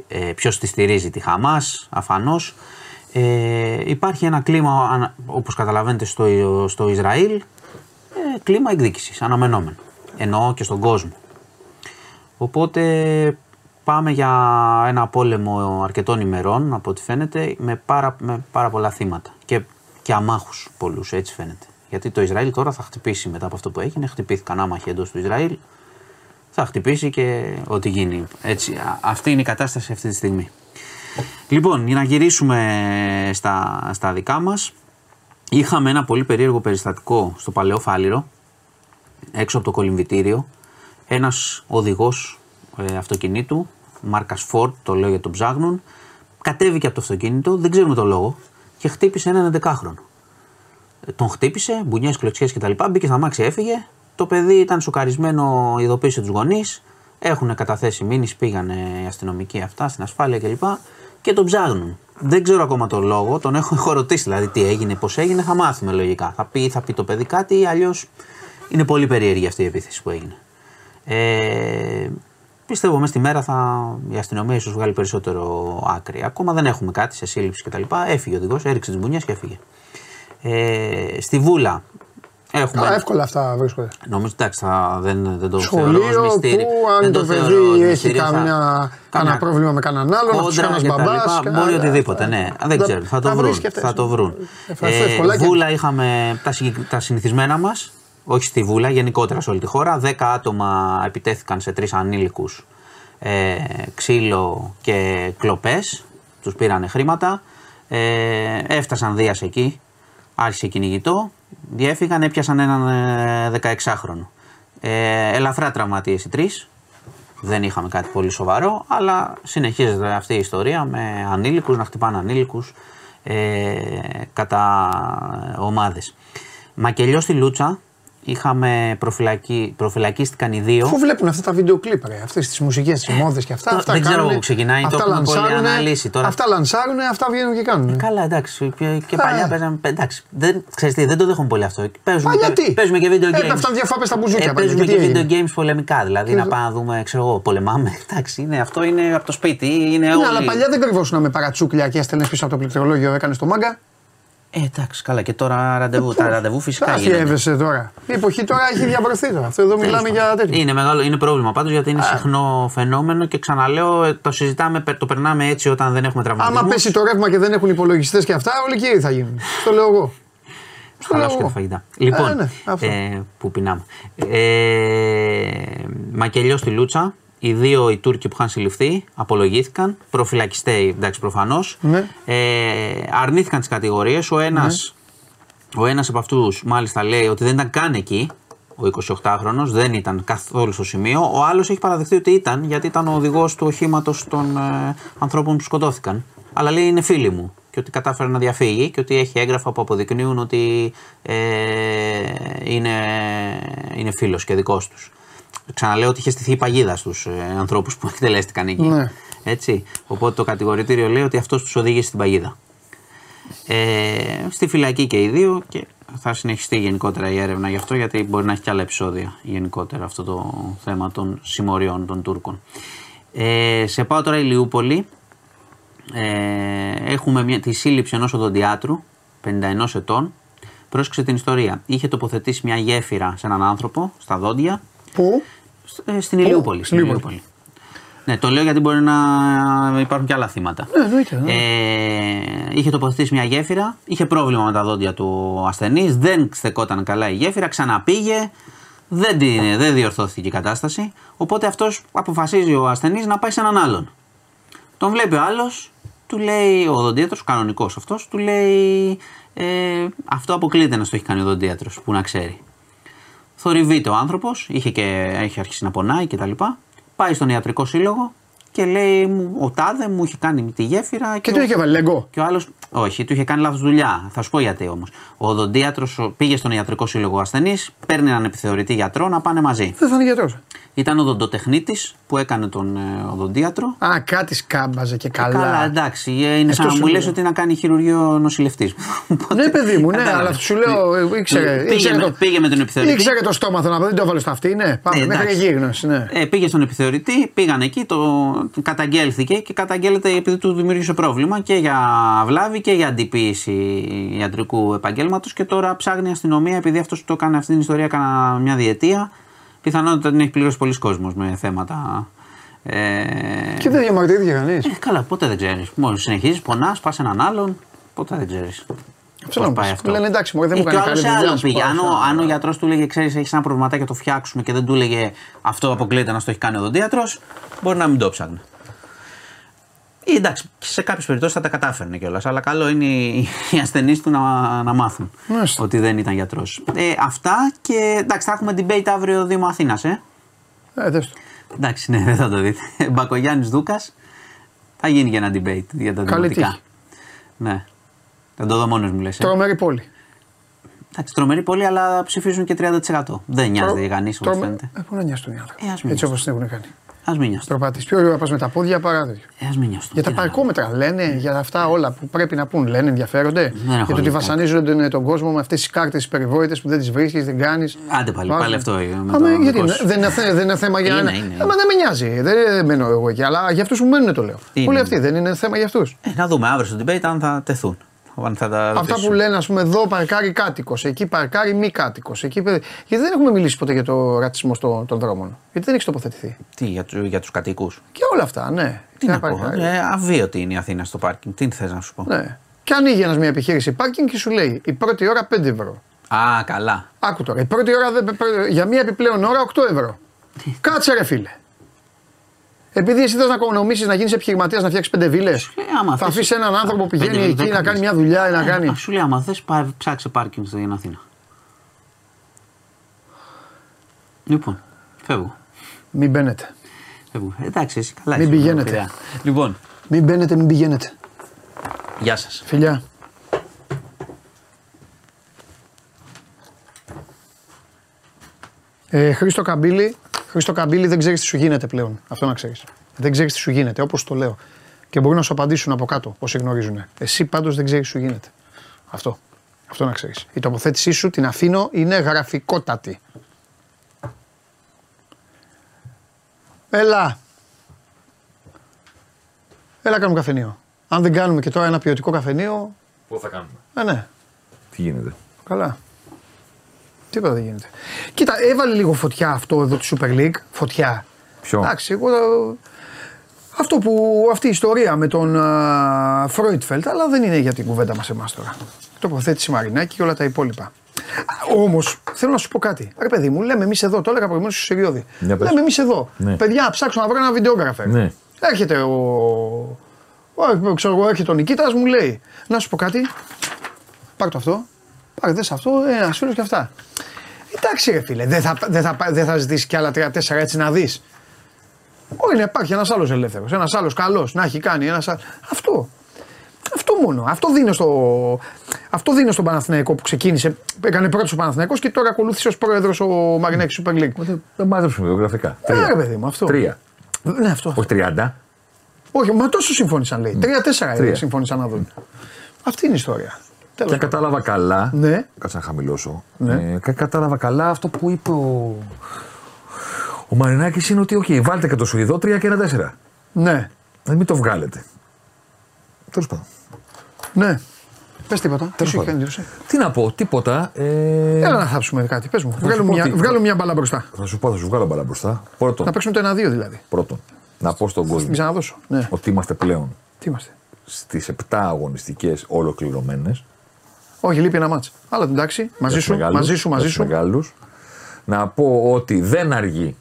ε, ποιος τη στηρίζει τη Χαμάς, αφανώς. Ε, υπάρχει ένα κλίμα, ανα- όπως καταλαβαίνετε στο, στο Ισραήλ, ε, κλίμα εκδίκησης, αναμενόμενο. Εννοώ και στον κόσμο. Οπότε πάμε για ένα πόλεμο αρκετών ημερών, από ό,τι φαίνεται, με πάρα, με πάρα πολλά θύματα. Και, και αμάχους πολλούς, έτσι φαίνεται. Γιατί το Ισραήλ τώρα θα χτυπήσει μετά από αυτό που έγινε, χτυπήθηκαν άμαχοι εντός του Ισραήλ, θα χτυπήσει και ό,τι γίνει. Έτσι, α- αυτή είναι η κατάσταση αυτή τη στιγμή. Λοιπόν, για να γυρίσουμε στα, στα δικά μας, είχαμε ένα πολύ περίεργο περιστατικό στο Παλαιό Φάληρο, έξω από το κολυμβητήριο, ένας οδηγός ε, αυτοκινήτου, μάρκας Ford, το λέω για τον ψάχνουν, κατέβηκε από το αυτοκίνητο, δεν ξέρουμε τον λόγο, και χτύπησε έναν 11χρονο. Ε, Τον χτύπησε, μπουνιές, κλωτσιές κτλ. Μπήκε στα μάξι, έφυγε. Το παιδί ήταν σοκαρισμένο, ειδοποίησε τους γονείς. Έχουν καταθέσει μήνυση, πήγανε οι αστυνομικοί αυτά στην ασφάλεια κλπ. Και τον ψάχνουν. Δεν ξέρω ακόμα τον λόγο, τον έχω, [LAUGHS] έχω ρωτήσει δηλαδή τι έγινε, πώς έγινε, θα μάθουμε λογικά. Θα πει, θα πει το παιδί κάτι ή αλλιώς είναι πολύ περίεργη αυτή η επίθεση που έγινε. Ε, πιστεύω μέσα στη μέρα θα, η αστυνομία ίσως βγάλει περισσότερο άκρη. Ακόμα δεν έχουμε κάτι σε σύλληψη κτλ. Έφυγε ο οδηγός, έριξε τις μπουνιές και έφυγε. Ε, στη Βούλα έχουμε. Α, εύκολα αυτά βρίσκονται. Νομίζω εντάξει, θα, δεν, δεν το Σχολείο θεωρώ ως μυστήριο. που αν δεν το θεωρώ ως παιδί έχει μυστήριο, θα- καμιά, κανένα πρόβλημα με κανέναν άλλον, να τους κόντρα κάνει και τα μπαμπάς. λοιπά, και- Μπορεί α, οτιδήποτε, α, ναι. α, Δεν τα- ξέρω, θα το τα βρουν. βρίσκει αυτές. Θα το βρουν. Ευχαριστώ, Ε, ευκολάκια. Βούλα είχαμε τα, συγκεκ- τα συνηθισμένα μας, όχι στη Βούλα, γενικότερα σε όλη τη χώρα. Δέκα άτομα επιτέθηκαν σε τρεις ανήλικους ε, ξύλο και κλοπές. Τους πήρανε χρήματα. Ε, έφτασαν Δίας εκεί. Άρχισε κυνηγητό. Διέφυγαν, έπιασαν έναν ε, 16χρονο. Ε, ελαφρά τραυματίε οι τρεις. Δεν είχαμε κάτι πολύ σοβαρό, αλλά συνεχίζεται αυτή η ιστορία με ανήλικους να χτυπάνε ανήλικους ε, κατά ομάδες. Μακελιός στη Λούτσα. Είχαμε προφυλακή, προφυλακίστηκαν οι δύο. Αφού βλέπουν αυτά τα βίντεο κλίπ, ρε, αυτές τις μουσικές, τι μόδες και αυτά. Το- αυτά δεν ξέρω κάνουνε, πού ξεκινάει, το αυτά έχουμε πολύ λανσάρουνε, αναλύσει τώρα. Αυτά λανσάρουν, αυτά βγαίνουν και κάνουν. Καλά, εντάξει. Και, και Ε. παλιά παίζαμε. Εντάξει, δεν, ξέρεις τι, δεν το δέχομαι πολύ αυτό. Παίζουμε, Παλιά τι; παίζουμε και video Ε, games. πέφταν δύο φάπες στα μπουζούκια Ε, παλιά, παίζουμε και και τι video έγινε; games πολεμικά. Δηλαδή να πάμε να δούμε, ξέρω εγώ, πολεμάμε. [LAUGHS] Εντάξει, είναι, αυτό είναι από το σπίτι. Είναι Ναι, όλοι. αλλά παλιά δεν κρυβόσουν με παρατσούκλια και έστελνες πίσω από το πληκτρολόγιο, έκανες το μάγκα. Ε, εντάξει, καλά. Και τώρα ραντεβού, τα ραντεβού φυσικά Τα γίνονται. αφιέβεσαι τώρα. Η εποχή τώρα έχει διαβρωθεί τώρα. Αυτό εδώ μιλάμε για τέτοιο. Είναι μεγάλο, είναι πρόβλημα πάντως γιατί είναι συχνό φαινόμενο και ξαναλέω, ε, το συζητάμε, πε- το περνάμε έτσι όταν δεν έχουμε τραυματισμό. Άμα πέσει το ρεύμα και δεν έχουν υπολογιστές και αυτά, όλοι κύριοι θα γίνουν. Στο λέω εγώ. Στο λέω Χαλάσου και τα εγώ. φαγητά. Λοιπόν, Ε, ναι, αυτό. ε, που πεινάμε. Ε, Μακελιό στη Λούτσα. Οι δύο οι Τούρκοι που είχαν συλληφθεί απολογήθηκαν. Προφυλακιστέ, εντάξει, προφανώς. Ναι. Ε, αρνήθηκαν τις κατηγορίες. Ο ένας ο ένας από αυτούς μάλιστα λέει ότι δεν ήταν καν εκεί. Ο 28χρονος δεν ήταν καθόλου στο σημείο. Ο άλλος έχει παραδεχτεί ότι ήταν γιατί ήταν ο οδηγός του οχήματος των ε, ανθρώπων που σκοτώθηκαν. Αλλά λέει είναι φίλοι μου και ότι κατάφερε να διαφύγει και ότι έχει έγγραφα που αποδεικνύουν ότι ε, είναι, είναι φίλος και δικός τους. Ξαναλέω ότι είχε στηθεί η παγίδα στους ε, ανθρώπους που [LAUGHS] εκτελέστηκαν εκεί. Ναι. Έτσι. Οπότε το κατηγορητήριο λέει ότι αυτός τους οδήγησε στην παγίδα. Ε, στη φυλακή και οι δύο και θα συνεχιστεί γενικότερα η έρευνα γι' αυτό γιατί μπορεί να έχει και άλλα επεισόδια γενικότερα αυτό το θέμα των συμμοριών των Τούρκων. Ε, σε πάω τώρα Ηλιούπολη. Ε, έχουμε μια, τη σύλληψη ενός οδοντιάτρου 51 ετών. Πρόσεξε την ιστορία. Είχε τοποθετήσει μια γέφυρα σε έναν άνθρωπο στα δόντια Πού; ε, στην Ηλιούπολη. στην Στην Ηλιούπολη. Ηλιούπολη. Ναι, το λέω γιατί μπορεί να υπάρχουν και άλλα θύματα. Ναι, εννοείται. ναι. Ε, είχε τοποθετήσει μια γέφυρα, είχε πρόβλημα με τα δόντια του ασθενής, δεν στεκόταν καλά η γέφυρα, ξαναπήγε, δεν, την, δεν διορθώθηκε η κατάσταση. Οπότε αυτός αποφασίζει ο ασθενής να πάει σε έναν άλλον. Τον βλέπει ο άλλος, του λέει ο οδοντίατρος, κανονικός αυτός, του λέει ε, αυτό αποκλείεται να στο έχει κάνει ο οδοντίατρος, που να ξέρει. Θορυβείται ο άνθρωπος, είχε και έχει αρχίσει να πονάει κτλ. Πάει στον ιατρικό σύλλογο και λέει: μου, Ο τάδε μου είχε κάνει τη γέφυρα. Και ο- το είχε βάλει λέγκο. και ο άλλο, όχι, του είχε κάνει λάθος δουλειά. Θα σου πω γιατί όμως. Ο οδοντίατρος πήγε στον ιατρικό σύλλογο ασθενής, παίρνει έναν επιθεωρητή γιατρό να πάνε μαζί. Δεν θα είναι γιατρός. Ήταν ο οδοντοτεχνίτης που έκανε τον ε, οδοντίατρο. Α, κάτι σκάμπαζε και καλά. Καλά, εντάξει, ε, είναι σαν Αυτό να μου σου λες λέω. ότι να κάνει χειρουργείο νοσηλευτής. [LAUGHS] Ναι, παιδί μου, ναι, αλλά σου λέω, ε, ήξερε. Πήγε, ήξερε με, το- πήγε με τον επιθεωρητή. Ήξερε το στόμα του να πει, δεν το έβαλε στο αυτή, ναι. Πάμε, Ναι, μέχρι εντάξει. γίγνωση, ναι. Ε, πήγε στον επιθεωρητή, πήγαν εκεί, το καταγγέλθηκε και καταγγέλλεται επειδή του δημιούργησε πρόβλημα και για βλάβη και για αντιποίηση ιατρικού επαγγέλματος. Και τώρα ψάχνει η αστυνομία, επειδή αυτός το έκανε αυτή την ιστορία κάνα μια διετία. Πιθανότατα την έχει πληρώσει πολλοί κόσμος με θέματα. Ε, Και δεν διαμαρτυρήθηκε κανείς. ε, καλά, ποτέ δεν ξέρεις. Μόνο συνεχίζεις, πονάς, πας έναν άλλον, ποτέ δεν ξέρεις. Αυτό να μου πεις. Λένε εντάξει, μωρέ, δεν μου Ε, και κάνει ο καλή άλλος σε δουλειά. άλλον σου πήγε. πάω, Αν, ο- αυτά. αν ο γιατρός του λέγε, ξέρεις, έχεις ένα προβληματάκι να το φτιάξουμε και δεν του έλεγε αυτό αποκλείεται να στο έχει κάνει ο οδοντίατρο, μπορεί να μην το ψάχνει. Ή εντάξει, σε κάποιες περιπτώσεις θα τα κατάφερνε κιόλας. Αλλά καλό είναι οι, οι ασθενείς του να, να μάθουν Μάλιστα. ότι δεν ήταν γιατρός. Ε, αυτά και εντάξει, θα έχουμε debate αύριο Δήμο Αθήνας. Ε. Ε, δες το. Εντάξει, ναι, δεν θα το δείτε. [LAUGHS] Μπακογιάννης Δούκας. Θα γίνει και ένα debate για τα Καλή δημοτικά. τύχη. Ναι. Θα το δω μόνος μου λες. Τρομερή πόλη. Εντάξει, τρομερή πολύ, αλλά ψηφίζουν και 30%. Δεν νοιάζεται για κανείς, όπως Τρομε- φαίνεται. Ε, πού να νοιάζει τον άνθρωπο. Ε, ας μην Έτσι νοιάζει. όπω την έχουν κάνει. Α μην νοιάζουν. Τροπάτη. Πιο γρήγορα πας με τα πόδια παρά τέτοιο. Ε, ας μην νοιάζουν. Για τα Τι να παρκόμετρα λένε, για αυτά όλα που πρέπει να πούν, λένε, ενδιαφέρονται. έχω Για το ότι δει βασανίζονται τον, τον κόσμο με αυτές τις κάρτες περιβόητες που δεν τις βρίσκεις, δεν κάνεις. Άντε πάλι, πάλι αυτό, ε, με Α, το με, γιατί δικό είναι, σου. δεν, είναι, θε- δεν είναι θέμα για Είναι, ένα. είναι, είναι. Ε, μα δεν με νοιάζει. Δεν μένω εγώ εκεί. Αλλά για αυτούς που μένουν το λέω. Είναι, Όλοι είναι; αυτοί δεν είναι θέμα για αυτούς. Ε, να δούμε αύριο στο debate αν θα τεθούν. Αν θα τα Αυτά ρωτήσουν. που λένε, ας πούμε, εδώ παρκάρει κάτοικος, εκεί παρκάρει μη κάτοικος. Εκεί... παιδε- Γιατί δεν έχουμε μιλήσει ποτέ για το ρατσισμό στο- των δρόμων. Γιατί δεν έχει τοποθετηθεί. Τι, για, του, για τους κατοίκους. Και όλα αυτά, ναι. Τι Για να πω. παρκάρει. Ε, αβίωτη είναι η Αθήνα στο πάρκινγκ. Τι θες να σου πω. Ναι. Και ανοίγει ένας μια επιχείρηση πάρκινγκ και σου λέει η πρώτη ώρα 5 ευρώ. Α, καλά. Άκου τώρα, η πρώτη ώρα δεν- για μία επιπλέον ώρα 8 ευρώ. Κάτσε ρε φίλε. Επειδή εσύ θες να οικονομήσεις, να γίνεις επιχειρηματίας, να φτιάξεις πέντε βίλες, Ε, άμα θα θες- αφήσεις έναν άνθρωπο που Πέντε πηγαίνει βίλες εκεί δεν να κάνει κάνεις. μια δουλειά ή να κάνει. Α, σου λέει, άμα θες, πάει, ψάξε πάρκινγκ στην Αθήνα. Λοιπόν, φεύγω. Μην μπαίνετε. φεύγω. Ε, Εντάξει, εσύ καλά. Μην είσαι, πηγαίνετε. Πειραιά. Λοιπόν, Μην μπαίνετε, μην πηγαίνετε. γεια σας. Φιλιά. Ε, Χρήστο Καμπύλη, Χρήστο Καμπύλη δεν ξέρεις τι σου γίνεται πλέον. Αυτό να ξέρεις. Δεν ξέρεις τι σου γίνεται, όπως το λέω. Και μπορούν να σου απαντήσουν από κάτω όσοι γνωρίζουν. Εσύ πάντως δεν ξέρεις τι σου γίνεται. Αυτό. Αυτό να ξέρεις. Η τοποθέτησή σου την αφήνω είναι γραφικότατη. Έλα. Έλα κάνουμε καφενείο. Αν δεν κάνουμε και τώρα ένα ποιοτικό καφενείο, Πού θα κάνουμε; ε, ναι, Τι γίνεται; καλά. Τίποτα δεν γίνεται. Κοίτα, έβαλε λίγο φωτιά αυτό εδώ τη Super League. Φωτιά. Ποιο; Εντάξει, εγώ. ε, Αυτό που, αυτή η ιστορία με τον Φρόιτφελτ, αλλά δεν είναι για την κουβέντα μας εμάς τώρα. Τοποθέτηση Μαρινάκη και όλα τα υπόλοιπα. Όμως, θέλω να σου πω κάτι. Ρε παιδί μου, λέμε εμείς εδώ, το έλεγα προηγουμένως στο Σιριώδη. Για πες. Λέμε εμείς εδώ. Ναι. Παιδιά, ψάξω να βρω ένα βιντεόγραφερ. Ναι. Έρχεται ο. ο ξέρω εγώ, έρχεται ο Νικήτας, μου λέει. Να σου πω κάτι. Πάρ το αυτό. Πάρε δες αυτό, ένα φίλο και αυτά. Εντάξει, ρε φίλε, δεν θα, δεν θα, δεν θα ζητήσεις κι άλλα 3-4 έτσι να δεις. Όχι, να υπάρχει ένας άλλος ελεύθερος, ένας άλλος καλός, να έχει κάνει ένας Αυτό. Αυτό μόνο. Αυτό δίνω, στο, αυτό δίνω στον Παναθηναϊκό που ξεκίνησε. Έκανε πρώτος ο Παναθηναϊκός και τώρα ακολούθησε ως πρόεδρος ο Μαρινέκη Super League. Δεν δεν μάζεψουμε βιογραφικά. Ε, ρε παιδί μου, αυτό. Τρία. Ναι, αυτό. Όχι 30. Όχι, μα τόσο συμφώνησαν λέει. Τρία-τέσσερα Τρία. συμφώνησαν να δουν. Αυτή είναι η ιστορία. Και Τέλος αν κατάλαβα καλά. Ναι. Κάτσε να χαμηλώσω. Ναι. Ε, και αν κατάλαβα καλά αυτό που είπε ο. Ο Μαρινάκης είναι ότι, οκ, βάλτε και το Σουηδό 3 και ένα 4. Ναι, Να μην το βγάλετε. Τέλος πάντων. ναι. Πες τίποτα. Τι Τέλος σου έχει πάντων. κάνει εντύπωση. Τι να πω, τίποτα. Ε... Έλα να θάψουμε κάτι. Πες μου. σου Βγάλουμε πω μια, τι- βγάλουμε μια μπαλιά μπροστά. Θα σου πω, θα σου βγάλω μπαλιά μπροστά. Πρώτον, Να παίξουμε το 1-2 δηλαδή. πρώτον να πω στον Την κόσμο ξαναδώσω. Ναι. ότι είμαστε πλέον Τι είμαστε; στις 7 αγωνιστικές ολοκληρωμένες. Όχι, λείπει ένα ματς. Αλλά εντάξει, μαζί σου, μαζί σου, μαζί σου. Μεγάλους. Να πω ότι δεν αργεί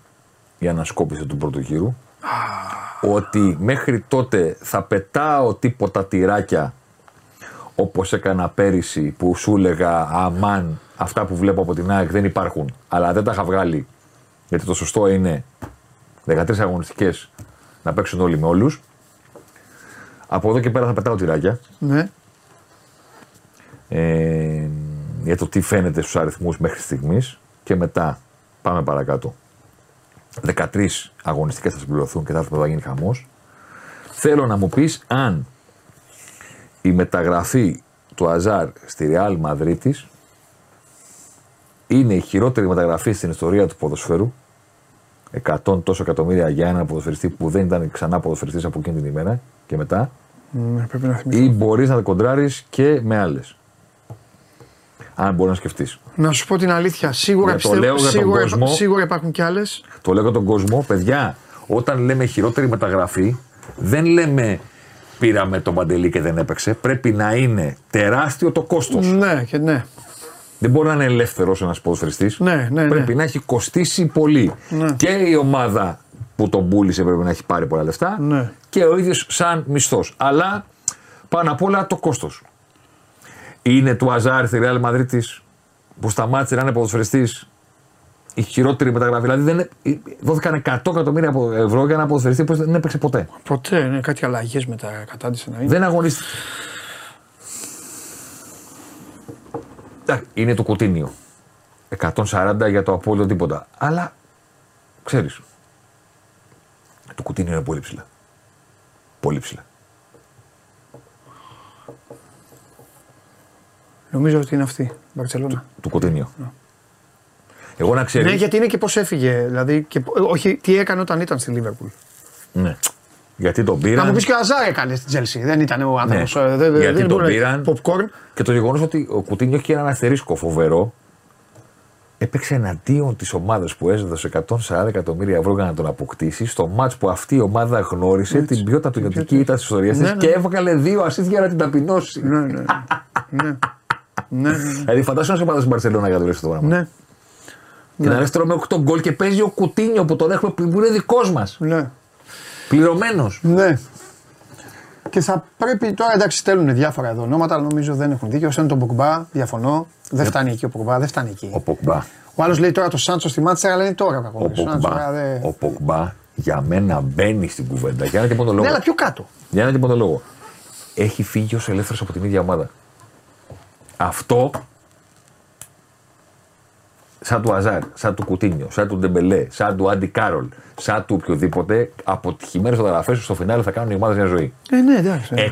η ανασκόπηση του πρώτου γύρου. ότι μέχρι τότε θα πετάω τίποτα τυράκια όπως έκανα πέρυσι που σου έλεγα αμάν αυτά που βλέπω από την ΑΕΚ δεν υπάρχουν αλλά δεν τα είχα βγάλει γιατί το σωστό είναι 13 αγωνιστικές να παίξουν όλοι με όλους από εδώ και πέρα θα πετάω τυράκια Ναι. Ε, για το τι φαίνεται στους αριθμούς μέχρι στιγμής και μετά πάμε παρακάτω. 13 αγωνιστικές θα συμπληρωθούν και θα έρθουμε εδώ να γίνει χαμός. Θέλω να μου πεις αν η μεταγραφή του Αζάρ στη Ρεάλ Μαδρίτης είναι η χειρότερη μεταγραφή στην ιστορία του ποδοσφαίρου 100 τόσο εκατομμύρια για έναν ποδοσφαιριστή που δεν ήταν ξανά ποδοσφαιριστής από εκείνη την ημέρα και μετά ναι. Πρέπει να θυμηθώ. ή μπορείς να τα κοντράρεις και με άλλες. Αν μπορεί να σκεφτείς. Να σου πω την αλήθεια. Σίγουρα, Για το πιστεύω, λέω για τον σίγουρα, κόσμο. σίγουρα υπάρχουν κι άλλες. Το λέω για τον κόσμο, παιδιά, όταν λέμε χειρότερη μεταγραφή, δεν λέμε πήραμε τον Παντελή και δεν έπαιξε. Πρέπει να είναι τεράστιο το κόστος. Ναι, και ναι. Δεν μπορεί να είναι ελεύθερος ένας ποδοσφαιριστής. Ναι, ναι, ναι. Πρέπει να έχει κοστίσει πολύ. Ναι. Και η ομάδα που τον πούλησε πρέπει να έχει πάρει πολλά λεφτά. Ναι. Και ο ίδιος σαν μισθός. Αλλά πάνω απ' όλα το κόστος. Είναι του Αζάρ στη Real Madrid που σταμάτησε να είναι ποδοσφαιριστής η χειρότερη μεταγραφή. Δηλαδή δεν, είναι- δόθηκαν 100 εκατομμύρια από- ευρώ για ένα ποδοσφαιριστή που δεν έπαιξε ποτέ. Ποτέ, ναι, κάτι αλλαγές μετά κατάντησε να είναι. Δεν αγωνίστηκε. Εντάξει, Είναι το κουτίνιο. 140 για το απόλυτο τίποτα. Αλλά ξέρεις. Το κουτίνιο είναι πολύ ψηλά. Πολύ ψηλά. Νομίζω ότι είναι αυτή. η Μπαρσελόνα. Το κουτίνιο. Εγώ να ξέρει. Ναι, γιατί είναι και πώς έφυγε. Δηλαδή, και, πο- όχι, τι έκανε όταν ήταν στη Λίβερπουλ. Ναι. Γιατί τον Να πήραν. μου πεις και ο Αζάρ έκανε στην Τζέλσι. Δεν ήταν ο άνθρωπος. Ναι. δεν, Γιατί δεν τον μπορεί να- πήραν. Popcorn. Και το γεγονός ότι ο Κουτίνιο έχει ένα αστερίσκο φοβερό. Έπαιξε εναντίον της ομάδας που έδωσε 140 εκατομμύρια ευρώ για να τον αποκτήσει στο μάτς που αυτή η ομάδα γνώρισε την ποιότητα του νιωτική ήττα τη ιστορία τη Ναι, ναι. και έβγαλε δύο ασίστ για να την ταπεινώσει. Ναι, ναι. [LAUGHS] ναι. ναι. Ναι, ναι, Δηλαδή, φαντάσου να σε πάω στην Παρσελόνα για το λε αυτό το πράγμα. ναι. Και να λες τρώμε 8 γκολ και παίζει ο Κουτίνιο που τον έχουμε που είναι δικός μας. ναι. Πληρωμένος. Ναι. Και θα πρέπει τώρα εντάξει στέλνουν διάφορα εδώ ονόματα, αλλά νομίζω δεν έχουν δίκιο. Στέλνουν τον Πογκμπά, διαφωνώ. Δεν φτάνει εκεί ο Πογκμπά, δεν φτάνει εκεί. Ο Πογκμπά. Ο άλλος λέει τώρα το Σάντσο στη Μάτσα, αλλά είναι τώρα Ο κακό. Ποκμπά, ο Ποκμπά για μένα μπαίνει στην κουβέντα. Για ένα και μόνο λόγο. Ναι, αλλά πιο κάτω. Για ένα και μόνο λόγο. Έχει φύγει ως ελεύθερος από την ίδια ομάδα. Αυτό σαν του Αζάρ, σαν του Κουτίνιο, σαν του Ντεμπελέ, σαν του Άντι Κάρολ, σαν του οποιοδήποτε, αποτυχημένε φωτογραφίε στο φινάλε θα κάνουν οι ομάδες μια ζωή. Ε, ναι, εντάξει. ναι.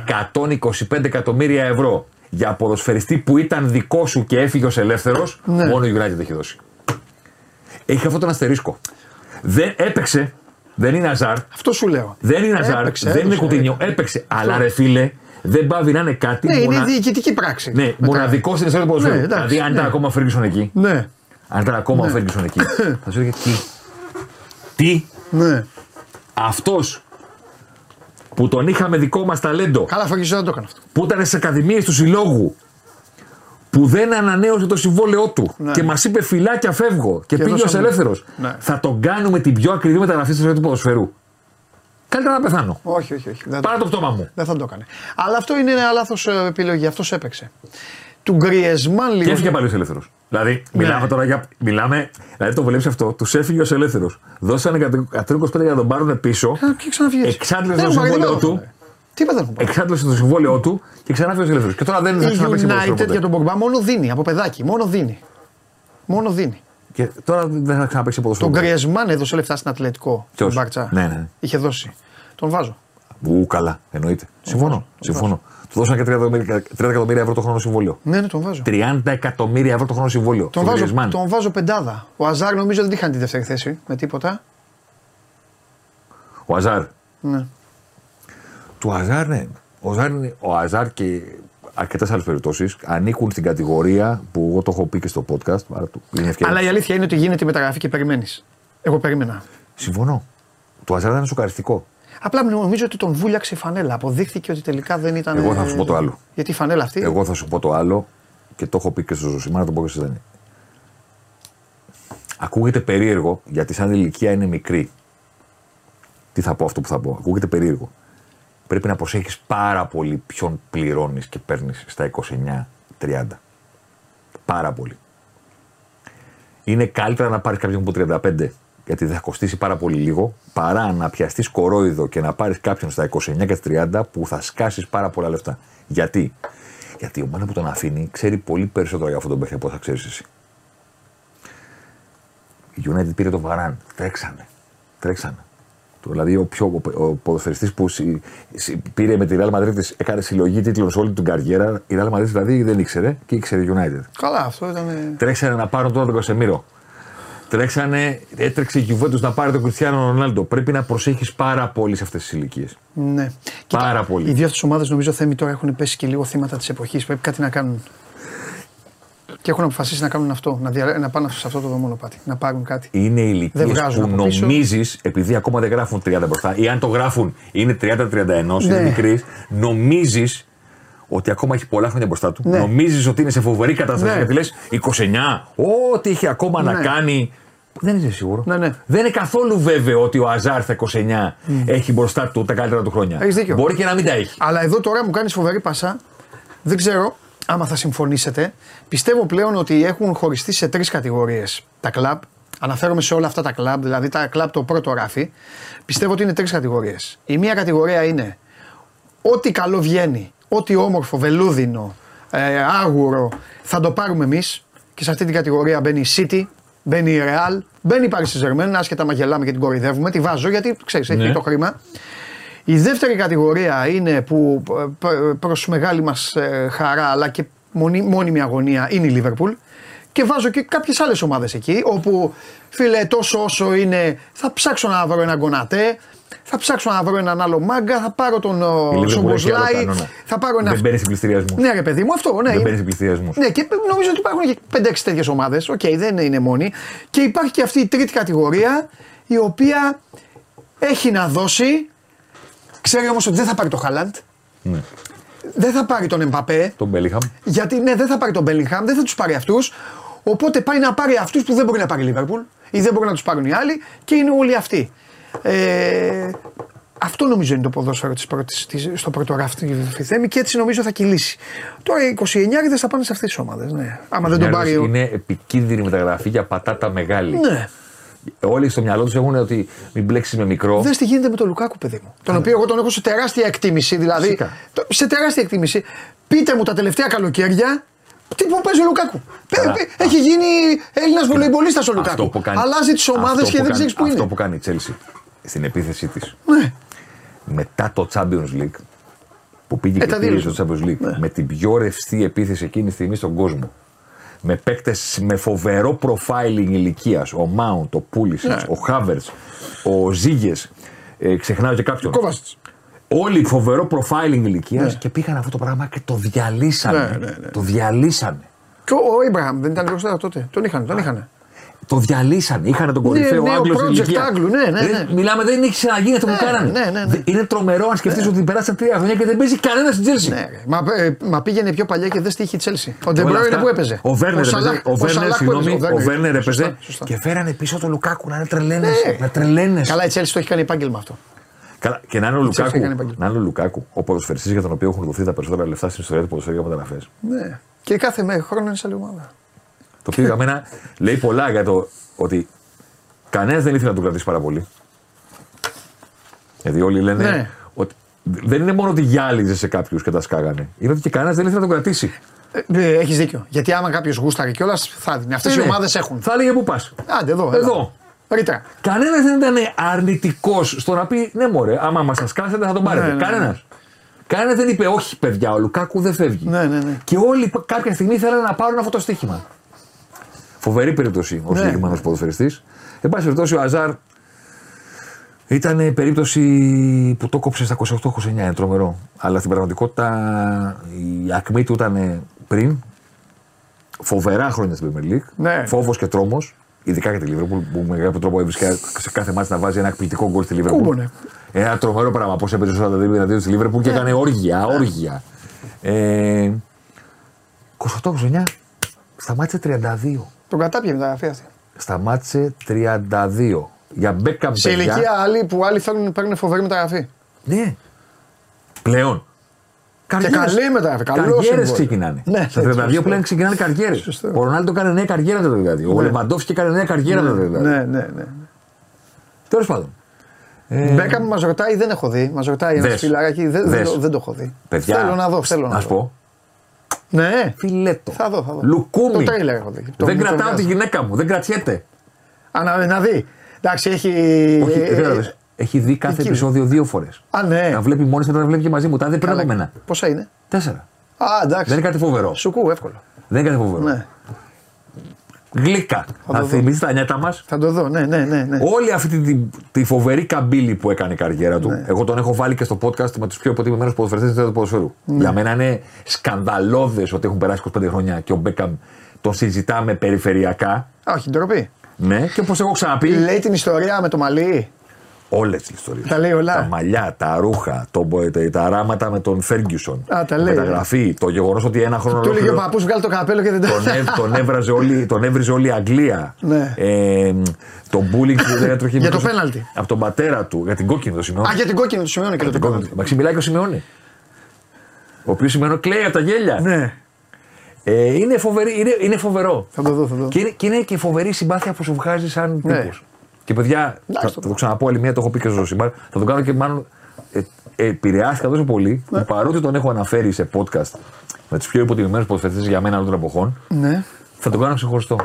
125 εκατομμύρια ευρώ για ποδοσφαιριστή που ήταν δικό σου και έφυγε ως ελεύθερος, Ναι. μόνο η United έχει δώσει. Έχει αυτό τον αστερίσκο. Δεν έπαιξε, δεν είναι Αζάρ, Αυτό σου λέω. δεν είναι Αζάρ, Έπαιξε, δεν είναι έδωσε. Κουτίνιο, έπαιξε. Αλλά ρε φίλε, δεν πάβει να είναι κάτι Ναι, είναι μονα- διοικητική πράξη. ναι, Μετά. μοναδικό στην ιστορία του Ναι, ποδοσφαίρου. εντάξει, δηλαδή, αν ήταν ναι. ακόμα ο Φέργκισον εκεί, Ναι, αν ήταν ακόμα ο Φέργκισον εκεί, [COUGHS] θα σου έλεγε τι; Τι, ναι. αυτός που τον είχαμε δικό μας ταλέντο, Καλά, Φραγκίζο δεν το έκανε αυτό. που ήταν στι ακαδημίες του συλλόγου, που δεν ανανέωσε το συμβόλαιό του Ναι. και μας είπε φυλάκια φεύγω και, Και πήγε ως δώσαμε- ελεύθερος. Ναι. Θα τον κάνουμε την πιο ακριβή μεταγραφή στη ζωή του ποδοσφαιρού. Καλύτερα να πεθάνω. Όχι, όχι, όχι. Δεν, Πάρε το πτώμα μου. δεν θα το έκανε. Αλλά αυτό είναι μια λάθος επιλογή. Αυτός έπαιξε. Του Γκριεσμάν λίγο. Και έφυγε πάλι ω ελεύθερος. Δηλαδή, Ναι. μιλάμε τώρα για. Μιλάμε, δηλαδή το βλέπει αυτό, τους έφυγε ω ελεύθερος. Δώσανε 125 για να τον πάρουν πίσω. Α, Και ξαναφύγει. Εξάντλησε το συμβόλαιό του. Τι είπα δεν έχω πάρει. Εξάντλησε το συμβόλαιό του και ξανά έφυγε ω ελεύθερος. Και τώρα δεν θα Η ξαναπέξει ποδόσφαιρο United ποτέ. για τον Πογμπά μόνο δίνει από παιδάκι. Μόνο δίνει. Μόνο δίνει. Και τώρα δεν θα ξαναπέξει ποδόσφαιρο. Τον ποτέ. Γκριεσμάν έδωσε λεφτά στην Ατλετικό. Ποιος; Τον Μπάρτσα. Ναι, ναι. Είχε δώσει. Τον βάζω. Ου, καλά, εννοείται. Συμφωνώ. συμφωνώ. Του δώσανε και 30 εκατομμύρια- 30 εκατομμύρια ευρώ το χρόνο συμβόλαιο. Ναι, ναι, τον βάζω. 30 εκατομμύρια ευρώ το χρόνο συμβόλαιο. Τον στον βάζω, Griezmann. τον βάζω πεντάδα. Ο Αζάρ νομίζω δεν είχαν τη δεύτερη θέση με τίποτα. Ο Αζάρ. Ναι. Του Αζάρ, ναι. Ο Αζάρ, είναι- ο Αζάρ και αρκετές άλλες περιπτώσεις ανήκουν στην κατηγορία που εγώ το έχω πει και στο podcast. άρα του- Είναι ευκαιρία. Αλλά η αλήθεια είναι ότι γίνεται η μεταγραφή και περιμένεις. Εγώ περίμενα. Συμφωνώ. Το Αζάρ ήταν σοκαριστικό. Απλά νομίζω ότι τον βούλιαξε η φανέλα. Αποδείχθηκε ότι τελικά δεν ήταν. Εγώ θα σου πω το άλλο. Γιατί η φανέλα αυτή. Εγώ θα σου πω το άλλο και το έχω πει και στο Ζωσιμά, να το πω και στη Δανή. Ακούγεται περίεργο γιατί σαν ηλικία είναι μικρή. Τι θα πω αυτό που θα πω. Ακούγεται περίεργο. Πρέπει να προσέχεις πάρα πολύ ποιον πληρώνεις και παίρνεις στα 29-30. Πάρα πολύ. Είναι καλύτερα να πάρεις κάποιον που 35 γιατί θα κοστίσει πάρα πολύ λίγο παρά να πιαστείς κορόιδο και να πάρεις κάποιον στα 29 και στα 30 που θα σκάσεις πάρα πολλά λεφτά. Γιατί; Γιατί η ομάδα που τον αφήνει ξέρει πολύ περισσότερο για αυτόν τον παίχτη από όσα ξέρεις εσύ. Η United πήρε τον Βαράν. Τρέξανε. Τρέξανε. Το, δηλαδή ο, πιο, ο, ο ποδοσφαιριστής που συ- συ- πήρε με τη Real Madrid, της έκανε συλλογή τίτλων σε όλη την καριέρα. Η Real Madrid δηλαδή δεν ήξερε και ήξερε η United. Καλά, αυτό ήταν. Τρέξανε να πάρουν τώρα τον Κασεμίρο. Τρέξανε, έτρεξε η Juventus να πάρει τον Κριστιανό Ρονάλντο. Πρέπει να προσέχεις πάρα πολύ σε αυτές τις ηλικίες. Ναι. Πάρα πολύ. Οι δύο αυτές ομάδες νομίζω θέμη τώρα έχουν πέσει και λίγο θύματα της εποχής. Πρέπει κάτι να κάνουν. Και έχουν αποφασίσει να κάνουν αυτό. Να, δια... να πάνε σε αυτό το μονοπάτι. Να πάρουν κάτι. Είναι ηλικίε Δεν βγάζουν που από πίσω. νομίζεις, επειδή ακόμα δεν γράφουν 30 μπροστά, ή αν το γράφουν είναι 30-31, είναι Ναι. μικρής, νομίζεις ότι ακόμα έχει πολλά χρόνια μπροστά του. Ναι. Νομίζεις ότι είναι σε φοβερή κατάσταση. Ναι. Γιατί λες 29, ό,τι έχει ακόμα να Ναι. κάνει. Δεν είσαι σίγουρο. Ναι, ναι. Δεν είναι καθόλου βέβαιο ότι ο Αζάρ στα 29 έχει μπροστά του τα καλύτερα του χρόνια. Έχεις δίκιο. Μπορεί και να μην τα έχει. Αλλά εδώ τώρα μου κάνεις φοβερή πασά. Δεν ξέρω άμα θα συμφωνήσετε. Πιστεύω πλέον ότι έχουν χωριστεί σε τρεις κατηγορίες τα κλαμπ. Αναφέρομαι σε όλα αυτά τα κλαμπ, δηλαδή τα κλαμπ το πρώτο ράφι. Πιστεύω ότι είναι τρεις κατηγορίες. Η μία κατηγορία είναι ό,τι καλό βγαίνει, ό,τι όμορφο, βελούδινο, ε, άγουρο, θα το πάρουμε εμείς. Και σε αυτή την κατηγορία μπαίνει η City, μπαίνει η Real, μπαίνει η Paris Saint-Germain, άσχετα μα γελάμε και την κοροϊδεύουμε, τη βάζω γιατί ξέρεις, έχει Ναι. το χρήμα. Η δεύτερη κατηγορία είναι που ε, π- προς μεγάλη μας ε, χαρά αλλά και μονή, μόνιμη αγωνία είναι η Λίβερπουλ και βάζω και κάποιες άλλες ομάδες εκεί όπου φίλε τόσο όσο είναι θα ψάξω να βρω έναν Γκονατέ θα ψάξω να βρω έναν άλλο μάγκα, θα πάρω τον Η ο, Liverpool έχει άλλο Σομποσλάι, κανόνα. θα πάρω ένα. Δεν μπαίνει σε πλειστηριασμού. Ναι, ρε παιδί μου, αυτό. Ναι, Δεν είναι- μπαίνει σε πλειστηριασμού. ναι, και νομίζω ότι υπάρχουν και 5-6 τέτοιες ομάδες. Οκ, δεν είναι μόνοι. Και υπάρχει και αυτή η τρίτη κατηγορία η οποία έχει να δώσει. Ξέρει όμως ότι δεν θα πάρει το Χάλαντ. Δεν θα πάρει τον Εμπαπέ. Τον Μπέλιγχαμ. Γιατί ναι, δεν θα πάρει τον Μπέλιγχαμ, δεν θα τους πάρει αυτούς. Οπότε πάει να πάρει αυτούς που δεν μπορεί να πάρει η Λίβερπουλ ή δεν μπορεί να τους πάρουν οι άλλοι και είναι όλοι αυτοί. Ε, αυτό νομίζω είναι το ποδόσφαιρο της πρώτης, της, στο πρώτο ράφτη θέμη και έτσι νομίζω θα κυλήσει. Τώρα οι 29 θα πάνε σε αυτές τις ομάδες. Ναι. Άμα δεν τον πάρει. ο- Είναι επικίνδυνη μεταγραφή για πατάτα μεγάλη. Ναι. Όλοι στο μυαλό τους έχουν ότι μην μπλέξεις με μικρό. Δες τι γίνεται με τον Λουκάκου, παιδί μου. Τον οποίο εγώ τον έχω σε τεράστια εκτίμηση. Δηλαδή, Φυσικά. το- σε τεράστια εκτίμηση. Πείτε μου τα τελευταία καλοκαίρια Τι που παίζει ο Λουκάκου. Πε- πε- Έχει γίνει Έλληνας βολεϊμπολίστας ο Αυτό Λουκάκου. που κάνει- Αλλάζει τις ομάδες αυτό και που δεν κάνει- ξέρεις που Αυτό είναι. που κάνει η Chelsea στην επίθεσή της Ναι. μετά το Champions League που πήγε Ε, και τα πήρε δήλωσε. στο Champions League με την πιο ρευστή επίθεση εκείνη τη στιγμή στον κόσμο. Με παίκτες με φοβερό profiling ηλικίας. Ο Μάουντ, ο Πούληση, Ναι. ο Χάβερτ, ο Ζήγε. Ε, ξεχνάω και κάποιον. Κόβασιτς. Όλοι φοβερό profiling ηλικίας και πήγαν αυτό το πράγμα και το διαλύσανε. Ναι, ναι, ναι. Το διαλύσανε. Και ο, ο Ιμπραήμ δεν ήταν μπροστά τότε. Τον είχαν, τον είχαν. Το διαλύσανε. Είχαν τον κορυφαίο ναι, ο Άγγλος στην project ηλικία. Άγγλου, ναι, ναι, Δεν- ναι. Μιλάμε, δεν έχει ξαναγίνει αυτό που Ναι, κάνανε. ναι, ναι, ναι. Δε- Είναι τρομερό αν σκεφτείς ότι περάσαν τρία χρόνια και δεν παίζει κανένας στην Chelsea. Ναι, ρε. μα, ε, μα πήγαινε πιο παλιά και δεν στήχη η Τσέλσι. Ο Όλα Ντεμπρόινε αυτά, που έπαιζε. Ο Βέρνερ, Σαλάχ- έπαιζε, ο Βέρνερ, Σαλάχ που συγγνώμη, έπαιζε, ο Βέρνερ έπαιζε Σωστά, σωστά. και φέρανε πίσω τον Λουκάκου να είναι τρελαίνεσαι. Ναι. Να τρελαίνεσαι. Καλά, η Τσέλσι το έχει κάνει επάγγελμα αυτό. Καλά, και να είναι ο Chelsea Λουκάκου, έκανε επαγγελμα. να είναι ο Λουκάκου, ο ποδοσφαιριστής για τον οποίο έχουν δοθεί τα περισσότερα λεφτά στην ιστορία του ποδοσφαίρου για μεταγραφέ. Ναι. Και κάθε μέ- χρόνο είναι σε άλλη ομάδα. Το οποίο για μένα λέει πολλά για το ότι κανένας δεν ήθελε να τον κρατήσει πάρα πολύ. Γιατί όλοι λένε Ναι. ότι δεν είναι μόνο ότι γυάλιζε σε κάποιους και τα σκάγανε. Είναι ότι και κανένας δεν ήθελε να τον κρατήσει. Ε, Έχεις δίκιο. Γιατί άμα κάποιος γούσταρε κιόλας θα δίνει. Αυτές οι Ναι. ομάδες έχουν. Θα έλεγε πού πας; Άντε εδώ. Εδώ. Ρήτρα. Κανένας δεν ήταν αρνητικός στο να πει ναι, μωρέ, άμα μας σκάσετε θα τον πάρετε. Ναι, ναι, ναι. Κανένας. Κανένας δεν είπε όχι, παιδιά, ο Λουκάκου δεν φεύγει. Ναι, ναι, ναι. Και όλοι κάποια στιγμή θέλανε να πάρουν αυτό το στοίχημα. Φοβερή περίπτωση ο Ναι. συγκεκριμένος ποδοσφαιριστής. Εν πάση περιπτώσει, ο Αζάρ ήταν περίπτωση που το κόψε στα 28-29, είναι τρομερό. Αλλά στην πραγματικότητα η ακμή του ήταν πριν. Φοβερά χρόνια στην Premier League. Ναι. Φόβος και τρόμος. Ειδικά για τη Liverpool που με κάποιο τρόπο έβρισκε σε κάθε μάτι να βάζει ένα εκπληκτικό γκολ στη Liverpool. Κούμπονε. Ένα τρομερό πράγμα. Πώς έπαιζε στο 42 εναντίον στη Liverpool και έκανε όργια, όργια. Ε, 28-29 σταμάτησε 32. Τον κατάπιε μεταγραφή αυτή. Σταμάτησε 32. Για μπέκα Σε παιδιά. ηλικία άλλοι που άλλοι θέλουν, παίρνουν φοβερή μεταγραφή. Ναι. Πλέον. Και καλή μεταγραφή. Καλό Καριέρες συμβόλαιο. ξεκινάνε. Ναι, Στα έτσι, 32 σωστό. πλέον ξεκινάνε καριέρες. Σωστό. Ο Ρονάλντο έκανε νέα καριέρα το 32. Ο Λεβαντόφσκι έκανε νέα καριέρα το 32. Ναι, ναι, ναι. Τέλος πάντων. Ε, Μπέκα μου μας ρωτάει, δεν έχω δει. Μας ρωτάει ένας Δες. φιλαράκι, δεν, δεν, Δες. το- δεν το έχω δει. παιδιά, θέλω να δω, θέλω να, να σου δω. πω. Ναι, Φιλέτο. θα δω, θα δω. Λουκούμι. Το τρέιλερ έχω δει. Το- δεν το κρατάω βγάζει. τη γυναίκα μου. Δεν κρατιέται. Α, να, να δει. Εντάξει, έχει. Όχι, ε, δεν ε, κατάλαβες. Έχει δει κάθε εκεί. επεισόδιο δύο φορές. Α, ναι. Να βλέπει μόνη μετά να βλέπει και μαζί μου. Τα δεν πριν από μένα. Πόσα είναι; Τέσσερα. Α, εντάξει. Δεν είναι κάτι φοβερό. Σου κού, εύκολο. Δεν είναι κάτι φοβερό. Ναι. Γλύκα. το Να δω. θυμίσει τα νιάτα μας. Θα το δω, ναι, ναι, ναι. ναι. Όλη αυτή τη, τη, τη φοβερή καμπύλη που έκανε η καριέρα του. Ναι. Εγώ τον έχω βάλει και στο podcast με τους πιο υποτιμημένους ποδοσφαιριστές του ποδοσφαίρου. Ναι. Για μένα είναι σκανδαλώδες ότι έχουν περάσει 25 χρόνια και ο Μπέκαμ τον συζητάμε περιφερειακά. Α, όχι, ντροπή. Ναι, και όπως έχω ξαναπεί, Λέει την ιστορία με το μαλλί. Όλες τις ιστορίες. Τα λέει όλα. Τα μαλλιά, τα ρούχα, το, τα, τα ράματα με τον Φέργκιουσον. Α, τα λέει. Μεταγραφή, το γεγονός ότι ένα χρόνο. Του έλεγε ο ολόκληρο παππούς βγάλει το καπέλο και δεν το τον, έβ- τον, έβραζε όλη, τον έβριζε όλη η Αγγλία. Ναι. Ε, τον bullying που δεν έτρωχε Για το μικρός- πέναλτι. Από τον πατέρα του, για την κόκκινη το Σιμεώνη. Α, για την κόκκινη του σημειώνει και Για το την κόκκινη. Μαξί μιλάει και ο Σιμεώνη. Ο οποίος Σιμεώνη κλαίει από τα γέλια. Ναι, Ε, είναι, φοβερή, είναι, είναι φοβερό. θα το δω, θα το δω. Και είναι, και είναι και φοβερή συμπάθεια που σου βγάζει σαν Ναι. τύπος. Και παιδιά, θα, το θα το ξαναπώ άλλη μία, το έχω πει και στο Ζωσιμάρ. Θα το κάνω και μάλλον. Ε, ε, επηρεάστηκα τόσο πολύ Ναι. που παρότι τον έχω αναφέρει σε podcast με του πιο υποτιμημένου ποδοσφαιριστέ για μένα όλων των εποχών, Ναι, θα τον κάνω ξεχωριστό.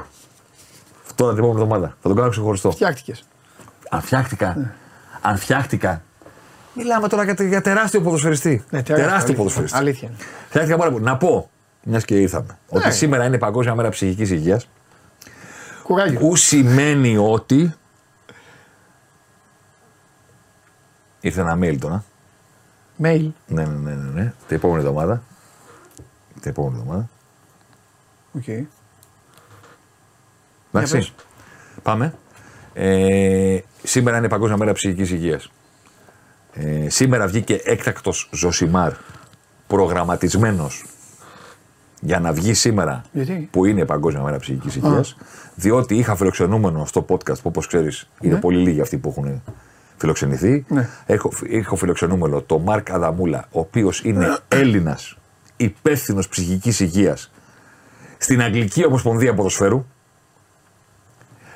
Τώρα την επόμενη εβδομάδα. Θα τον κάνω ξεχωριστό. φτιάχτηκες. Αν φτιάχτηκα. Αν φτιάχτηκα. Μιλάμε τώρα για, για τεράστιο ποδοσφαιριστή. Ναι, τεράστιο ποδοσφαιριστή. Αλήθεια. είναι. Φτιάχτηκα πάρα πολύ. Να πω, μιας και ήρθαμε, ότι σήμερα είναι Παγκόσμια Μέρα Ψυχικής Υγείας. Κουράγιο. Που σημαίνει ότι. Ήρθε ένα mail τώρα. Mail. Ναι, ναι, ναι, ναι, ναι. Την επόμενη εβδομάδα. Την επόμενη εβδομάδα. Οκ. Εντάξει. πες. Πάμε. Ε, σήμερα είναι Παγκόσμια Μέρα Ψυχικής Υγείας. Ε, σήμερα βγήκε έκτακτος Ζωσιμάρ προγραμματισμένος για να βγει σήμερα Γιατί; που είναι Παγκόσμια Μέρα Ψυχικής Υγείας διότι είχα φιλοξενούμενο στο podcast που όπως ξέρεις είναι πολύ λίγοι αυτοί που έχουν φιλοξενηθεί. Ναι. Έχω, έχω φιλοξενούμενο τον Μάρκ Αδαμούλα ο οποίος είναι Έλληνας υπεύθυνος ψυχικής υγείας στην Αγγλική Ομοσπονδία Ποδοσφαίρου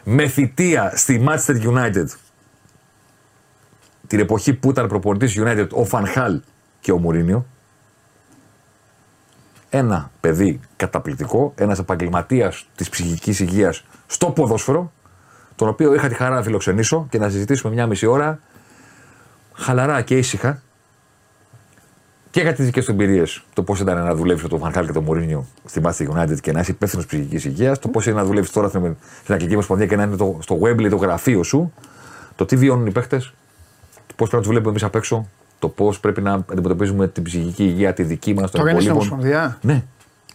με θητεία στη Manchester United την εποχή που ήταν προπονητής United ο Φανχάλ και ο Μουρίνιο ένα παιδί καταπληκτικό, ένας επαγγελματίας της ψυχικής υγείας στο ποδόσφαιρο, τον οποίο είχα τη χαρά να φιλοξενήσω και να συζητήσουμε μια μισή ώρα χαλαρά και ήσυχα και για τις δικές του εμπειρίες. Το πώς ήταν να δουλεύεις με τον Φανχάλ και τον Μωρίνιο στην Manchester United και να είσαι υπεύθυνος ψυχικής υγείας. Το πώς είναι να δουλεύεις τώρα στην στην Αγγλική Ομοσπονδία και να είναι το, στο Webley το γραφείο σου. Το τι βιώνουν οι παίχτε. Το πώς πρέπει να τους βλέπουμε εμείς απ' έξω. Το πώς πρέπει να αντιμετωπίζουμε την ψυχική υγεία, τη δική μας, των Τώρα είναι στην υπολείπων. Ομοσπονδία; Ναι.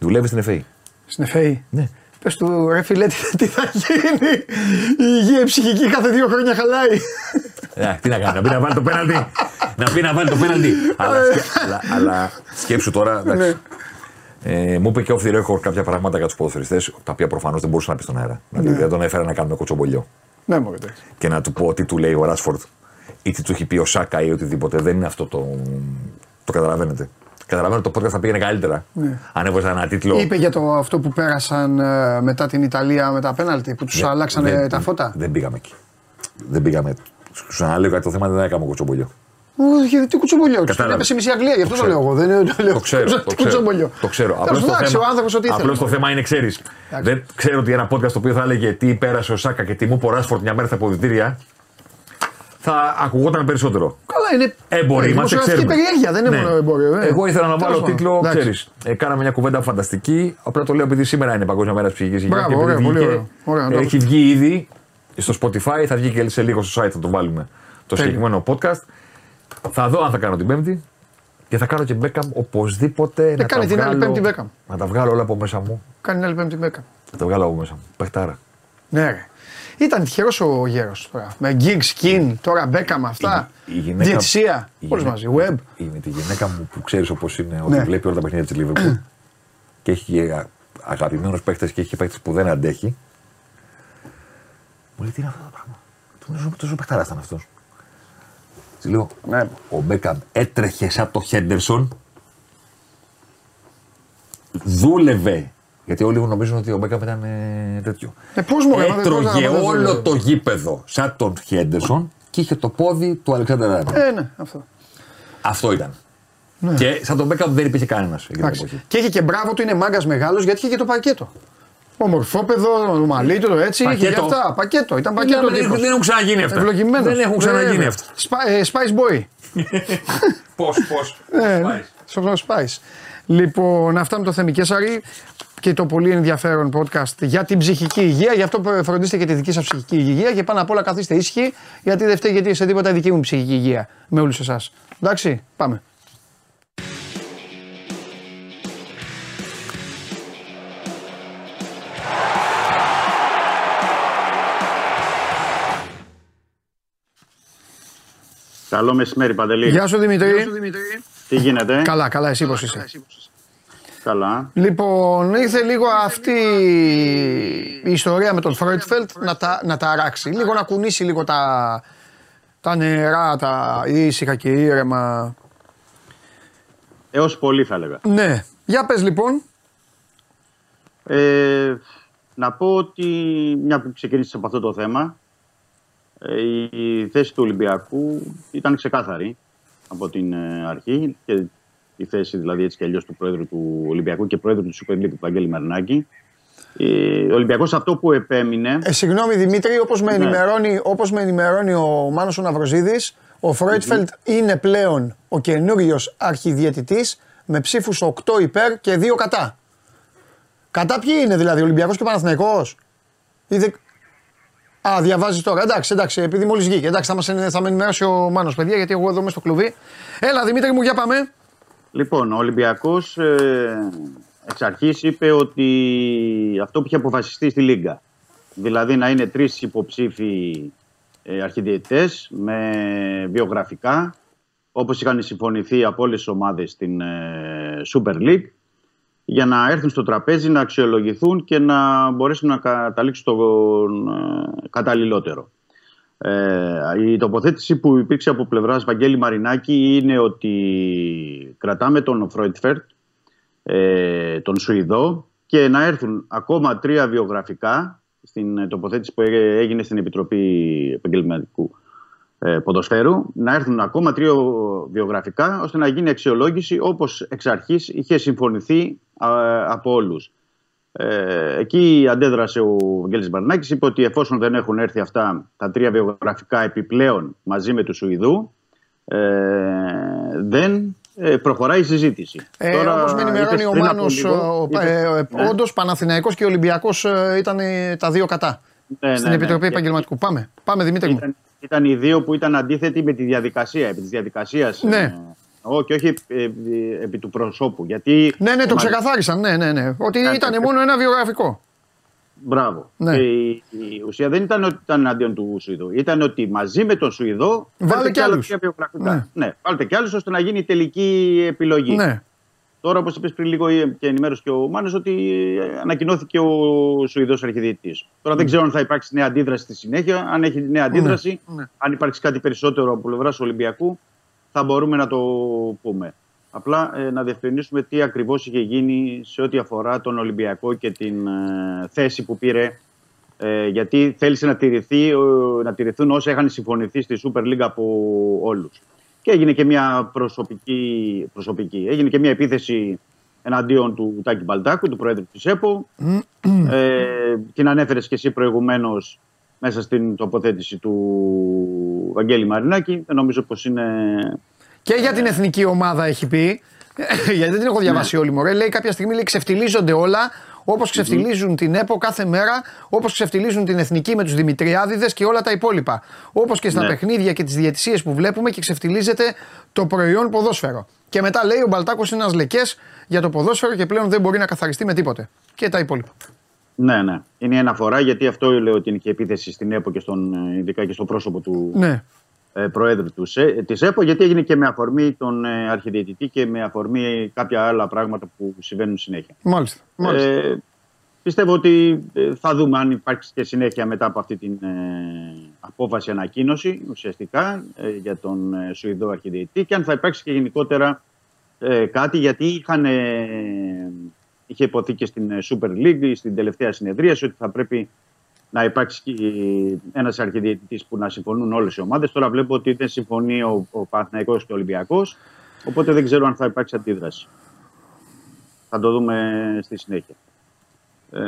Δουλεύεις στην ΕΦΕΗ. Στην ΕΦΕΗ. Ναι. Πες του ρε φιλέ, τι, τι θα γίνει; Η υγεία η ψυχική κάθε δύο χρόνια χαλάει. Ε, τι να κάνει, να πει να βάλει το πέναλτι. να πει να βάλει το πέναλτι. αλλά, σκε- αλλά, αλλά σκέψου τώρα, εντάξει. Ε, μου είπε και off the record κάποια πράγματα για τους ποδοσφαιριστές, τα οποία προφανώς δεν μπορούσα να πεις στον αέρα. Δηλαδή δεν τον έφερα να κάνουμε κοτσομπολιό. ναι, μου εντάξει. Και να του πω τι του λέει ο Ράσφορντ ή τι του έχει πει ο Σάκα ή οτιδήποτε. Δεν είναι αυτό το. Το καταλαβαίνετε. Καταλαβαίνω ότι το podcast θα πήγαινε καλύτερα. Αν έβαζα ένα τίτλο. Είπε για το αυτό που πέρασαν ε, μετά την Ιταλία με τα πέναλτι που τους Δεν- αλλάξανε δεν- τα φώτα. Δεν πήγαμε εκεί. Δεν πήγαμε. Σου ξαναλέω κάτι το θέμα δεν έκαμε κοτσομπολιό. Όχι, τι κουτσομπολιό. Τους Κατάλαβες. έπεσε μισή Αγγλία, γι' αυτό το ξέρω. λέω εγώ. Δεν είναι το λέω. Το ξέρω. Το Τι ξέρω. κουτσομπολιό. Το ξέρω. Τέλος Απλώς το εντάξει, θέμα- ο άνθρωπος ότι ήθελε. Απλώς το θέμα είναι, ξέρεις. Δεν ξέρω ότι ένα podcast το οποίο θα έλεγε τι πέρασε ο Σάκα και τι μου είπε ο Ράσφορντ μια μέρα στα αποδητήρια θα ακουγόταν περισσότερο. Καλά, είναι. Έμποροι, ε, είμαστε, δημοσιογραφική ξέρουμε. περιέργεια, δεν είναι Ναι. μόνο εμπόριο. ε. Εγώ ήθελα να Τέλος βάλω πάντων. τίτλο, Εντάξει. ξέρεις. Ε, κάναμε μια κουβέντα φανταστική. Απλά το λέω επειδή σήμερα είναι Παγκόσμια Μέρα Ψυχικής Υγείας. Μπράβο, και επειδή ωραία, πολύ βγήκε, ωραίο. Ωραία, να το έχει βγει ήδη στο Spotify, θα βγει και σε λίγο στο site, θα το βάλουμε το Τέλεια. συγκεκριμένο podcast. Θα δω αν θα κάνω την Πέμπτη. Και θα κάνω και Beckham οπωσδήποτε. να κάνει τα την άλλη βγάλω- Πέμπτη Beckham. Να τα βγάλω όλα από μέσα μου. Κάνει την άλλη πέμπτη μέκα. Να τα βγάλω από μέσα μου. Πεχτάρα. Ναι, ρε. Ήταν τυχερός ο γέρος τώρα. Με gig, skin, τώρα μπέκα με αυτά. Η- η γυναίκα- Διαιτησία. η Όλε γυναίκα- μαζί. Web. Είναι τη γυναίκα μου που ξέρεις όπως είναι, ότι Ναι. βλέπει όλα τα παιχνίδια της Liverpool και έχει και αγαπημένους παίχτε και έχει και παίχτε που δεν αντέχει. Μου λέει τι είναι αυτό το πράγμα; Του λέω τόσο παιχτάρα ήταν αυτός. Της λέω, Ναι. ο Μπέκαμ έτρεχε σαν το Χέντερσον. Δούλευε. Γιατί όλοι νομίζουν ότι ο Μπέκαμ ήταν ε, τέτοιο. Ε, πώς, μωρέ, μα δεν Έτρωγε μπορούσα να- όλο το γήπεδο σαν τον Χέντερσον και είχε το πόδι του Αλεξάνδρ Άρνολντ. Ε, ναι, αυτό. Αυτό ήταν. Και σαν τον Μπέκαμ δεν υπήρχε κανένας εκείνη την Εντάξει. εποχή. Και είχε και μπράβο του, είναι μάγκας μεγάλος γιατί είχε και το πακέτο. Ομορφόπεδο, το μαλλί του, το έτσι. Είχε και Πακέτο. αυτά. Πακέτο. Ήταν πακέτο. Δεν, τύπος. δεν έχουν ξαναγίνει αυτά. Ευλογημένος. Δεν έχουν ξαναγίνει Βέβαια. αυτά. Σπα- ε, Spice Boy. [LAUGHS] Πώς, πώς. Ε, Σοβαρό Spice. Λοιπόν, αυτά με το Θέμη Κέσσαρη και το πολύ ενδιαφέρον podcast για την ψυχική υγεία. Γι' αυτό φροντίστε και τη δική σας ψυχική υγεία και πάνω απ' όλα καθίστε ήσυχοι, γιατί δεν φταίει γιατί σε τίποτα η δική μου ψυχική υγεία με όλους εσάς. Εντάξει, πάμε. Καλό μεσημέρι, Παντελή. Γεια σου Δημητρή. Τι γίνεται, Καλά, καλά, εσύ πώς είσαι; Καλά. Λοιπόν, ήρθε λίγο αυτή η ιστορία με τον Φρόιτφελτ να τα, να τα αράξει. Λίγο να κουνήσει λίγο τα, τα νερά, τα ήσυχα και ήρεμα. Έως πολύ θα έλεγα. Ναι. Για πες λοιπόν. Ε, να πω ότι μια που ξεκίνησε από αυτό το θέμα, ε, η θέση του Ολυμπιακού ήταν ξεκάθαρη από την ε, αρχή και η θέση δηλαδή έτσι και αλλιώς του Πρόεδρου του Ολυμπιακού και Πρόεδρου του Super League του Βαγγέλη Μερνάκη. Ε, ο Ολυμπιακός αυτό που επέμεινε Ε, συγγνώμη Δημήτρη, όπως με, Ναι. ενημερώνει, όπως με ενημερώνει ο Μάνος ο Ναυροζίδης, ο Φρόιτφελτ είναι πλέον ο καινούριος αρχιδιαιτητής με ψήφους 8 υπέρ και 2 κατά. Κατά ποιοι είναι δηλαδή, Ολυμπιακός και Παναθηναϊκός; Ή δεν- Α, διαβάζεις τώρα. Εντάξει, εντάξει, επειδή μόλις βγήκε. Εντάξει, θα, μας, ενε- θα με ενημερώσει ο Μάνος, παιδιά, γιατί εγώ εδώ είμαι στο κλουβί. Έλα, Δημήτρη μου, για πάμε. Λοιπόν, ο Ολυμπιακός ε, εξ αρχής είπε ότι αυτό που είχε αποφασιστεί στη Λίγκα, δηλαδή να είναι τρεις υποψήφοι ε, αρχιδιαιτητές με βιογραφικά, όπως είχαν συμφωνηθεί από όλες τις ομάδες στην ε, Super League, για να έρθουν στο τραπέζι να αξιολογηθούν και να μπορέσουν να καταλήξουν τον ε, καταλληλότερο. Ε, η τοποθέτηση που υπήρξε από πλευράς Βαγγέλη Μαρινάκη είναι ότι κρατάμε τον Φρόιτφερτ, ε, τον Σουηδό και να έρθουν ακόμα τρία βιογραφικά στην ε, τοποθέτηση που έ- έγινε στην Επιτροπή Επαγγελματικού ε, Ποδοσφαίρου να έρθουν ακόμα τρία βιογραφικά ώστε να γίνει αξιολόγηση όπως εξ αρχής είχε συμφωνηθεί α, από όλους. Ε, εκεί αντέδρασε ο Βαγγέλης Μπαρνάκης, είπε ότι εφόσον δεν έχουν έρθει αυτά τα τρία βιογραφικά επιπλέον μαζί με τους Σουηδού, ε, δεν ε, προχωράει η συζήτηση. Ε, Τώρα, όπως με ενημερώνει είπες ο πριν από Μάνος, λίγο, ε, ε, είπες- ναι. όντως Παναθηναϊκός και Ολυμπιακός ε, ήταν ε, τα δύο κατά. Ναι, στην ναι, Επιτροπή ναι. Επαγγελματικού. Πάμε, πάμε Δημήτρη μου. Ήταν, ήταν οι δύο που ήταν αντίθετοι με τη διαδικασία. Επί της διαδικασίας. Ναι. Ε, εγώ και όχι ε, ε, επί του προσώπου. Γιατί, Ναι, ναι, το Μα- ξεκαθάρισαν. Ναι, ναι, ναι. Ότι Ναι, ήταν ναι. μόνο ένα βιογραφικό. Μπράβο. Ναι. Και η, η ουσία δεν ήταν ότι ήταν εναντίον του Σουηδού. Ήταν ότι μαζί με τον Σουηδό. Βάλε βάλτε κι άλλα άλλους. τρία βιογραφικά. Ναι. Ναι. βάλτε κι άλλους ώστε να γίνει η τελική επιλογή. Ναι. Τώρα, όπως είπες πριν λίγο και ενημέρωσε και ο Μάνος, ότι ε, ανακοινώθηκε ο Σουηδός αρχιδιετή. Τώρα δεν ξέρω αν θα υπάρξει νέα αντίδραση στη συνέχεια. Αν έχει νέα αντίδραση, ναι. αν υπάρξει κάτι περισσότερο από πλευράς του Ολυμπιακού, θα μπορούμε να το πούμε. Απλά ε, να διευκρινίσουμε τι ακριβώς είχε γίνει σε ό,τι αφορά τον Ολυμπιακό και την ε, θέση που πήρε. Ε, γιατί θέλησε να, τηρηθεί, ε, να τηρηθούν όσα είχαν συμφωνηθεί στη Super League από όλους. Και έγινε και μια προσωπική, προσωπική. Έγινε και μια επίθεση εναντίον του Τάκη Μπαλτάκου, του Προέδρου της ΕΠΟ. ε, την ανέφερες και εσύ προηγουμένως μέσα στην τοποθέτηση του Βαγγέλη Μαρινάκη. Δεν νομίζω πως είναι... Και για την εθνική ομάδα έχει πει. [LAUGHS] Γιατί δεν την έχω διαβάσει όλη μωρέ. Λέει κάποια στιγμή λέει, ξεφτιλίζονται όλα όπως ξεφτιλίζουν την ΕΠΟ κάθε μέρα, όπως ξεφτιλίζουν την εθνική με τους Δημητριάδηδες και όλα τα υπόλοιπα. Όπως και στα Ναι. παιχνίδια και τις διαιτησίες που βλέπουμε και ξεφτιλίζεται το προϊόν ποδόσφαιρο. Και μετά λέει ο Μπαλτάκος είναι ένας λεκές για το ποδόσφαιρο και πλέον δεν μπορεί να καθαριστεί με τίποτε. Και τα υπόλοιπα. Ναι, ναι. Είναι η αναφορά γιατί αυτό λέω ότι είναι και επίθεση στην ΕΠΟ και στον, ε, ειδικά και στο πρόσωπο του Ναι. ε, Προέδρου του, ΣΕ- της ΕΠΟ γιατί έγινε και με αφορμή τον ε, αρχιδιαιτητή και με αφορμή κάποια άλλα πράγματα που συμβαίνουν συνέχεια. Μάλιστα. Μάλιστα. Ε, πιστεύω ότι ε, θα δούμε αν υπάρξει και συνέχεια μετά από αυτή την ε, απόφαση ανακοίνωση ουσιαστικά ε, για τον ε, Σουηδό αρχιδιαιτητή και αν θα υπάρξει και γενικότερα ε, κάτι γιατί είχαν, ε, είχε υποθεί και στην ε, Super League στην τελευταία συνεδρίαση ότι θα πρέπει να υπάρξει ένας αρχιδιαιτητής που να συμφωνούν όλες οι ομάδες. Τώρα βλέπω ότι δεν συμφωνεί ο, ο Παναθηναϊκός και ο Ολυμπιακός. Οπότε δεν ξέρω αν θα υπάρξει αντίδραση. Θα το δούμε στη συνέχεια. Ε,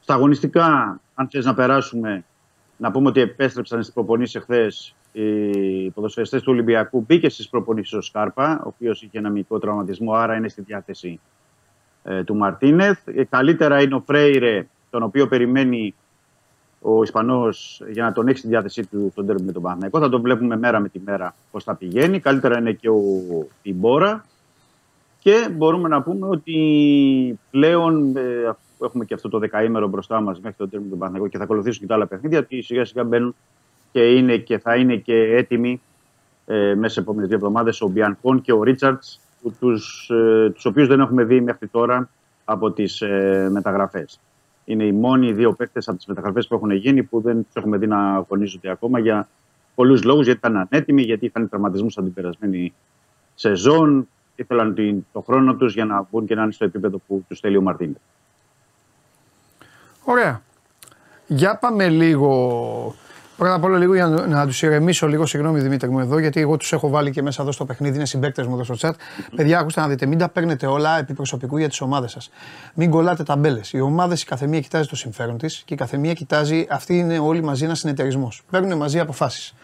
στα αγωνιστικά, αν θες να περάσουμε, να πούμε ότι επέστρεψαν στις προπονήσεις εχθές οι ποδοσφαιριστές του Ολυμπιακού. Μπήκε στις προπονήσεις ο Σκάρπα, ο οποίος είχε ένα μικρό τραυματισμό, άρα είναι στη διάθεση ε, του Μαρτίνεθ. Ε, καλύτερα είναι ο Φρέιρε, τον οποίο περιμένει ο Ισπανός για να τον έχει στη διάθεσή του στον τέρμι με τον Παναθηναϊκό. Θα τον βλέπουμε μέρα με τη μέρα πώς θα πηγαίνει. Καλύτερα είναι και ο Τιμπόρα. Και μπορούμε να πούμε ότι πλέον ε, αφού έχουμε και αυτό το δεκαήμερο μπροστά μας μέχρι τον τέρμι του Παναθηναϊκού και θα ακολουθήσουν και τα άλλα παιχνίδια. Ότι σιγά σιγά μπαίνουν και, είναι και θα είναι και έτοιμοι ε, μέσα σε επόμενες δύο εβδομάδες ο Μπιανκόν και ο Ρίτσαρτς, του τους, ε, τους οποίους δεν έχουμε δει μέχρι τώρα από τις ε, μεταγραφές. Είναι οι μόνοι δύο παίκτες από τις μεταγραφές που έχουν γίνει που δεν τους έχουμε δει να αγωνίζονται ακόμα για πολλούς λόγους. Γιατί ήταν ανέτοιμοι, γιατί είχαν τραυματισμούς από την περασμένη σεζόν. Ήθελαν την- το χρόνο τους για να μπουν και να είναι στο επίπεδο που τους θέλει ο Μαρτίνες. Ωραία. Για πάμε λίγο. Πρώτα απ' όλα λίγο για να, να τους ηρεμήσω λίγο. Συγγνώμη Δημήτρη μου εδώ, γιατί εγώ τους έχω βάλει και μέσα εδώ στο παιχνίδι. Είναι συμπαίκτες μου εδώ στο chat. Παιδιά, ακούστε να δείτε, μην τα παίρνετε όλα επί προσωπικού για τις ομάδες σας. Μην κολλάτε ταμπέλες. Οι ομάδες, η καθεμία κοιτάζει το συμφέρον της και η καθεμία κοιτάζει. Αυτοί είναι όλοι μαζί ένα συνεταιρισμός. Παίρνουν μαζί αποφάσεις.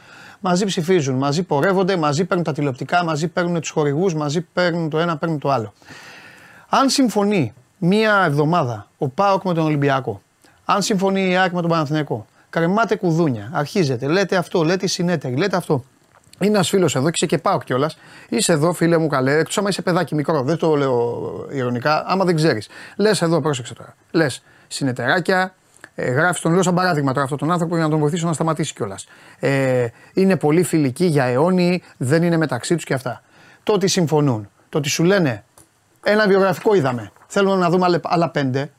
Μαζί ψηφίζουν, μαζί πορεύονται, μαζί παίρνουν τα τηλεοπτικά, μαζί παίρνουν τους χορηγούς, μαζί παίρνουν το ένα, παίρνουν το άλλο. Αν συμφωνεί μία εβδομάδα ο Πάοκ με τον Ολυμπιακό, αν συμφωνεί η ΑΕΚ με τον Παναθηναϊκό, κρεμάτε κουδούνια, αρχίζετε, λέτε αυτό, λέτε οι συνέτεροι, λέτε αυτό. Είναι ένας φίλος εδώ και είσαι και Πάοκ κιόλας. Είσαι εδώ, φίλε μου, καλέ. Εκτός άμα είσαι παιδάκι μικρό, δεν το λέω ηρωνικά, άμα δεν ξέρεις. Λες εδώ, πρόσεξε τώρα. Λες συνεταιράκια, ε, γράφεις τον λέω σαν παράδειγμα τώρα αυτόν τον άνθρωπο για να τον βοηθήσω να σταματήσει κιόλας. Ε, είναι πολύ φιλικοί για αιώνιοι, δεν είναι μεταξύ τους και αυτά. Το ότι συμφωνούν, το ότι σου λένε ένα βιογραφικό είδαμε, θέλουμε να δούμε άλλα- άλλα πέντε,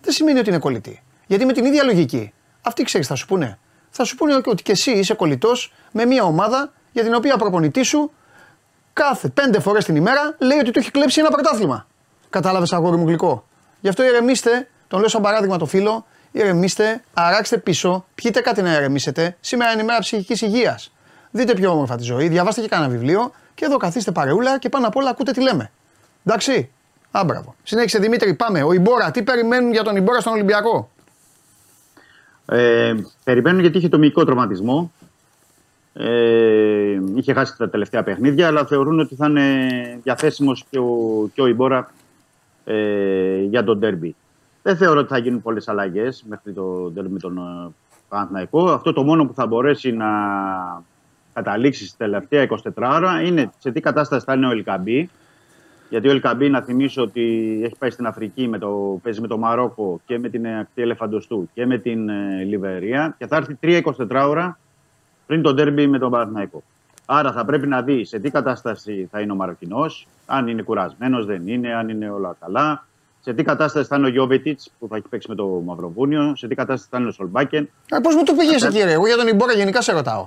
δεν σημαίνει ότι είναι κολλητή. Γιατί με την ίδια λογική, αυτοί ξέρεις, θα σου πούνε. Θα σου πούνε ότι και εσύ είσαι κολλητός με μια ομάδα για την οποία προπονητή σου κάθε πέντε φορές την ημέρα λέει ότι του έχει κλέψει ένα πρωτάθλημα. Κατάλαβες, αγόρι μου γλυκό. Γι' αυτό ηρεμήστε, τον λέω σαν παράδειγμα το φίλο, ηρεμήστε, αράξτε πίσω, πιείτε κάτι να ηρεμήσετε. Σήμερα είναι η μέρα ψυχικής υγείας. Δείτε πιο όμορφα τη ζωή, διαβάστε και κανένα βιβλίο και εδώ καθίστε παρεούλα και πάνω απ' όλα ακούτε τι λέμε. Εντάξει; Α, μπράβο. Συνέχισε Δημήτρη, πάμε. Ο Ιμπόρα, τι περιμένουν για τον Ιμπόρα στον Ολυμπιακό; Ε, περιμένουν γιατί είχε το μυϊκό τραυματισμό. Ε, είχε χάσει τα τελευταία παιχνίδια, αλλά θεωρούν ότι θα είναι διαθέσιμος και ο, και ο Ιμπόρα ε, για τον ντέρμπι. Δεν θεωρώ ότι θα γίνουν πολλές αλλαγές μέχρι το ντέρμπι με τον ε, Παναθηναϊκό. Αυτό το μόνο που θα μπορέσει να καταλήξει στη τελευταία 24 ώρα είναι σε τι κατάσταση θα είναι ο Ελκαμπή. Γιατί ο Ελκαμπή, να θυμίσω ότι έχει πάει στην Αφρική, με το, παίζει με το Μαρόκο και με την ακτή Ελεφαντοστού και με την ε, Λιβερία και θα έρθει 3-24 ώρα πριν το ντέρμπι με τον Παναθηναϊκό. Άρα θα πρέπει να δει σε τι κατάσταση θα είναι ο Μαροκινός, αν είναι κουρασμένος, δεν είναι, αν είναι όλα καλά. Σε τι κατάσταση θα είναι ο Γιώβετιτ που θα έχει παίξει με το Μαυροβούνιο, σε τι κατάσταση θα είναι ο Σολμπάκεν. Ε, Πώς μου το πήγες εκεί, ρε. Εγώ για τον Ιμπόρα γενικά σε ρωτάω.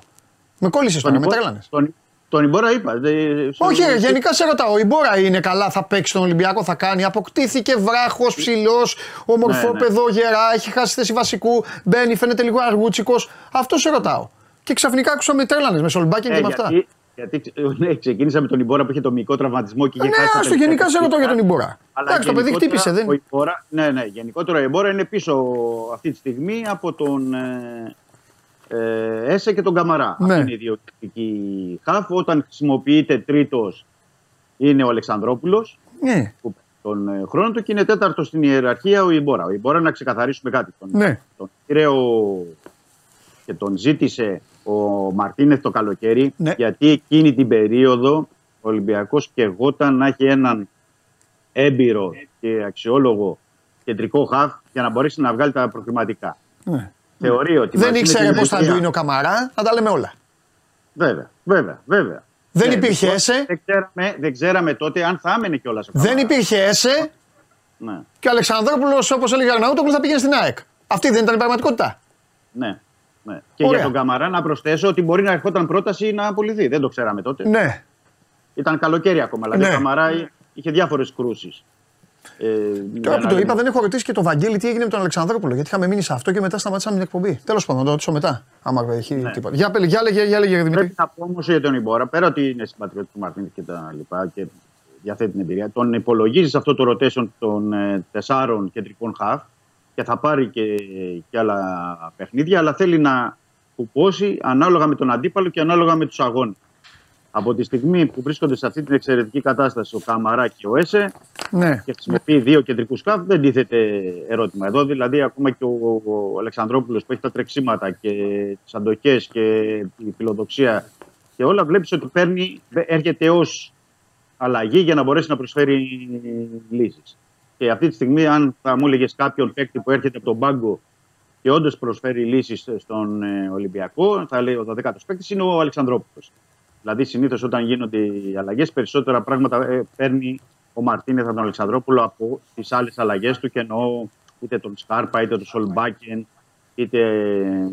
Με κόλλησες τώρα, με Ιμπόρα- τρέλανες. τον, τον Ιμπόρα είπα. δε- στο- Όχι, ρε, γενικά σε ρωτάω. Ο Ιμπόρα είναι καλά, θα παίξει τον Ολυμπιακό, θα κάνει. Αποκτήθηκε βράχος, ψηλός, ομορφόπεδο, γερά, έχει χάσει θέση βασικού. Μπαίνει, φαίνεται λίγο αργούτσικος. Αυτό σε ρωτάω. Και ξαφνικά άκουσα με τρέλανες με Σολμπάκεν Ε, και με αυτά. γιατί, γιατί [LAUGHS] ναι, ξεκίνησα με τον Ιμπόρα που είχε το μυϊκό τραυματισμό και είχε Ναι, χάσει τα άστο, τελευταία γενικά σε ρωτάω για τον παιχνίδια. Ιμπόρα. Αλλά Εντάξει, το παιδί γενικότερα χτύπησε, δεν ο Ιμπόρα, ναι, ναι, γενικότερα ο Ιμπόρα είναι πίσω αυτή τη στιγμή από τον ε, ε, Έσε και τον Καμαρά. Ναι. Αυτή είναι η διοικητική χάφ. Όταν χρησιμοποιείται τρίτος είναι ο Αλεξανδρόπουλος Ναι, που τον ε, χρόνο του και είναι τέταρτος στην ιεραρχία ο Ιμπόρα. Ο Ιμπόρα να ξεκαθαρίσουμε κάτι. Τον, ναι. τον πήρε ο- και τον ζήτησε ο Μαρτίνεθ το καλοκαίρι Ναι. γιατί εκείνη την περίοδο ο Ολυμπιακός και εγώταν να έχει έναν έμπειρο και αξιόλογο κεντρικό χαφ για να μπορέσει να βγάλει τα προκριματικά. ναι. Θεωρεί ότι Δεν μαζί με ήξερε την πώς θα Ελβετία- του είναι ο Καμαρά, θα τα λέμε όλα. Βέβαια, βέβαια, βέβαια. Δεν Ναι, υπήρχε λοιπόν, έσε. Δεν ξέραμε, δεν ξέραμε τότε αν θα έμενε κιόλας ο Δεν Καμαράς. υπήρχε ΕΣΕ Ναι, και ο Αλεξανδρόπουλος, όπως έλεγε ο Αρναούτογλου, θα πήγαινε στην ΑΕΚ. Αυτή δεν ήταν η πραγματικότητα. ναι. ναι. Και Ωραία. για τον Καμαρά να προσθέσω ότι μπορεί να ερχόταν πρόταση να απολυθεί. Δεν το ξέραμε τότε. Ναι. Ήταν καλοκαίρι ακόμα. Δηλαδή Ναι. ο Καμαρά είχε διάφορες κρούσεις. Ε, Τώρα που το είπα, δεν έχω ρωτήσει και τον Βαγγέλη τι έγινε με τον Αλεξανδρόπουλο. Γιατί είχαμε μείνει σε αυτό και μετά σταματήσαμε την εκπομπή. Τέλος πάντων, θα το ρωτήσω μετά. Άμα έχει τίποτα. Για, πέλε, για, λέγε, για λέγε, Δημήτρη. Πρέπει να πω όμως για τον Ιμπόρα, πέρα ότι είναι συμπατριώτης του Μαρτίνη και τα λοιπά και διαθέτει την εμπειρία, τον υπολογίζεις σε αυτό το rotation των ε, τεσσάρων κεντρικών χαφ και θα πάρει και, και άλλα παιχνίδια, αλλά θέλει να κουπώσει ανάλογα με τον αντίπαλο και ανάλογα με τους αγώνες. Από τη στιγμή που βρίσκονται σε αυτή την εξαιρετική κατάσταση ο Καμαρά και ο Έσε Ναι. και χρησιμοποιεί δύο κεντρικούς σκάφ, δεν τίθεται ερώτημα. Εδώ δηλαδή ακόμα και ο, ο Αλεξανδρόπουλος που έχει τα τρεξίματα και τις αντοχές και τη φιλοδοξία και όλα, βλέπεις ότι παίρνει, έρχεται ως αλλαγή για να μπορέσει να προσφέρει λύσεις. Και αυτή τη στιγμή, αν θα μου έλεγες κάποιον παίκτη που έρχεται από τον πάγκο και όντως προσφέρει λύσεις στον ε, Ολυμπιακό, θα λέει ο 12ο παίκτης είναι ο Αλεξανδρόπουλος. Δηλαδή, συνήθως όταν γίνονται οι αλλαγές, περισσότερα πράγματα ε, παίρνει ο Μαρτίνεθ από τον Αλεξανδρόπουλο από τις άλλες αλλαγές του και εννοώ είτε τον Σκάρπα, είτε τον Σολμπάκεν, είτε ε,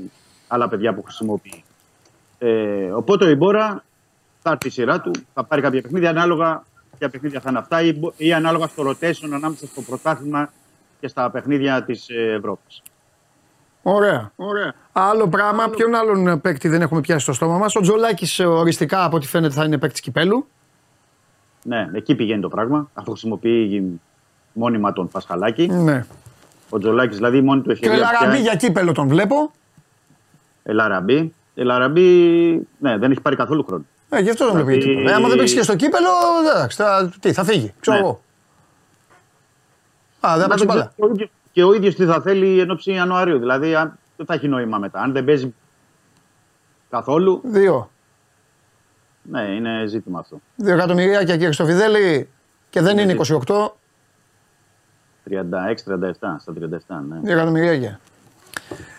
άλλα παιδιά που χρησιμοποιεί. Ε, οπότε ο Ιμπόρα θα έρθει η σειρά του, θα πάρει κάποια παιχνίδια ανάλογα ποια παιχνίδια θα είναι αυτά ή, μπο- ή ανάλογα στο rotation ανάμεσα στο πρωτάθλημα και στα παιχνίδια της Ευρώπης. Ωραία. Ωραία. Άλλο πράγμα, ποιον άλλον παίκτη δεν έχουμε πιάσει στο στόμα μας; Ο Τζολάκης οριστικά από ό,τι φαίνεται θα είναι παίκτης κυπέλου. Ναι, εκεί πηγαίνει το πράγμα. Αυτό χρησιμοποιεί μόνιμα τον Πασχαλάκη. Ναι. Ο Τζολάκης δηλαδή μόνη του Και ο ευκαιρία. Λαραμπή πια- για κύπελο τον βλέπω. Ελαραμπή. Ελαραμπή, ναι, δεν έχει πάρει καθόλου χρόνο. Ε, γι' αυτό τον βλέπω για Δηλαδή- κύπελο. Ε, άμα δεν παίξει και στο κύπελο, εντάξει, θα, τι, θα φύγει. Ξέρω Ναι. εγώ. Α, δεν θα Μα παίξει δεν μπάλα. ξέρω Και ο ίδιος- Και ο ίδιο τι θα θέλει εν ώψη Ιανουαρίου. Δηλαδή αν- δεν θα έχει νόημα μετά. Αν δεν παίζει καθόλου, Δύο. ναι, είναι ζήτημα αυτό. Δύο εκατομμυριάκια κύριε Χρυστοφιδέλη και δεν είναι 28. 36-37, στα 37, ναι. Δύο εκατομμυριάκια.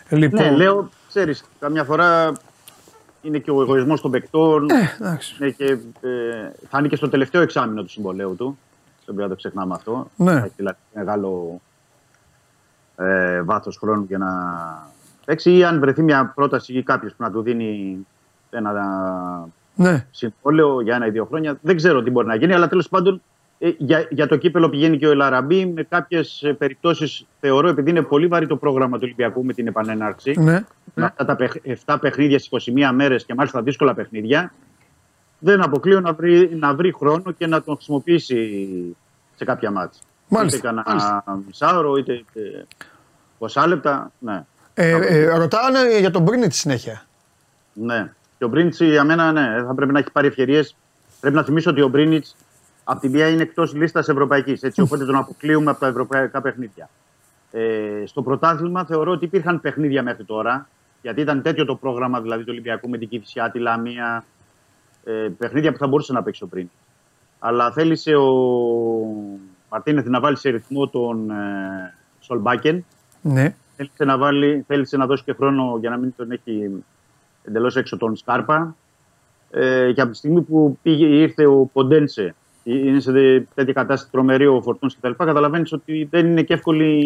Λοιπόν, Ναι, λέω, ξέρεις, καμιά φορά είναι και ο εγωισμός των παικτών. Ε, εντάξει. Ναι, και, ε, θα είναι και στο τελευταίο εξάμεινο του συμβολέου του. Δεν πρέπει να το ξεχνάμε αυτό. Ναι. Θα έχει δηλαδή μεγάλο ε, βάθος χρόνου για να παίξει ή αν βρεθεί μια πρόταση ή κάποιος που να του δίνει ένα ναι. συμβόλαιο για ένα ή δύο χρόνια. Δεν ξέρω τι μπορεί να γίνει, αλλά τέλος πάντων ε, για, για το κύπελο πηγαίνει και ο Ελαραμπή. Με κάποιες περιπτώσεις θεωρώ, επειδή είναι πολύ βαρύ το πρόγραμμα του Ολυμπιακού με την επανέναρξη, Ναι. με αυτά τα παιχ- 7 παιχνίδια στι 21 μέρες και μάλιστα δύσκολα παιχνίδια, δεν αποκλείω να βρει, να βρει χρόνο και να τον χρησιμοποιήσει σε κάποια μάτια. Μάλιστα, Είτε κανένα μισάωρο, είτε, είτε ποσά λεπτά. Ναι. Ε, ε, ρωτάνε για τον Μπρίνιτς συνέχεια. ναι. Και ο Μπρίνιτς για μένα ναι, θα πρέπει να έχει πάρει ευκαιρίες. Πρέπει να θυμίσω ότι ο Μπρίνιτς από τη μία είναι εκτός λίστας ευρωπαϊκής. Έτσι, οπότε τον αποκλείουμε από τα ευρωπαϊκά παιχνίδια. Ε, στο πρωτάθλημα θεωρώ ότι υπήρχαν παιχνίδια μέχρι τώρα. Γιατί ήταν τέτοιο το πρόγραμμα δηλαδή του Ολυμπιακού με την Κυφσιά, τη Λαμία. Ε, παιχνίδια που θα μπορούσε να παίξει ο Μπρίνιτς. Αλλά θέλησε ο Μαρτίνεθ να βάλει σε ρυθμό τον ε, Σολμπάκεν. Ναι. Θέλησε να, βάλει, θέλησε να δώσει και χρόνο για να μην τον έχει εντελώς έξω τον Σκάρπα. Ε, και από τη στιγμή που πήγε, ήρθε ο Ποντένσε, είναι σε δε- τέτοια κατάσταση τρομερή ο Φορτούνς κτλ. Καταλαβαίνεις ότι δεν είναι και εύκολη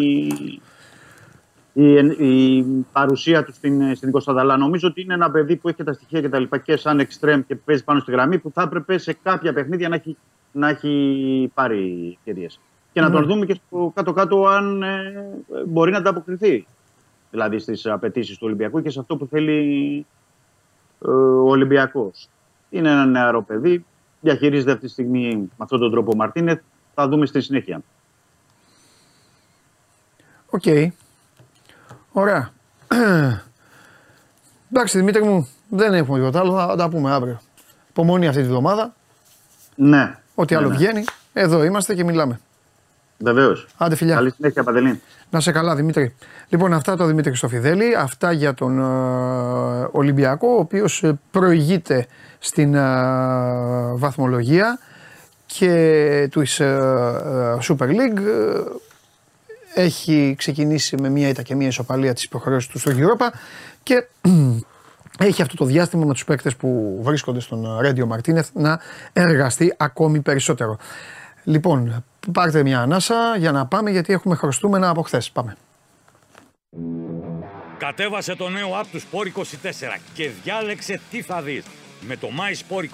η, η παρουσία του στην, στην Κωνστανταλά. Νομίζω ότι είναι ένα παιδί που έχει τα στοιχεία και τα λοιπά και σαν εξτρέμ και παίζει πάνω στη γραμμή που θα έπρεπε σε κάποια παιχνίδια να έχει, να έχει πάρει ευκαιρίε. Και να τον δούμε και στο κάτω-κάτω αν ε, μπορεί να ανταποκριθεί. Δηλαδή στις απαιτήσεις του Ολυμπιακού και σε αυτό που θέλει ε, ο Ολυμπιακός. Είναι ένα νεαρό παιδί. Διαχειρίζεται αυτή τη στιγμή με αυτόν τον τρόπο ο Μαρτίνεθ. Θα δούμε στη συνέχεια. Οκ. Ωραία. [CLEARS THROAT] Εντάξει, Δημήτρη μου, δεν έχουμε τίποτα άλλο. Θα τα πούμε αύριο. Υπομονή αυτή τη βδομάδα. Ναι. Ό,τι άλλο ναι. βγαίνει. Εδώ είμαστε και μιλάμε. Βεβαίως. Άντε φιλιά. Καλή συνέχεια, Παντελή. Να σε καλά, Δημήτρη. Λοιπόν, αυτά το Δημήτρη Χρυστοφιδέλη, αυτά για τον ε, Ολυμπιακό, ο οποίος ε, προηγείται στην ε, βαθμολογία και του ε, ε, Super League. Ε, έχει ξεκινήσει με μία ήττα και μία ισοπαλία της υποχρεώσεις του στο Europa και έχει αυτό το διάστημα με τους παίκτες που βρίσκονται στον Ρέντιο Μαρτίνεθ να εργαστεί ακόμη περισσότερο. Λοιπόν, πάρτε μια ανάσα για να πάμε γιατί έχουμε χρωστούμενα από χθες. Πάμε. Κατέβασε το νέο app του Sport 24 και διάλεξε τι θα δεις. Με το My Sport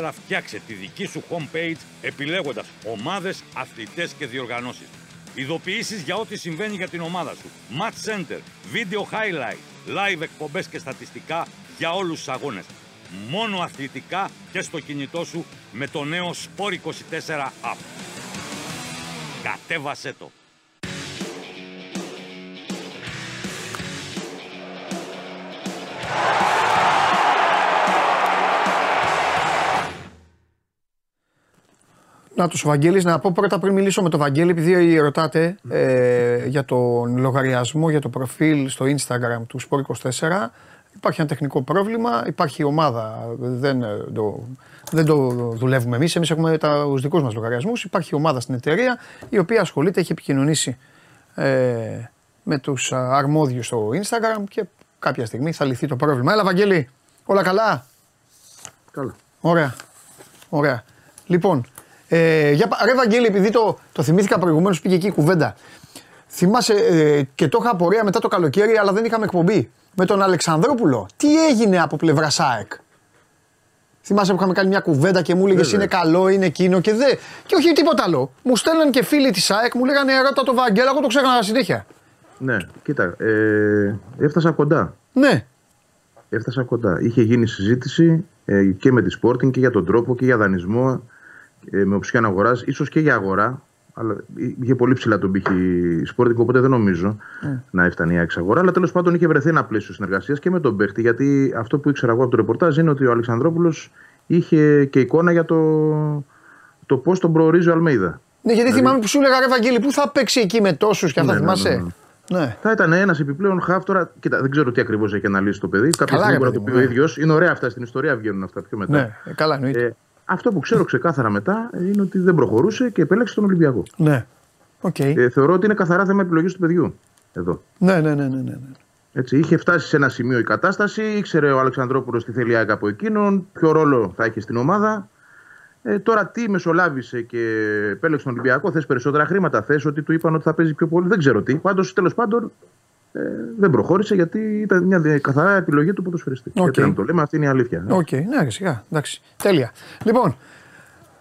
24 φτιάξε τη δική σου homepage επιλέγοντας ομάδες, αθλητές και διοργανώσεις. Ειδοποιήσεις για ό,τι συμβαίνει για την ομάδα σου. Match Center, Video Highlight, Live εκπομπές και στατιστικά για όλους τους αγώνες. Μόνο αθλητικά και στο κινητό σου με το νέο Sport 24 app. Κατέβασέ το. Να τους Βαγγέλης, να πω πρώτα πριν μιλήσω με τον Βαγγέλη, επειδή ρωτάτε ε, για τον λογαριασμό, για το προφίλ στο Instagram του Sport24. Υπάρχει ένα τεχνικό πρόβλημα, υπάρχει ομάδα, δεν ε, το, δεν το δουλεύουμε εμείς, εμείς έχουμε τους δικούς μας λογαριασμούς. Υπάρχει ομάδα στην εταιρεία η οποία ασχολείται, έχει επικοινωνήσει ε, με τους α, αρμόδιους στο Instagram και κάποια στιγμή θα λυθεί το πρόβλημα. Έλα Βαγγέλη, όλα καλά; Καλά. Ωραία. Ωραία. Λοιπόν, ε, για, πα- ρε Βαγγέλη, επειδή το, το θυμήθηκα προηγουμένως, πήγε εκεί η κουβέντα. Θυμάσαι ε, και το είχα απορία μετά το καλοκαίρι, αλλά δεν είχαμε εκπομπή. Με τον Αλεξανδρόπουλο. Τι έγινε από πλευρά ΣΑΕΚ; Θυμάσαι που είχαμε κάνει μια κουβέντα και μου έλεγες Βέβαια. είναι καλό, είναι εκείνο και δε. Και όχι τίποτα άλλο. Μου στέλναν και φίλοι της ΣΑΕΚ, μου λέγανε ρώτα το Βαγγέλα, εγώ το ξέχανα συνέχεια. Ναι, κοίτα, ε, έφτασα κοντά. Ναι. Έφτασα κοντά. Είχε γίνει συζήτηση ε, και με τη Sporting και για τον τρόπο και για δανεισμό ε, με οψιόν αγοράς, ίσως και για αγορά. Αλλά είχε πολύ ψηλά τον πύχη η Sporting, οπότε δεν νομίζω να έφτανε η Άξα αγορά. Αλλά τέλος πάντων είχε βρεθεί ένα πλαίσιο συνεργασίας και με τον παίχτη. Γιατί αυτό που ήξερα εγώ από το ρεπορτάζ είναι ότι ο Αλεξανδρόπουλος είχε και εικόνα για το, το πώς τον προορίζει ο Αλμέιδα. Ναι, γιατί θυμάμαι που σου έλεγα ρε Βαγγέλη, πού θα παίξει εκεί με τόσους και αυτά, Ναι, ναι, ναι, θυμάσαι; ναι. Ναι. Θα ήταν ένας επιπλέον χαφ τώρα. Κοίτα, δεν ξέρω τι ακριβώς έχει αναλύσει το παιδί. Κάποια Καλά, στιγμή ρε μπορεί να το παιδί πει μου, ο ναι. ίδιος. Είναι ωραία αυτά στην ιστορία, βγαίνουν αυτά πιο μετά. Ναι, ε, καλά εννοείται. Ε, αυτό που ξέρω ξεκάθαρα μετά είναι ότι δεν προχωρούσε και επέλεξε τον Ολυμπιακό. Ναι. Οκ. Ε, θεωρώ ότι είναι καθαρά θέμα επιλογής του παιδιού. Εδώ. Ναι, ναι, ναι, ναι, ναι. Έτσι, είχε φτάσει σε ένα σημείο η κατάσταση, ήξερε ο Αλεξανδρόπουλος τι θέλει η ΑΕΚ από εκείνον, ποιο ρόλο θα έχει στην ομάδα. Ε, τώρα τι μεσολάβησε και επέλεξε τον Ολυμπιακό, θες περισσότερα χρήματα, θες ότι του είπαν ότι θα παίζει πιο πολύ, δεν ξέρω τι. Πάντως τέλος πάντων ε, δεν προχώρησε γιατί ήταν μια δι- καθαρά επιλογή του ποδοσφαιριστή. Οκ. Γιατί να το λέμε, αυτή είναι η αλήθεια. Οκ, ναι, ρε, σιγά. Εντάξει. Τέλεια. Λοιπόν,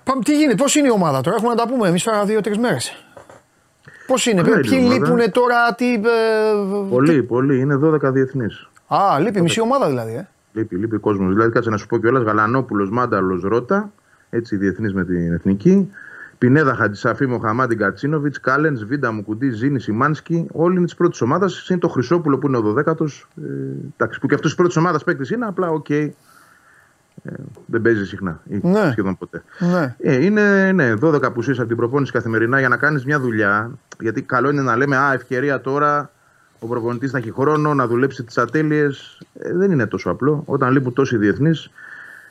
πάμε, τι γίνεται, πώς είναι η ομάδα τώρα, έχουμε να τα πούμε εμείς τώρα δύο-τρεις μέρες. Πώς είναι, Καλά ποιοι είναι η ομάδα. λείπουν τώρα, τι. ε, Πολύ, πολύ. Είναι 12 διεθνείς. Α, λείπει μισή ομάδα δηλαδή, ε. Λείπει, λείπει κόσμος. Δηλαδή, κάτσε να σου πω κιόλας: Γαλανόπουλος, Μάνταλος, Ρότα. Έτσι, διεθνή με την εθνική. Πινέδα, Χατζησαφή, Μοχαμάντι, Γκατσίνοβιτς, Κάλεν, Βίντα, Μουκουντί, Ζίνι, Σιμάνσκι. Όλοι είναι της πρώτης ομάδας. Είναι το Χρυσόπουλο που είναι ο 12ο. Ε, εντάξει, που και αυτός της πρώτης ομάδας παίκτης είναι, απλά οκ. Ε, δεν παίζει συχνά ή Ναι. σχεδόν ποτέ. Ναι. Ε, είναι ναι, 12 απουσίες από την προπόνηση καθημερινά για να κάνεις μια δουλειά. Γιατί καλό είναι να λέμε Α, ευκαιρία τώρα ο προπονητής να έχει χρόνο να δουλέψει τις ατέλειες. Ε, δεν είναι τόσο απλό. Όταν λείπουν τόσοι διεθνείς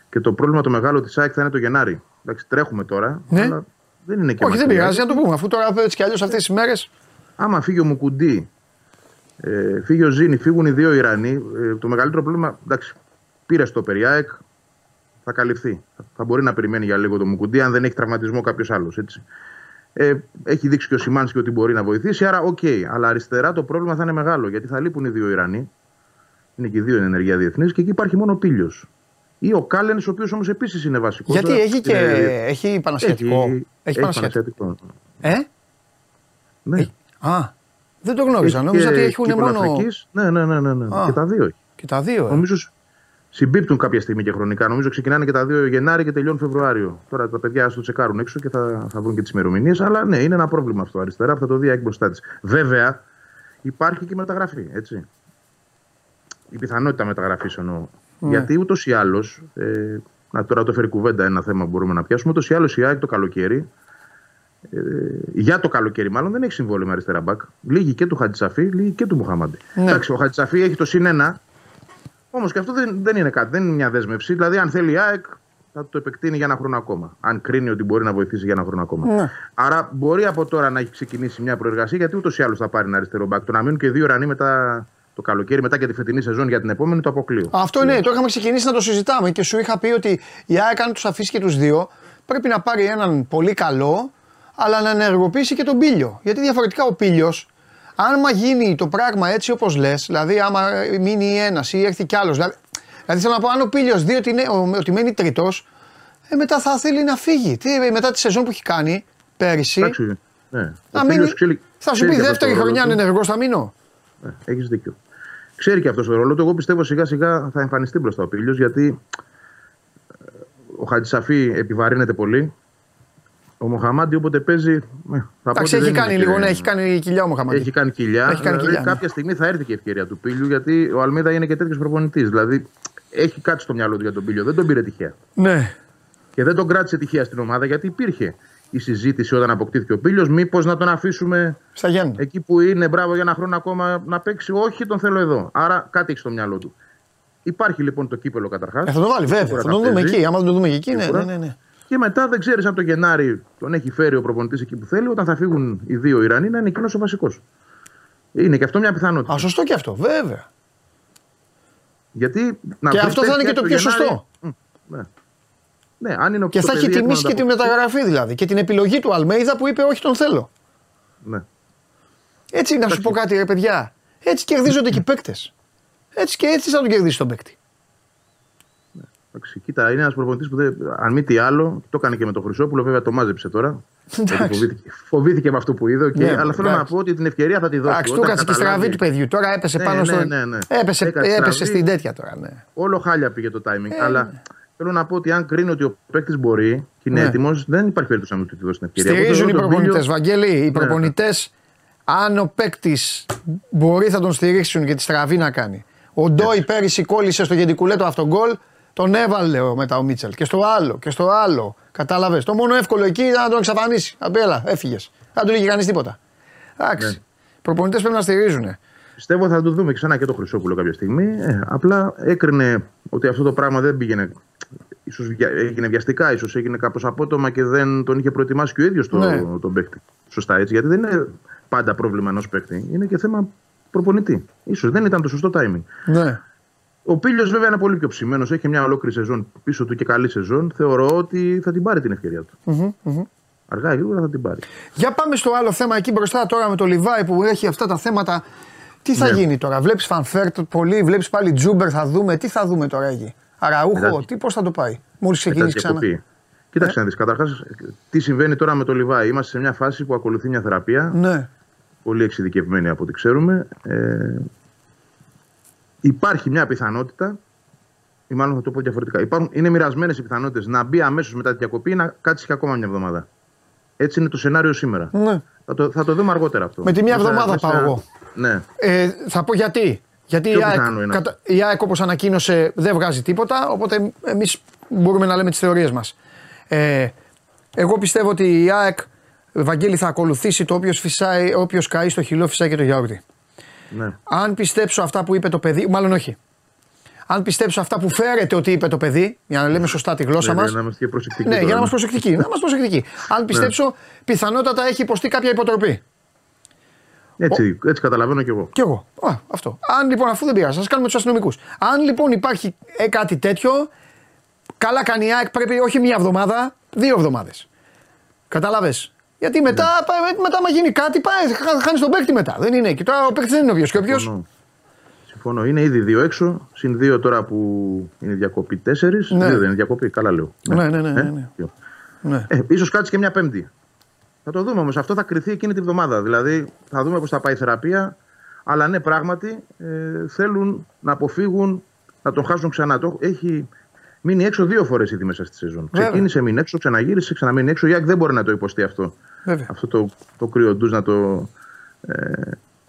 και το πρόβλημα το μεγάλο της ΑΕΚ θα είναι το Γενάρη. Εντάξει, τρέχουμε τώρα. Ναι. Αλλά δεν είναι και Όχι, δεν μακριά. πειράζει να το πούμε. Αφού τώρα έτσι κι αλλιώς αυτές τις μέρες. Άμα φύγει ο Μουκουντί, ε, φύγει ο Ζίνι, φύγουν οι δύο Ιρανοί, ε, το μεγαλύτερο πρόβλημα. Εντάξει, πήρε στο Περιάεκ, θα καλυφθεί. Θα μπορεί να περιμένει για λίγο το Μουκουντί, αν δεν έχει τραυματισμό κάποιος άλλος. Ε, έχει δείξει και ο Σιμάνσκι ότι μπορεί να βοηθήσει, άρα οκ. Αλλά αριστερά το πρόβλημα θα είναι μεγάλο γιατί θα λείπουν οι δύο Ιρανοί. Είναι και οι δύο εν ενεργεία διεθνείς και εκεί υπάρχει μόνο ο Πήλιο. Ή ο Κάλεν, ο οποίος όμως επίσης είναι βασικός. Γιατί έχει και. Έχει Πανασιατικό. Έχει, Έχει Πανασιατικό. Πανασιατικό. Ε; Ναι. Α, δεν το γνώριζα. Έχει Νόμιζα και ότι έχουν κύπελο μόνο. Αφρικής. Ναι, ναι, ναι, ναι, ναι. Α. Και τα δύο έχει. Και τα δύο. Ε. Νομίζω σ- συμπίπτουν κάποια στιγμή και χρονικά. Νομίζω ξεκινάνε και τα δύο Γενάρη και τελειώνουν Φεβρουάριο. Τώρα τα παιδιά θα το τσεκάρουν έξω και θα, θα βρουν και τις ημερομηνίες. Αλλά ναι, είναι ένα πρόβλημα αυτό αριστερά. Θα το δει η ΑΕΚ μπροστά τη. Βέβαια, υπάρχει και μεταγραφή. Έτσι. Η πιθανότητα μεταγραφής εννοώ. Ναι. Γιατί ούτως ή άλλως. Ε, να, τώρα το φέρει κουβέντα ένα θέμα που μπορούμε να πιάσουμε. Ούτως ή άλλως η ΑΕΚ το καλοκαίρι ε, για το καλοκαίρι, μάλλον δεν έχει συμβόλαιο με αριστερά μπακ. Λίγη και του Χατζησαφή, λίγη και του Μουχαμάντη. Ναι. Εντάξει, ο Χατζησαφή έχει το συν ένα. Όμως και αυτό δεν, δεν είναι κάτι, δεν είναι μια δέσμευση. Δηλαδή, αν θέλει η ΑΕΚ, θα το επεκτείνει για ένα χρόνο ακόμα. Αν κρίνει ότι μπορεί να βοηθήσει για ένα χρόνο ακόμα. Ναι. Άρα μπορεί από τώρα να έχει ξεκινήσει μια προεργασία, γιατί ούτως ή άλλως θα πάρει ένα αριστερό μπακ. Το να μείνουν και δύο ρανοί μετά το καλοκαίρι, μετά και τη φετινή σεζόν για την επόμενη, το αποκλείω. Αυτό είναι, το είχαμε ξεκινήσει να το συζητάμε και σου είχα πει ότι η ΑΕΚ αν τους αφήσει και τους δύο, πρέπει να πάρει έναν πολύ καλό, αλλά να ενεργοποιήσει και τον Πίλιο. Γιατί διαφορετικά ο Πίλιο, άμα γίνει το πράγμα έτσι όπως λες, δηλαδή άμα μείνει ένας ή έρθει κι άλλος. Δηλαδή, δηλαδή θέλω να πω, αν ο Πίλιο δει ότι, είναι, ο- ότι μένει τρίτος, ε, μετά θα θέλει να φύγει. Τι, μετά τη σεζόν που έχει κάνει πέρυσι, Εντάξει, ναι. να Ο μείνει, Πίλιος ξέρει- θα σου ξέρει πει και αυτό δεύτερη το ρόλο χρονιά του. αν ενεργός θα μείνω. Έχεις δίκιο. Ξέρει και αυτός το ρόλος του. Εγώ πιστεύω σιγά σιγά θα εμφανιστεί μπροστά ο Πίλιο γιατί ε, ο Χατζησαφή επιβαρύνεται πολύ. Ο Μοχαμάντι όποτε παίζει. ε, Θα πω Εντάξει, ότι έχει δεν κάνει είναι λίγο, και- ναι, έχει κάνει κοιλιά ο Μοχαμάντη. Έχει κάνει κοιλιά. Έχει κάνει δηλαδή, κοιλιά, ναι. κάποια στιγμή θα έρθει και η ευκαιρία του Πίλιου γιατί ο Αλμίδα είναι και τέτοιος προπονητής. Δηλαδή έχει κάτι στο μυαλό του για τον Πίλιο. Δεν τον πήρε τυχαία. Ναι. Και δεν τον κράτησε τυχαία στην ομάδα γιατί υπήρχε η συζήτηση όταν αποκτήθηκε ο Πίλιο. Μήπως να τον αφήσουμε Στα Γιάννη. εκεί που είναι, μπράβο για ένα χρόνο ακόμα να παίξει. Όχι, τον θέλω εδώ. Άρα κάτι έχει στο μυαλό του. Υπάρχει λοιπόν το κύπελο καταρχάς. Ε, θα το βάλει, βέβαια. Θα τον δούμε εκεί. Άμα δεν τον δούμε εκεί, ναι, ναι, ναι. ναι. Και μετά δεν ξέρεις αν το Γενάρη τον έχει φέρει ο προπονητής εκεί που θέλει. Όταν θα φύγουν οι δύο Ιρανοί, να είναι εκείνος ο βασικός. Είναι και αυτό μια πιθανότητα. Α, σωστό και αυτό, βέβαια. Γιατί να και βρεις αυτό θα είναι και τέτοια το πιο Γενάρη- σωστό. Μ, Ναι. ναι, αν είναι ο Και το θα έχει παιδί έτοιμο τιμήσει να και τη ανταποκριθεί, μεταγραφή δηλαδή. Και την επιλογή του Αλμέιδα που είπε Όχι, τον θέλω. Ναι. Έτσι να σου πω κάτι, ρε παιδιά. Έτσι κερδίζονται και οι παίκτες. Έτσι και έτσι θα τον κερδίσει τον παίκτη. Εντάξει, κοίτα, είναι ένας προπονητής που δεν, αν μη τι άλλο, το έκανε και με τον Χρυσόπουλο, βέβαια το μάζεψε τώρα. [LAUGHS] γιατί φοβήθηκε, φοβήθηκε με αυτό που είδε. και- Ναι, αλλά θέλω εντάξει. να πω ότι την ευκαιρία θα τη δώσει. Εντάξει, του Όταν έκατσε και στραβή καταλάβει- του παιδιού. Τώρα έπεσε Ναι, πάνω ναι, στο. ναι, ναι. Έπεσε, Έκατσε έπεσε στραβή. στην τέτοια τώρα. Ναι. Όλο χάλια πήγε το timing. αλλά θέλω να πω ότι αν κρίνει ότι ο παίκτης μπορεί και είναι Ναι. έτοιμος, δεν υπάρχει περίπτωση να του τη δώσει την ευκαιρία. Εγώ Στηρίζουν οι θεωρώ τον προπονητές. Μπίλιο- Βαγγέλη, οι Ναι. προπονητές, αν ο παίκτης μπορεί, θα τον στηρίξουν και τη στραβή να κάνει. Ο Ντόι πέρυσι κόλλησε στο γεντικουλέτο αυτόν γκολ, τον έβαλε ο- μετά ο Μίτσελ. Και στο άλλο, και στο άλλο. Κατάλαβες. Το μόνο εύκολο εκεί ήταν να τον εξαφανίσει. Αμπέλα, έφυγες. Δεν του λέγει κανείς τίποτα. Εντάξει. Ναι. Οι προπονητές πρέπει να στηρίζουν. Πιστεύω θα το δούμε ξανά και το Χρυσόπουλο κάποια στιγμή. Ε, απλά έκρινε ότι αυτό το πράγμα δεν πήγαινε. Ίσως βια- έγινε βιαστικά, ίσως έγινε κάπως απότομα και δεν τον είχε προετοιμάσει και ο ίδιος το, Ναι. τον παίκτη. Σωστά έτσι. Γιατί δεν είναι πάντα πρόβλημα ενός παίκτη. Είναι και θέμα προπονητή. σω δεν ήταν το σωστό timing. Ναι. Ο Πίλιο βέβαια είναι πολύ πιο ψημένος. Έχει μια ολόκληρη σεζόν πίσω του και καλή σεζόν. Θεωρώ ότι θα την πάρει την ευκαιρία του. Μμμ, μμμ. Αργά ή γρήγορα θα την πάρει. Για πάμε στο άλλο θέμα εκεί μπροστά τώρα με το Λιβάη που έχει αυτά τα θέματα. Τι θα Ναι. γίνει τώρα, βλέπεις Φαν Βέερτ πολύ, βλέπεις πάλι Ζούμπερ, θα δούμε. Τι θα δούμε τώρα εκεί; Αραούχο, Εντάξει. τι πώς θα το πάει; Μόλις ξεκινήσει Μετά ξανά. διακοπή. Κοίταξε να δεις. Καταρχάς, τι συμβαίνει τώρα με το Λιβάη. Είμαστε σε μια φάση που ακολουθεί μια θεραπεία. Ναι. Πολύ εξειδικευμένη από ό,τι ξέρουμε. Ε, υπάρχει μια πιθανότητα, ή μάλλον θα το πω διαφορετικά. Υπάρχουν, είναι μοιρασμένες οι πιθανότητες να μπει αμέσως μετά τη διακοπή ή να κάτσει και ακόμα μια εβδομάδα. Έτσι είναι το σενάριο σήμερα. Ναι. Θα, το, θα το δούμε αργότερα αυτό. Με τη μία Μέσα- εβδομάδα μέσα- πάω εγώ. Ναι. Ε, θα πω γιατί. Γιατί Πιο η ΑΕΚ, πιθανό είναι κατα... η ΑΕΚ όπως ανακοίνωσε δεν βγάζει τίποτα, οπότε εμείς μπορούμε να λέμε τις θεωρίες μας. Ε, εγώ πιστεύω ότι η ΑΕΚ, Βαγγέλη, θα ακολουθήσει το όποιος, φυσάει, όποιος καεί στο χυλό φυσάει και το γιαούρτι. ναι. Αν πιστέψω αυτά που είπε το παιδί, μάλλον όχι. Αν πιστέψω αυτά που φέρετε ότι είπε το παιδί, για να λέμε σωστά τη γλώσσα Ναι, μας, ναι, να είμαστε και προσεκτικοί. ναι, τώρα, για να ναι. είμαστε προσεκτικοί. να είμαστε προσεκτικοί. Αν πιστέψω, πιθανότατα έχει υποστεί κάποια υποτροπή. Έτσι, έτσι καταλαβαίνω κι εγώ. Κι εγώ. Α, αυτό. Αν λοιπόν, αφού δεν πειράζει, ας κάνουμε τους αστυνομικούς. Αν λοιπόν υπάρχει ε, κάτι τέτοιο, καλά κάνει η ΑΕΚ, πρέπει όχι μία εβδομάδα, δύο εβδομάδες. Κατάλαβε. Γιατί μετά, Ναι. πάει- μετά, άμα γίνει κάτι, χάνεις τον παίκτη μετά. Δεν είναι εκεί. Τώρα ο παίκτης δεν είναι όποιο και όποιο. Συμφωνώ. Συμφωνώ. Είναι ήδη δύο έξω, συν δύο τώρα που είναι διακοπή τέσσερις. Ναι. Δύο δεν είναι διακοπή, καλά λέω. Ναι, ναι, ναι. ναι, Ε, ναι. δύο. ναι. Ε, ίσως κάτσεις και μια πέμπτη. Θα το δούμε όμως. Αυτό θα κρυθεί εκείνη τη βδομάδα. Δηλαδή θα δούμε πώς θα πάει η θεραπεία. Αλλά ναι, πράγματι ε, θέλουν να αποφύγουν να τον χάσουν ξανά. Το, έχει μείνει έξω δύο φορές ήδη μέσα στη σεζόν. Βέβαια. Ξεκίνησε, μείνει έξω, ξαναγύρισε, ξαναμείνει έξω. Η Άκη δεν μπορεί να το υποστεί αυτό. Βέβαια. Αυτό το, το κρύο ντουζ να το. Ε,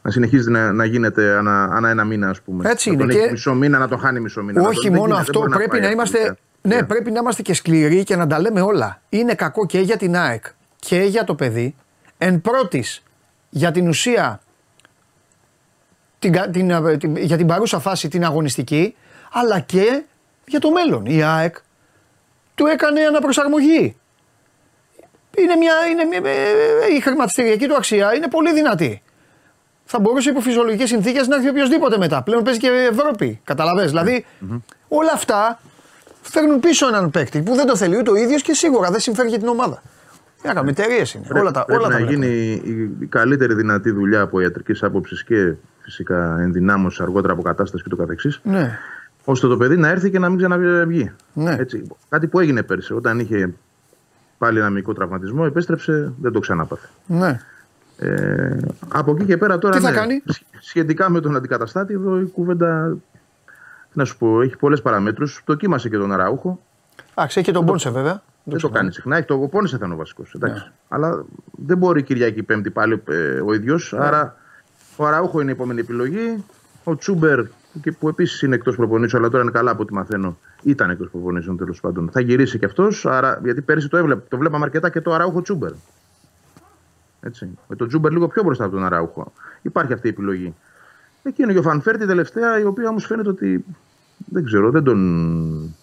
να συνεχίζει να, να γίνεται ανά, ανά ένα μήνα, ας πούμε. Έτσι να είναι Τον έχει και- μισό μήνα, να τον χάνει μισό μήνα. Να Όχι τον- δεν μόνο γίνεται, αυτό, δεν μπορεί πρέπει πάει να αυτή η είμαστε. δουλειά. Ναι, Ναι. πρέπει να είμαστε και σκληροί και να τα λέμε όλα. Είναι κακό και για την ΑΕΚ και για το παιδί. Εν πρώτης, για την ουσία, την, κα- την, ε, την- για την παρούσα φάση την αγωνιστική, αλλά και για το μέλλον. Η ΑΕΚ του έκανε αναπροσαρμογή. Είναι μια, είναι μια, ε, ε, η χρηματιστηριακή του αξία είναι πολύ δυνατή. Θα μπορούσε υπό φυσιολογικές συνθήκες να έρθει οποιοδήποτε μετά. Πλέον παίζει και Ευρώπη. Καταλαβες. Δηλαδή όλα αυτά φέρνουν πίσω έναν παίκτη που δεν το θέλει ούτε ο ίδιος και σίγουρα δεν συμφέρει για την ομάδα. Τι να κάνουμε, εταιρείε είναι. Πρέπει, όλα τα, πρέπει όλα τα να βλέπουμε. γίνει η, η καλύτερη δυνατή δουλειά από ιατρικής άποψης και φυσικά ενδυνάμωσης αργότερα από κατάσταση και το καθεξής, Ναι, ώστε το παιδί να έρθει και να μην ξαναβγεί. ναι. Έτσι, κάτι που έγινε πέρσι, όταν είχε πάλι ένα μικρό τραυματισμό, επέστρεψε, δεν το ξανάπαθε. ναι. Ε, από εκεί και πέρα τώρα. Τι θα ναι, κάνει; σχ- Σχετικά με τον αντικαταστάτη, εδώ η κουβέντα. τι Να σου πω, έχει πολλές παραμέτρους. Δοκίμασε και τον Αραούχο. Εντάξει, έχει και τον Πόνσε βέβαια. Δεν το κάνει συχνά. Έχει το Πόνσε θα είναι ο βασικός. Ναι. Αλλά δεν μπορεί Κυριακή Πέμπτη πάλι ε, ο ίδιος. Ναι. Άρα ο Αραούχο είναι η επόμενη επιλογή. Ο Τσούμπερ, και που επίσης είναι εκτός προπονήσεων, αλλά τώρα είναι καλά από ό,τι μαθαίνω, ήταν εκτός προπονήσεων τέλος πάντων. Θα γυρίσει και αυτός. Γιατί πέρσι το, έβλεπε, το βλέπαμε αρκετά και το Αραούχο Τσούμπερ. Έτσι. Με τον Τσούμπερ λίγο πιο μπροστά από τον Αραούχο. Υπάρχει αυτή η επιλογή. Εκεί είναι και ο Φαν Βέερτ η τελευταία, η οποία όμως φαίνεται ότι δεν ξέρω, δεν τον.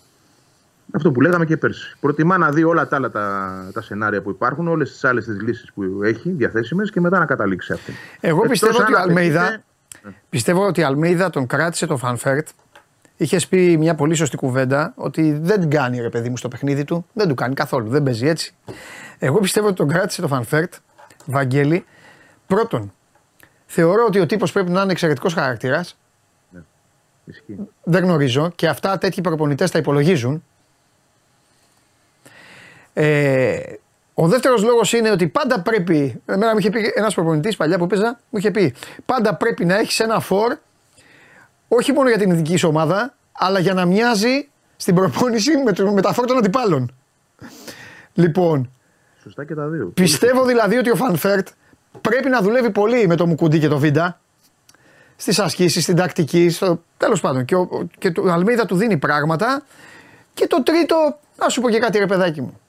Αυτό που λέγαμε και πέρσι. Προτιμά να δει όλα τα άλλα τα, τα σενάρια που υπάρχουν, όλες τις άλλες τις λύσεις που έχει διαθέσιμες και μετά να καταλήξει σε αυτή. Εγώ Εκτός πιστεύω ότι ο αν Αλμέιδα, απαιτείται- πιστεύω ότι ο Αλμέιδα τον κράτησε το Φαν Βέερτ. Είχε πει μια πολύ σωστή κουβέντα ότι δεν την κάνει ρε παιδί μου στο παιχνίδι του. Δεν του κάνει καθόλου. Δεν παίζει έτσι. Εγώ πιστεύω ότι τον κράτησε το Φανφέρτ, Βαγγέλη. Πρώτον, θεωρώ ότι ο τύπος πρέπει να είναι εξαιρετικός χαρακτήρας. Ισχύει. Δεν γνωρίζω και αυτά τέτοιοι προπονητές τα υπολογίζουν. Ε, ο δεύτερος λόγος είναι ότι πάντα πρέπει. Εμένα μου είχε πει ένας προπονητής παλιά που παίζα, μου είχε πει πάντα πρέπει να έχεις ένα φορ όχι μόνο για την ειδική σου ομάδα, αλλά για να μοιάζει στην προπόνηση με, το, με τα φορ των αντιπάλων. Λοιπόν, Σωστά και τα δύο. Πιστεύω δηλαδή ότι ο Φαν Βέερτ πρέπει να δουλεύει πολύ με το Μουκουντί και το Βίντα. Στις ασκήσεις, στην τακτική, στο... τέλος πάντων. Και, ο, και το Αλμέιδα του δίνει πράγματα. Και το τρίτο, να σου πω και κάτι ρε παιδάκι μου.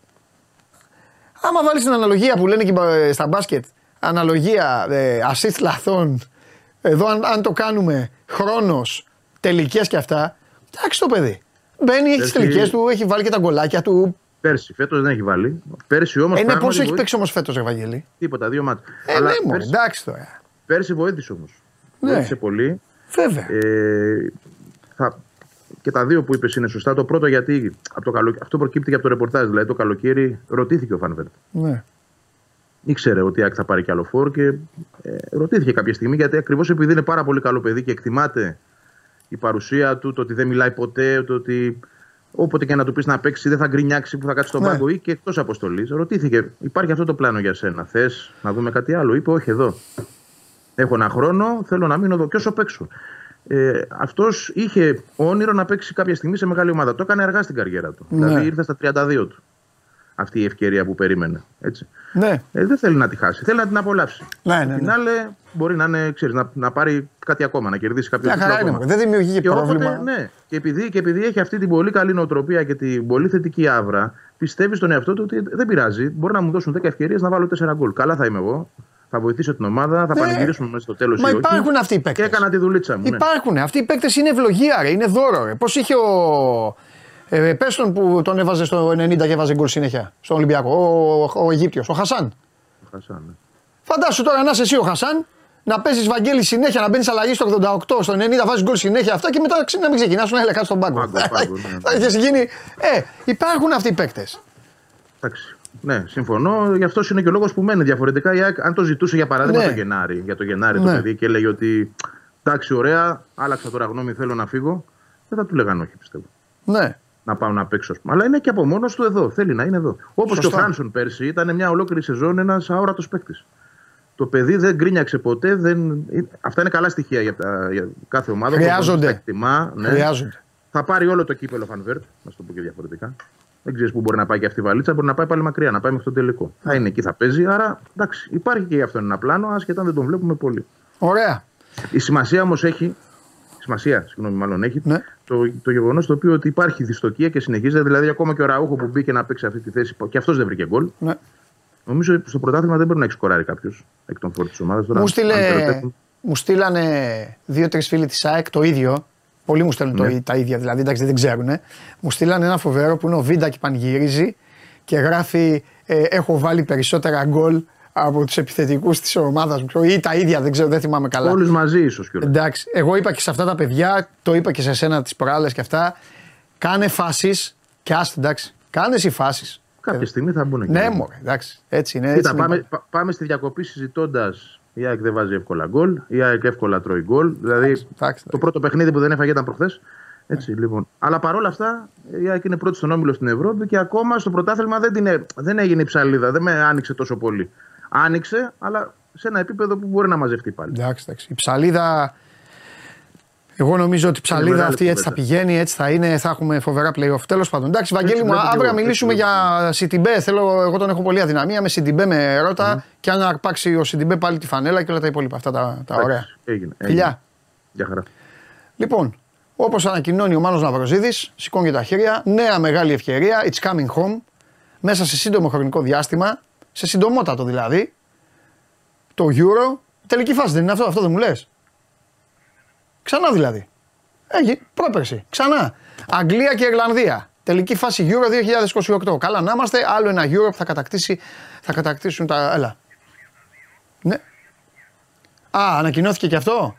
Άμα βάλεις την αναλογία που λένε και ε, στα μπάσκετ, αναλογία ε, assist λαθών, εδώ αν, αν το κάνουμε χρόνος, τελικές και αυτά, εντάξει το παιδί. Μπαίνει, έχει τις Πέρσι- τελικές του, έχει βάλει και τα γκολάκια του. Πέρσι, φέτος δεν έχει βάλει. Πέρσι όμως. Ε, ναι, πόσο έχει παίξει όμως φέτος, Ευαγγέλη; Τίποτα, δύο μάτια. Ε, ναι, μωρέ, εντάξει τώρα. Πέρσι βοήθησε όμως. Ναι. Βοήθησε πολύ. Βέβαια. Ε, θα, και τα δύο που είπες είναι σωστά. Το πρώτο γιατί από το καλο... αυτό προκύπτει και από το ρεπορτάζ. Δηλαδή το καλοκαίρι ρωτήθηκε ο Φανβέρτ. Ναι. Ήξερε ότι η ΑΕΚ θα πάρει κι άλλο φόρ και ε, ρωτήθηκε κάποια στιγμή γιατί ακριβώς επειδή είναι πάρα πολύ καλό παιδί και εκτιμάται η παρουσία του, το ότι δεν μιλάει ποτέ, το ότι όποτε και να του πεις να παίξει δεν θα γκρινιάξει που θα κάτσει στον Ναι. πάγκο ή και εκτός αποστολής. Ρωτήθηκε, υπάρχει αυτό το πλάνο για σένα. Θες να δούμε κάτι άλλο. Είπε, Όχι εδώ. Έχω ένα χρόνο, θέλω να μείνω εδώ και όσο παίξω. Ε, Αυτός είχε όνειρο να παίξει κάποια στιγμή σε μεγάλη ομάδα. Το έκανε αργά στην καριέρα του. Ναι. Δηλαδή ήρθε στα 32 του. αυτή η ευκαιρία που περίμενε. Έτσι. Ναι. Ε, δεν θέλει να τη χάσει. Θέλει να την απολαύσει. Ναι, ναι, Την ναι. άλλη μπορεί να, είναι, ξέρεις, να, να πάρει κάτι ακόμα, να κερδίσει κάποιο Μια χαρά τίτλο είναι. ακόμα. μωρέ. Δεν δημιουργεί και Και πρόβλημα. όποτε, ναι, και επειδή, και επειδή έχει αυτή την πολύ καλή νοοτροπία και την πολύ θετική άβρα, πιστεύει στον εαυτό του ότι δεν πειράζει. Μπορεί να μου δώσουν 10 ευκαιρίες να βάλω 4 γκολ. Καλά θα είμαι εγώ. Θα βοηθήσω την ομάδα, θα Ναι. πανηγυρίσουμε μέσα στο τέλος. Μα υπάρχουν αυτοί οι Και παίκτε. έκανα τη δουλίτσα μου. ναι. Υπάρχουν. Αυτοί οι παίκτες είναι ευλογία, ρε. είναι δώρο. Ρε. Πώς είχε ο. Ε, πες τον που τον έβαζε στο 90 και έβαζε γκολ συνέχεια στον Ολυμπιακό. Ο, ο, ο Αιγύπτιος, ο Χασάν. Χασάν, ναι. Φαντάσου τώρα να είσαι εσύ ο Χασάν, να παίζεις Βαγγέλη συνέχεια, να μπαίνεις αλλαγή στο 88, στο 90, βάζεις γκολ συνέχεια αυτά και μετά ξε- να μην ξεκινά να έλεγα κάτω στον πάγκο. Πάγκο, πάγκο, [LAUGHS] ναι. Θα είχε γίνει. Ε, υπάρχουν αυτοί οι παίκτες. Εντάξει. Ναι, συμφωνώ. Γι' αυτός είναι και ο λόγος που μένει διαφορετικά. Η ΑΕΚ, αν το ζητούσε για παράδειγμα Ναι. το Γενάρη, για το Γενάρη Ναι. το παιδί και έλεγε ότι εντάξει, ωραία, άλλαξα τώρα γνώμη, θέλω να φύγω, δεν θα του λέγανε όχι, πιστεύω. Ναι. Να πάω να παίξω. ας πούμε. Αλλά είναι και από μόνος του εδώ. Θέλει να είναι εδώ. Όπως και ο Σωστά. Φράνσον πέρσι ήταν μια ολόκληρη σεζόν ένας αόρατος παίκτης. Το παιδί δεν γκρίνιαξε ποτέ. Δεν... Αυτά είναι καλά στοιχεία για, τα- για κάθε ομάδα. Χρειάζονται. Τα εκτιμά, ναι. Χρειάζονται. Θα πάρει όλο το κύπελο Φανβέρτ, να σου το πω και διαφορετικά. Δεν ξέρεις πού μπορεί να πάει και αυτή η βαλίτσα, μπορεί να πάει πάλι μακριά, να πάει μέχρι τον τελικό. Θα είναι εκεί, θα παίζει. Άρα εντάξει, υπάρχει και γι' αυτό ένα πλάνο, ασχετά αν δεν τον βλέπουμε πολύ. Ωραία. Η σημασία όμως έχει. Σημασία, συγγνώμη, μάλλον έχει. Ναι. Το, το γεγονός το οποίο ότι υπάρχει δυστοκία και συνεχίζεται. Δηλαδή, ακόμα και ο Ραούχο που μπήκε να παίξει αυτή τη θέση και αυτός δεν βρήκε γκολ. Ναι. Νομίζω ότι στο πρωτάθλημα δεν μπορεί να έχει σκοράρει κάποιος εκ των φόρ της ομάδας. Μου, στείλε, μου στείλανε δύο-τρεις φίλοι της ΑΕΚ το ίδιο. Πολλοί μου στέλνουν το, Ναι. τα ίδια, δηλαδή εντάξει δεν ξέρουν. Μου στείλανε ένα φοβερό που είναι ο Βίντα και πανηγυρίζει και γράφει ε, Έχω βάλει περισσότερα γκολ από τους επιθετικούς της ομάδας μου. Ή τα ίδια, δεν ξέρω, δεν θυμάμαι καλά. Όλους μαζί, ίσως κιόλας. Εντάξει, εγώ είπα και σε αυτά τα παιδιά, το είπα και σε σένα τις προάλλες και αυτά. Κάνε φάσεις και άστο, εντάξει. Κάνε εσύ φάσεις. Κάποια στιγμή θα μπουν εκεί. Ναι, μωρέ, εντάξει. Έτσι είναι. Έτσι Κοίτα, είναι. πάμε, πα- πάμε στη διακοπή συζητώντας. Η ΑΕΚ δεν βάζει εύκολα γκολ. Η ΑΕΚ εύκολα τρώει γκολ. Δηλαδή εντάξει, το πρώτο παιχνίδι που δεν έφαγε ήταν προχθές. Έτσι, λοιπόν. Αλλά παρόλα αυτά η ΑΕΚ είναι πρώτη στον όμιλο στην Ευρώπη και ακόμα στο πρωτάθλημα δεν, την, έ- δεν έγινε η ψαλίδα. Δεν με άνοιξε τόσο πολύ. Άνοιξε, αλλά σε ένα επίπεδο που μπορεί να μαζευτεί πάλι. Εντάξει, εντάξει. Η ψαλίδα. Εγώ νομίζω ότι η ψαλίδα μεγάλη αυτή έτσι θα κουβέντα. πηγαίνει, έτσι θα είναι, θα έχουμε φοβερά playoff. Τέλος πάντων. Εντάξει, Βαγγέλη μου, βλέπω και αύριο εγώ, να έτσι μιλήσουμε βλέπω. για Σιντιμπέ. Θέλω, εγώ τον έχω πολύ αδυναμία με Σιντιμπέ με Ρότα και αν αρπάξει ο Σιντιμπέ πάλι τη φανέλα και όλα τα υπόλοιπα. Αυτά τα, τα ωραία. Εντάξει, Έγινε. Φιλιά. έγινε. Γεια χαρά. Λοιπόν, όπως ανακοινώνει ο Μάνος Ναυροζίδης, σηκώνει τα χέρια. Νέα μεγάλη ευκαιρία. It's coming home. Μέσα σε σύντομο χρονικό διάστημα, σε συντομότατο δηλαδή, το Euro. Τελική φάση δεν είναι αυτό, αυτό δεν μου λες. Ξανά δηλαδή. Έχει πρόπερση. Ξανά. Αγγλία και Ιρλανδία. Τελική φάση Euro 2028. Καλά να είμαστε. Άλλο ένα Euro που θα, κατακτήσει, θα κατακτήσουν τα. Έλα. Ναι. Α, ανακοινώθηκε και αυτό;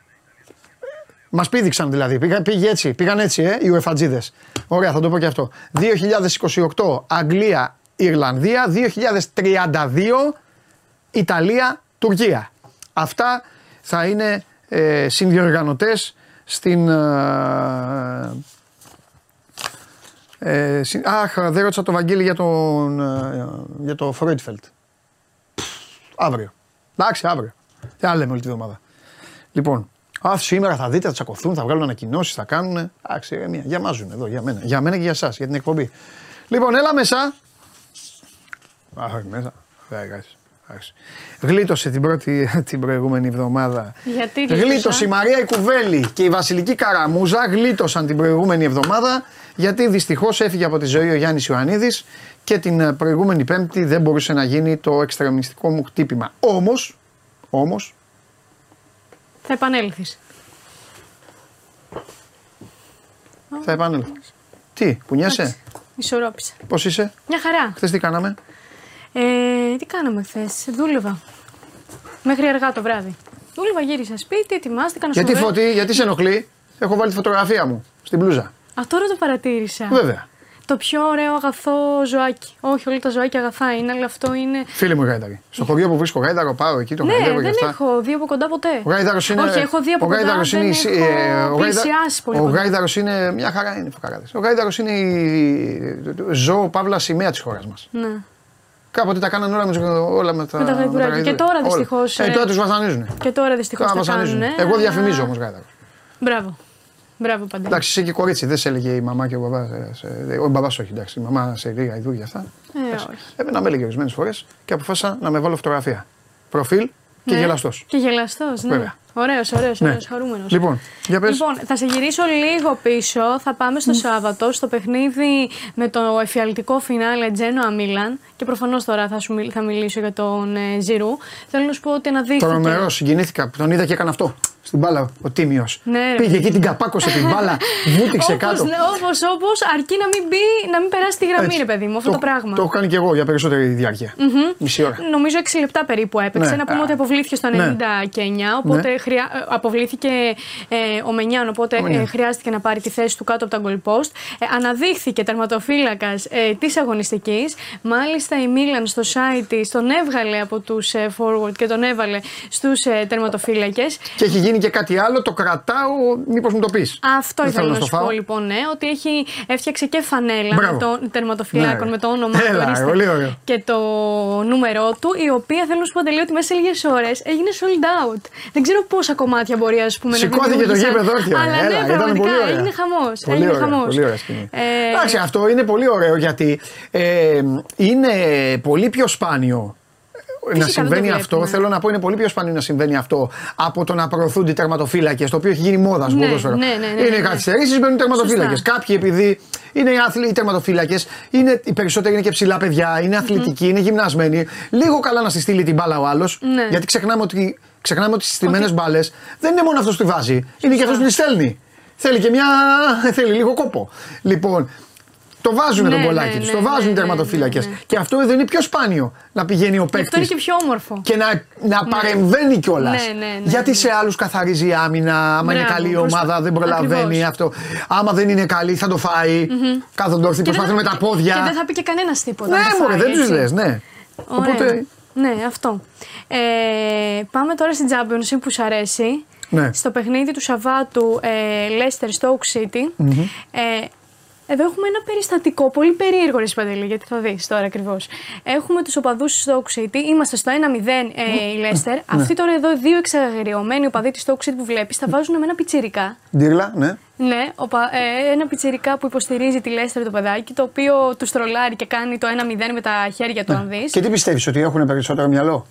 Μας πήδηξαν δηλαδή. Πήγα, πήγε έτσι, πήγαν έτσι, ε, οι ουεφατζίδες. Ωραία, θα το πω και αυτό. 2028 Αγγλία, Ιρλανδία. 2032 Ιταλία, Τουρκία. Αυτά θα είναι ε, συνδιοργανωτές στην... Ε, ε, συ- αχ, δεν ρώτησα το Βαγγέλη για, τον, ε, για το Φρόιτφελτ. Αύριο. Εντάξει, αύριο. Τι άλλο λέμε όλη τη βδομάδα. Λοιπόν, α, σήμερα θα δείτε, θα τσακωθούν, θα βγάλουν ανακοινώσεις, θα κάνουν. Εντάξει, ε, μία. Για μάζουν εδώ, για μένα. Για μένα και για εσά, για την εκπομπή. Λοιπόν, έλα μέσα. Α, όχι μέσα. Δεν εντάξει. εντάξει. Γλίτωσε την, πρώτη, [LAUGHS] την προηγούμενη εβδομάδα. Γιατί γλίτωσα; Γλίτωσε η Μαρία η Κουβέλη και η Βασιλική Καραμούζα. Γλίτωσαν την προηγούμενη εβδομάδα γιατί δυστυχώς έφυγε από τη ζωή ο Γιάννης Ιωαννίδης και την ε, προηγούμενη Πέμπτη δεν μπορούσε να γίνει το εξτρεμιστικό μου χτύπημα. Όμως, όμως, Θα επανέλθεις. θα επανέλθω. Τι, κουνιέσαι, Ισορρόπησα. πώς είσαι, Μια χαρά. χθες τι κάναμε; Ε, τι κάναμε χθε. Δούλευα. Μέχρι αργά το βράδυ. Δούλευα, γύρισα σπίτι, ετοιμάστηκα να σου Γιατί βρω- φωτί, γιατί σε ενοχλεί, έχω βάλει τη φωτογραφία μου στην μπλούζα. Α, τώρα το παρατήρησα. Βέβαια. Το πιο ωραίο αγαθό ζωάκι. Όχι, όλα τα ζωάκια αγαθά είναι, αλλά αυτό είναι. Φίλοι μου Γάιδαρη. Στο χωριό που βρίσκω Γάιδαρο, πάω εκεί, το ναι, χαϊδεύω και δεν αυτά. έχω δει από κοντά ποτέ. Ο Γάιδαρο είναι. Όχι, έχω δει από ο κοντά. Γάιδαρος δεν είναι, η- έχω ε, ο Γάιδα- πλησιάσει πολύ Ο κοντά. Γάιδαρο είναι μια χαρά είναι φωκαράδες. Ο Γάιδαρο είναι η ζώο παύλα σημαία τη χώρα μα. Ναι. Κάποτε τα κάνανε όλα με, όλα με τα, Με τα γαϊδουράκια. γαϊδουράκια. Και τώρα Όλα. δυστυχώς, Ε, ε, τώρα τους βασανίζουν. Και τώρα δυστυχώς Τώρα τα βασανίζουν. κάνουν. Εγώ διαφημίζω όμως Γάιδαρο. Μπράβο. Μπράβο, Παντελή. Εντάξει, είσαι και κορίτσι, δεν σε έλεγε η μαμά και ο μπαμπάς. Ο μπαμπάς όχι, εντάξει. Η μαμά σε λίγα ειδού για αυτά. Ε, όχι. Εμένα με έλεγε ορισμένες φορές και αποφάσισα να με βάλω φωτογραφία. Προφίλ και Ναι. γελαστός. Και γελαστός, ναι. Βέβαια. Ωραίος, ωραίος, Ναι. ωραίος, χαρούμενος. Λοιπόν, για πες. Λοιπόν, θα σε γυρίσω λίγο πίσω. Θα πάμε στο Σάββατο, στο παιχνίδι με το εφιαλτικό φινάλε Τζένοα Μίλαν. Και προφανώς τώρα θα, σου, μιλ- θα μιλήσω για τον ε, Ζηρού. Θέλω να σου πω ότι αναδείχθηκε. Τρομερό, συγκινήθηκα που τον είδα και έκανε αυτό. Στην μπάλα ο Τίμιος. Ναι, ρε. Πήγε εκεί την καπάκωσε την μπάλα, βούτυξε κάτω. Όπως, όπως, αρκεί να μην μπει, να μην περάσει τη γραμμή, Έτσι. ρε παιδί μου, αυτό το, πράγμα. Το έχω κάνει και εγώ για περισσότερη διάρκεια. Μμμ. Μισή ώρα. Νομίζω 6 λεπτά περίπου έπαιξε. Ναι. Να πούμε ότι αποβλήθηκε στο 99, Ναι. οπότε Ναι. χρειά... ε, αποβλήθηκε ε, ο Μενιάν, οπότε Ο Μενιάν. ε, χρειάστηκε να πάρει τη θέση του κάτω από τα goal post. Ε, αναδείχθηκε τερματοφύλακας ε, της αγωνιστικής. Μάλιστα η Μίλαν στο site της τον έβγαλε από τους ε, forward και τον έβαλε στους ε, τερματοφύλακες. Και έχει γίνει και κάτι άλλο, το κρατάω, μήπως μου το πεις. Αυτό ήθελα να σου πω λοιπόν, ναι, ότι έχει, έφτιαξε και φανέλα Μπράβο. με των τερματοφυλάκων, Ναι. με το όνομα του, Έλα, ορίστε, πολύ ωραίο. και το νούμερό του, η οποία θέλω να σου πω Παντελή, ότι μέσα σε λίγες ώρες έγινε sold out. Δεν ξέρω πόσα κομμάτια μπορεί ας πούμε, Σηκώθηκε να το δημιούργησαν, γήπεδο όρθιο. Αλλά Έλα, ναι, ήταν πραγματικά πολύ ωραία. έγινε χαμός. Πολύ Έγινε ωραία, χαμός. πολύ ωραία σκηνή. Ε, Εντάξει, αυτό είναι πολύ ωραίο γιατί ε, είναι πολύ πιο σπάνιο να δεν το συμβαίνει αυτό. βλέπουμε. Θέλω να πω είναι πολύ πιο σπάνιο να συμβαίνει αυτό από το να προωθούνται οι τερματοφύλακες, το οποίο έχει γίνει μόδας στο Ναι, ποδόσφαιρο. ναι, ναι, ναι, είναι ναι. καθυστερήσει, μπαίνουν τερματοφύλακε. Σωστά. Κάποιοι επειδή είναι οι άθλοι, οι τερματοφύλακες, είναι, οι περισσότεροι είναι και ψηλά παιδιά, είναι αθλητικοί, είναι γυμνασμένοι. Λίγο καλά να στη στείλει την μπάλα ο άλλος. Ναι. Γιατί ξεχνάμε ότι, ξεχνάμε ότι στι στιμένε μπάλες δεν είναι μόνο αυτός που τη βάζει, είναι και αυτός που τη στέλνει. Θέλει και μια. θέλει λίγο κόπο. Λοιπόν, το βάζουν Ναι, τον ναι, κολλάκι ναι, τους, το ναι, βάζουν οι ναι, τερματοφύλακες. ναι, ναι. Και αυτό δεν είναι πιο σπάνιο να πηγαίνει ο Γι' αυτό είναι παίκτη και πιο όμορφο. και να, να Ναι. παρεμβαίνει κιόλας. Ναι, ναι, ναι, Γιατί ναι. σε άλλους καθαρίζει η άμυνα, άμα είναι Μπράβο, καλή η προς- ομάδα, δεν προλαβαίνει Ακριβώς. αυτό. Άμα δεν είναι καλή, θα το φάει. Μμμ. Κάθονται όρθιοι, Και δεν προσπαθούν με θα- τα πόδια. Και δεν θα πει και κανένας τίποτα. Ναι, αν το μωρέ, φάει, δεν τους έτσι. λες, ναι. Ωραία. Οπότε. Ναι, αυτό. Ε, πάμε τώρα στην Championship που σου αρέσει. Ναι. Στο παιχνίδι του Σαββάτου ε, Leicester Stoke City. Μμμ. Ε, εδώ έχουμε ένα περιστατικό πολύ περίεργο, ρε Παντελή, γιατί θα δεις τώρα ακριβώς. Έχουμε τους οπαδούς του Stoke City. Είμαστε στο 1-0 ε, η Leicester. Αυτοί τώρα εδώ, οι δύο εξαγριωμένοι οπαδοί του Stoke City που βλέπεις, τα βάζουν με ένα πιτσιρικά. Ντύρλα, ναι. Ναι, οπα, ε, ένα πιτσιρικά που υποστηρίζει τη Leicester το παιδάκι, το οποίο τους τρολάρει και κάνει το 1-0 με τα χέρια του, αν δεις. Ναι. Και τι πιστεύεις, ότι έχουν περισσότερο μυαλό;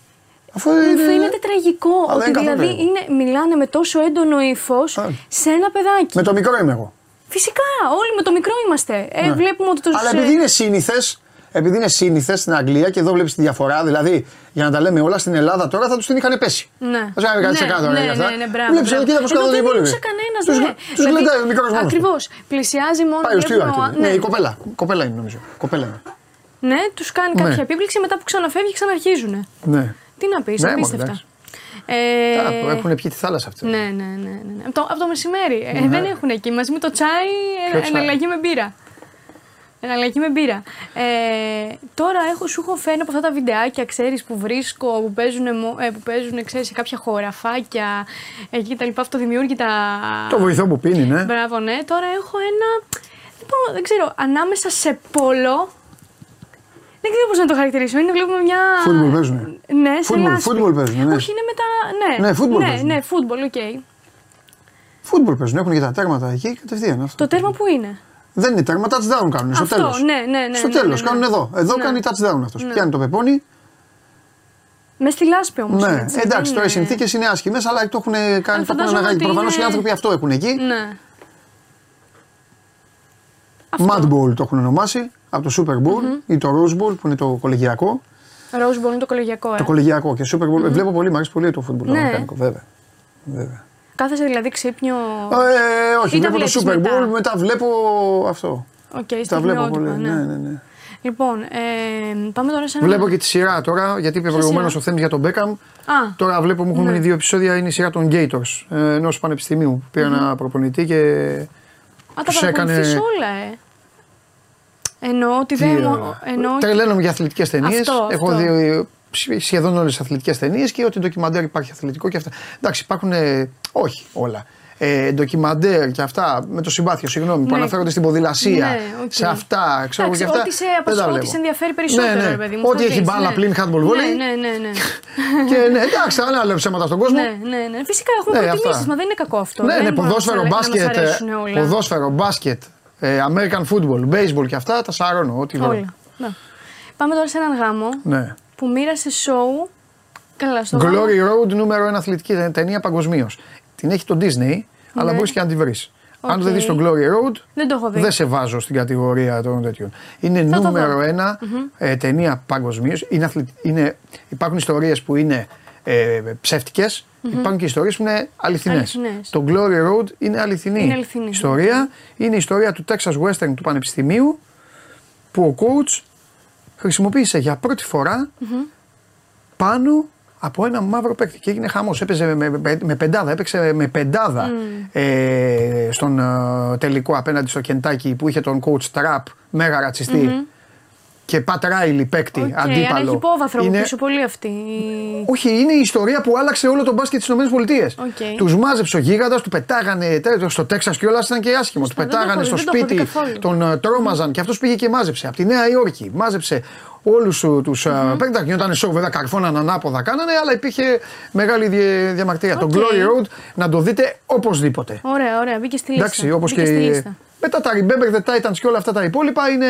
Αφού Μου είναι. φαίνεται τραγικό Α, δεν ότι είναι καθόλου δηλαδή τραγικό. είναι, μιλάνε με τόσο έντονο ύφος σε ένα παιδάκι. Με το μικρό είμαι εγώ. Φυσικά, όλοι με το μικρό είμαστε. Ε, Ναι. Βλέπουμε ότι τους... Αλλά ε, επειδή είναι σύνηθες, επειδή είναι σύνηθες στην Αγγλία και εδώ βλέπεις τη διαφορά, δηλαδή για να τα λέμε όλα στην Ελλάδα τώρα θα τους την είχαν πέσει. Ναι. Θα σου έκανε κάτι σε κάτω. ναι, για ναι, αυτά. ναι, ναι, μπράβο. Βλέπεις, μπράβο. κοίτα πώς Εδώ κάθονται οι δεν υπόλοιποι. μιλούσε κανένας, Τους- ναι. τους γλεντάει ο μικρός μόνος του. Ακριβώς. Πλησιάζει μόνο. Πάει ο βλέπουμε Στιούαρτ. ο- Ναι, η κοπέλα. Η κοπέλα είναι νομίζω. Κοπέλα είναι. Ναι, τους κάνει Ναι. κάποια επίπληξη μετά που ξαναφεύγει ξαναρχίζουν. Ναι. Τι να πεις, Ναι, μωρέ, απίστευτα. Εντάξει. Ε, Α, Έχουν πιει τη θάλασσα αυτή. Ναι, ναι, ναι. ναι, ναι. Από, το, από το μεσημέρι. Ε, Ναι. δεν έχουν εκεί. Μαζί με το τσάι, Ποιο ε, τσάι; εναλλαγή με μπύρα. Εναλλαγή με μπύρα. Ε, τώρα έχω, σου έχω φέρει από αυτά τα βιντεάκια, ξέρεις, που βρίσκω, που παίζουν, μο- ε, που παίζουν ξέρεις, σε κάποια χωραφάκια εκεί και τα λοιπά, αυτοδημιούργητα. Το βοηθό που πίνει, ναι. Μπράβο, ναι. Τώρα έχω ένα, δεν, μπορώ, δεν ξέρω, ανάμεσα σε πόλο, δεν ξέρω πώς να το χαρακτηρίσω, είναι βλέπουμε μια... Φούτμπολ παίζουν. Ναι, σε Φούτμπολ, λάσπη. φούτμπολ παίζουν, ναι. Όχι, είναι μετά, ναι. Ναι, φούτμπολ ναι, παίζουν. ναι, φούτμπολ, οκ. Φούτμπολ παίζουν, έχουν και τα τέρματα εκεί κατευθείαν. Αυτό. Το τέρμα που είναι; Δεν είναι τέρμα, touchdown κάνουν στο Αυτό, τέλος. ναι, ναι, ναι, Στο ναι, τέλος, ναι, ναι. κάνουν εδώ. Εδώ Ναι. κάνει touchdown αυτός. Ναι. Πιάνει το πεπόνι. Μες στη λάσπη όμως. Ναι, εντάξει, τώρα οι συνθήκες είναι άσχημες, αλλά το έχουν κάνει. Το έχουν φαντάζομαι αναγκάσει. ότι Προφανώς είναι- οι άνθρωποι αυτό έχουν εκεί. Ναι. Mud Bowl το έχουν ονομάσει από το Super Bowl ή το Rose Bowl που είναι το κολεγιακό. Rose Bowl είναι το κολεγιακό, ε. Το κολεγιακό και Super Bowl. Βλέπω πολύ, μου αρέσει πολύ το φούτμπολ το Ναι. αμερικάνικο, βέβαια. βέβαια. Κάθεσαι δηλαδή ξύπνιο. Ε, όχι, Ή τα βλέπω το βλέπεις Super μετά. Bowl, μετά βλέπω αυτό. Οκ, Τα βλέπω στιγμιότυπα, πολύ. Ναι, ναι, ναι. Λοιπόν, ε, πάμε τώρα σε ένα. Βλέπω και τη σειρά τώρα, γιατί είπε Ποια προηγουμένως σειρά; ο Θέμης για τον Μπέκαμ. Α, Τώρα βλέπω μου έχουν Ναι. μείνει δύο επεισόδια. Είναι η σειρά των Gators ε, ενός πανεπιστημίου που πήρε ένα προπονητή και. α τα τους παρακολουθείς όλα, ε. Εννοώ ότι δεν. Τι, μο- Εννοώ... Τρελαίνομαι για αθλητικές ταινίες. Αυτό, Έχω αυτό. δει ε, σχ- σχεδόν όλες τις αθλητικές ταινίες και ό,τι ντοκιμαντέρ υπάρχει αθλητικό και αυτά. Εντάξει, υπάρχουν. ε, όχι όλα. ε, ντοκιμαντέρ και αυτά με το συμπάθειο, συγγνώμη, που Ναι. αναφέρονται στην ποδηλασία, Ναι, οκ. σε αυτά, ξέρω εγώ και Εντάξει, αυτά. Ό,τι σε, δεν τα απασχολεί, ό,τι βλέπω. σε ενδιαφέρει περισσότερο, Ναι, ναι. ρε παιδί μου. Ό,τι θα έχει δεις, μπάλα, ναι. πλην, handball, volley. Ναι, ναι, ναι. ναι. [LAUGHS] και ναι, εντάξει, αν άλλο ψέματα στον κόσμο. ναι, ναι, ναι. Φυσικά έχουμε Ναι, προτιμήσεις, αυτά. μα δεν είναι κακό αυτό. Ναι, δεν ναι, μπορούμε να ποδόσφαιρο, μας αλέ- να μας μπάσκετ, ε, αρέσουν όλα. ποδόσφαιρο, μπάσκετ, ε, American football, baseball και αυτά τα σαρώνω. Ό,τι βρω. Όλα. Ναι. Πάμε τώρα σε έναν γάμο Ναι. που μοίρασε σοου. Καλά, στο γάμο. Glory Road νούμερο ένα αθλητική ταινία παγκοσμίως. Την έχει το Disney, αλλά Ναι. μπορείς και να τη βρεις. Αν Οκ. δεν δεις τον Glory Road, Δεν το έχω δει. δεν σε βάζω στην κατηγορία των τέτοιων. Είναι Θα το νούμερο δω. ένα ε, ταινία παγκοσμίως. Είναι, αθλη- είναι, υπάρχουν ιστορίες που είναι ε, ψεύτικες, υπάρχουν και ιστορίες που είναι αληθινές. Αληθινές. Το Glory Road είναι αληθινή, Είναι αληθινή. ιστορία. Είναι η ιστορία του Texas Western του Πανεπιστημίου που ο coach χρησιμοποίησε για πρώτη φορά πάνω από ένα μαύρο παίκτη και έγινε χαμός. Έπαιζε με, με, με πεντάδα, έπαιξε με πεντάδα ε, στον ε, τελικό απέναντι στο Κεντάκι που είχε τον coach Ραπ, μέγα ρατσιστή, και Πατ Ράιλι παίκτη, ΟΚ, άρα αντίπαλο. έχει υπόβαθρο από Είναι- πίσω πολύ αυτή. η- όχι, είναι η ιστορία που άλλαξε όλο τον μπάσκετ στις ΗΠΑ. Οκ. Τους μάζεψε ο γίγαντας, του πετάγανε τέλος, στο Τέξας και όλα ήταν και άσχημο. Του δεν το έχω πετάγανε δει, στο δεν το έχω δει σπίτι, καθόλου. τον ε, τρόμαζαν και αυτός πήγε και μάζεψε. Από τη Νέα Υόρκη μάζεψε όλους τους mm-hmm. παίκτες. Γινόταν σοου, βέβαια καρφώναν ανάποδα κάνανε, αλλά υπήρχε μεγάλη δια- διαμαρτυρία. Το OK. Glory Road να το δείτε οπωσδήποτε. Ωραία, ωραία, μπήκε στη λίστα. Εντάξει, όπως Μπήκε και. στη λίστα. Μετά τα Remember the Titans και όλα αυτά τα υπόλοιπα είναι.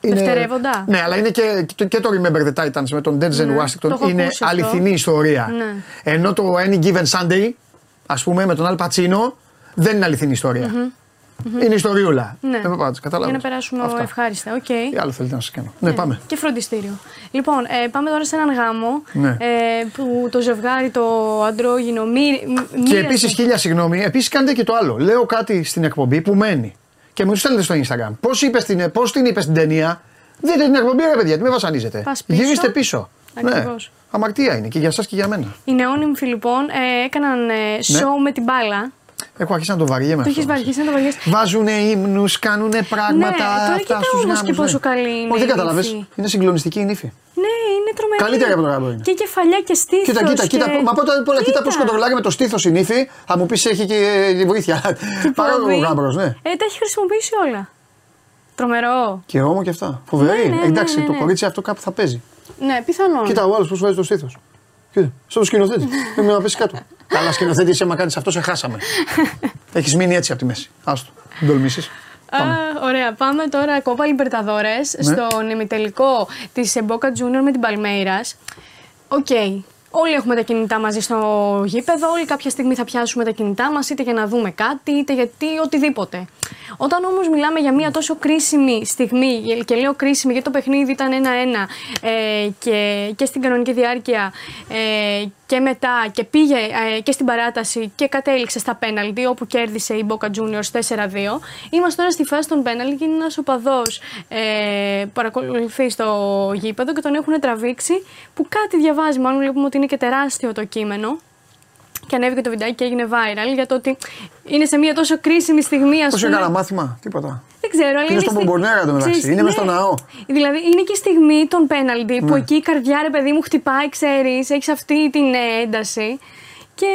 Είναι- Δευτερεύοντα; Ναι, αλλά είναι και, και, το- και το Remember the Titans με τον Denzel Ναι, το Washington. έχω Είναι ακούσει αυτό. αληθινή ιστορία. Ναι. Ενώ το Any Given Sunday, ας πούμε, με τον Al Pacino, δεν είναι αληθινή ιστορία. Είναι ιστοριούλα. Ναι. Ε, πάντως, Για κατάλαβες. να περάσουμε Αυτά. ευχάριστα. Οκ. Τι άλλο θέλετε να σας κάνω; Ναι, πάμε. Και φροντιστήριο. Λοιπόν, ε, πάμε τώρα σε έναν γάμο Ναι. ε, που το ζευγάρι, το αντρόγινο, μη, μ- Και μοίρασε- επίσης, χίλια συγγνώμη, επίσης κάνετε και το άλλο. Λέω κάτι στην εκπομπή που μένει. Και μου το στέλνετε στο Instagram. Πώς την, πώς την είπες στην ταινία, δείτε την εκπομπή, ρε παιδιά, τι με βασανίζετε. Πας πίσω. Γυρίστε πίσω. Ναι. Ακριβώς. Αμαρτία είναι και για εσά και για μένα. Οι νεόνυμφοι λοιπόν ε, έκαναν ε, show με την μπάλα. Έχω αρχίσει να το βαριέμαι. Το αυτό. έχει βαριέσει να το βαριέσει. Βάζουνε ύμνους, κάνουνε πράγματα. Ναι, τώρα αυτά κοίτα στους όμως και γάμους, πόσο ναι. καλή είναι Όχι, δεν η κατάλαβε. νύφη. Είναι συγκλονιστική η νύφη. Ναι, είναι τρομερή. Καλύτερη από το γάμπρο είναι. Και κεφαλιά και στήθος. Κοίτα, κοίτα, και... κοίτα. Μα πρώτα απ' όλα, κοίτα πώς κοντρολάρει με το στήθος η νύφη. Θα μου πεις έχει και ε, βοήθεια. Παρόλο πόδι. ο γάμπρος, ναι. Ε, τα έχει χρησιμοποιήσει όλα. Τρομερό. Και όμω και αυτά. Φοβερή. Ναι, ναι, Εντάξει, ναι, ναι, το ναι. κορίτσι αυτό κάπου θα παίζει. Ναι, πιθανόν. Κοίτα ο άλλος πώς βάζει το στήθος. Κοίτα, στο σκηνοθέτη. Δεν με να πέσει κάτω. Καλά, σκηνοθέτη, εσύ άμα κάνεις αυτό, σε χάσαμε. Έχεις μείνει έτσι από τη μέση. Άστο. Μην τολμήσεις. Α, ωραία, πάμε τώρα κόπα Λιμπερταδόρες Ναι. στον ημιτελικό της Boca Junior με την Παλμέιρας. Οκ. Όλοι έχουμε τα κινητά μαζί στο γήπεδο. Όλοι κάποια στιγμή θα πιάσουμε τα κινητά μας είτε για να δούμε κάτι, είτε γιατί οτιδήποτε. Όταν όμως μιλάμε για μια τόσο κρίσιμη στιγμή, και λέω κρίσιμη γιατί το παιχνίδι ήταν 1-1 ε, και, και στην κανονική διάρκεια ε, και μετά και πήγε ε, και στην παράταση και κατέληξε στα πέναλτι όπου κέρδισε η Boca Juniors 4-2. Είμαστε τώρα στη φάση των πέναλτι και είναι ένας οπαδός ε, που παρακολουθεί στο γήπεδο και τον έχουν τραβήξει που κάτι διαβάζει. Μάλλον βλέπουμε ότι είναι και τεράστιο το κείμενο. Και ανέβηκε το βιντεάκι και έγινε viral για το ότι είναι σε μια τόσο κρίσιμη στιγμή, ας Πώ πούμε. έκανα μάθημα, τίποτα. Δεν ξέρω, αλλά Είναι στον στη- Μπομπονέρα το μεταξύ. Ξέρεις, Είναι μες στο ναι. ναό. Δηλαδή είναι και η στιγμή των πέναλτι που Ναι. εκεί η καρδιά ρε παιδί μου χτυπάει, ξέρεις, έχεις αυτή την ε, ένταση. Και.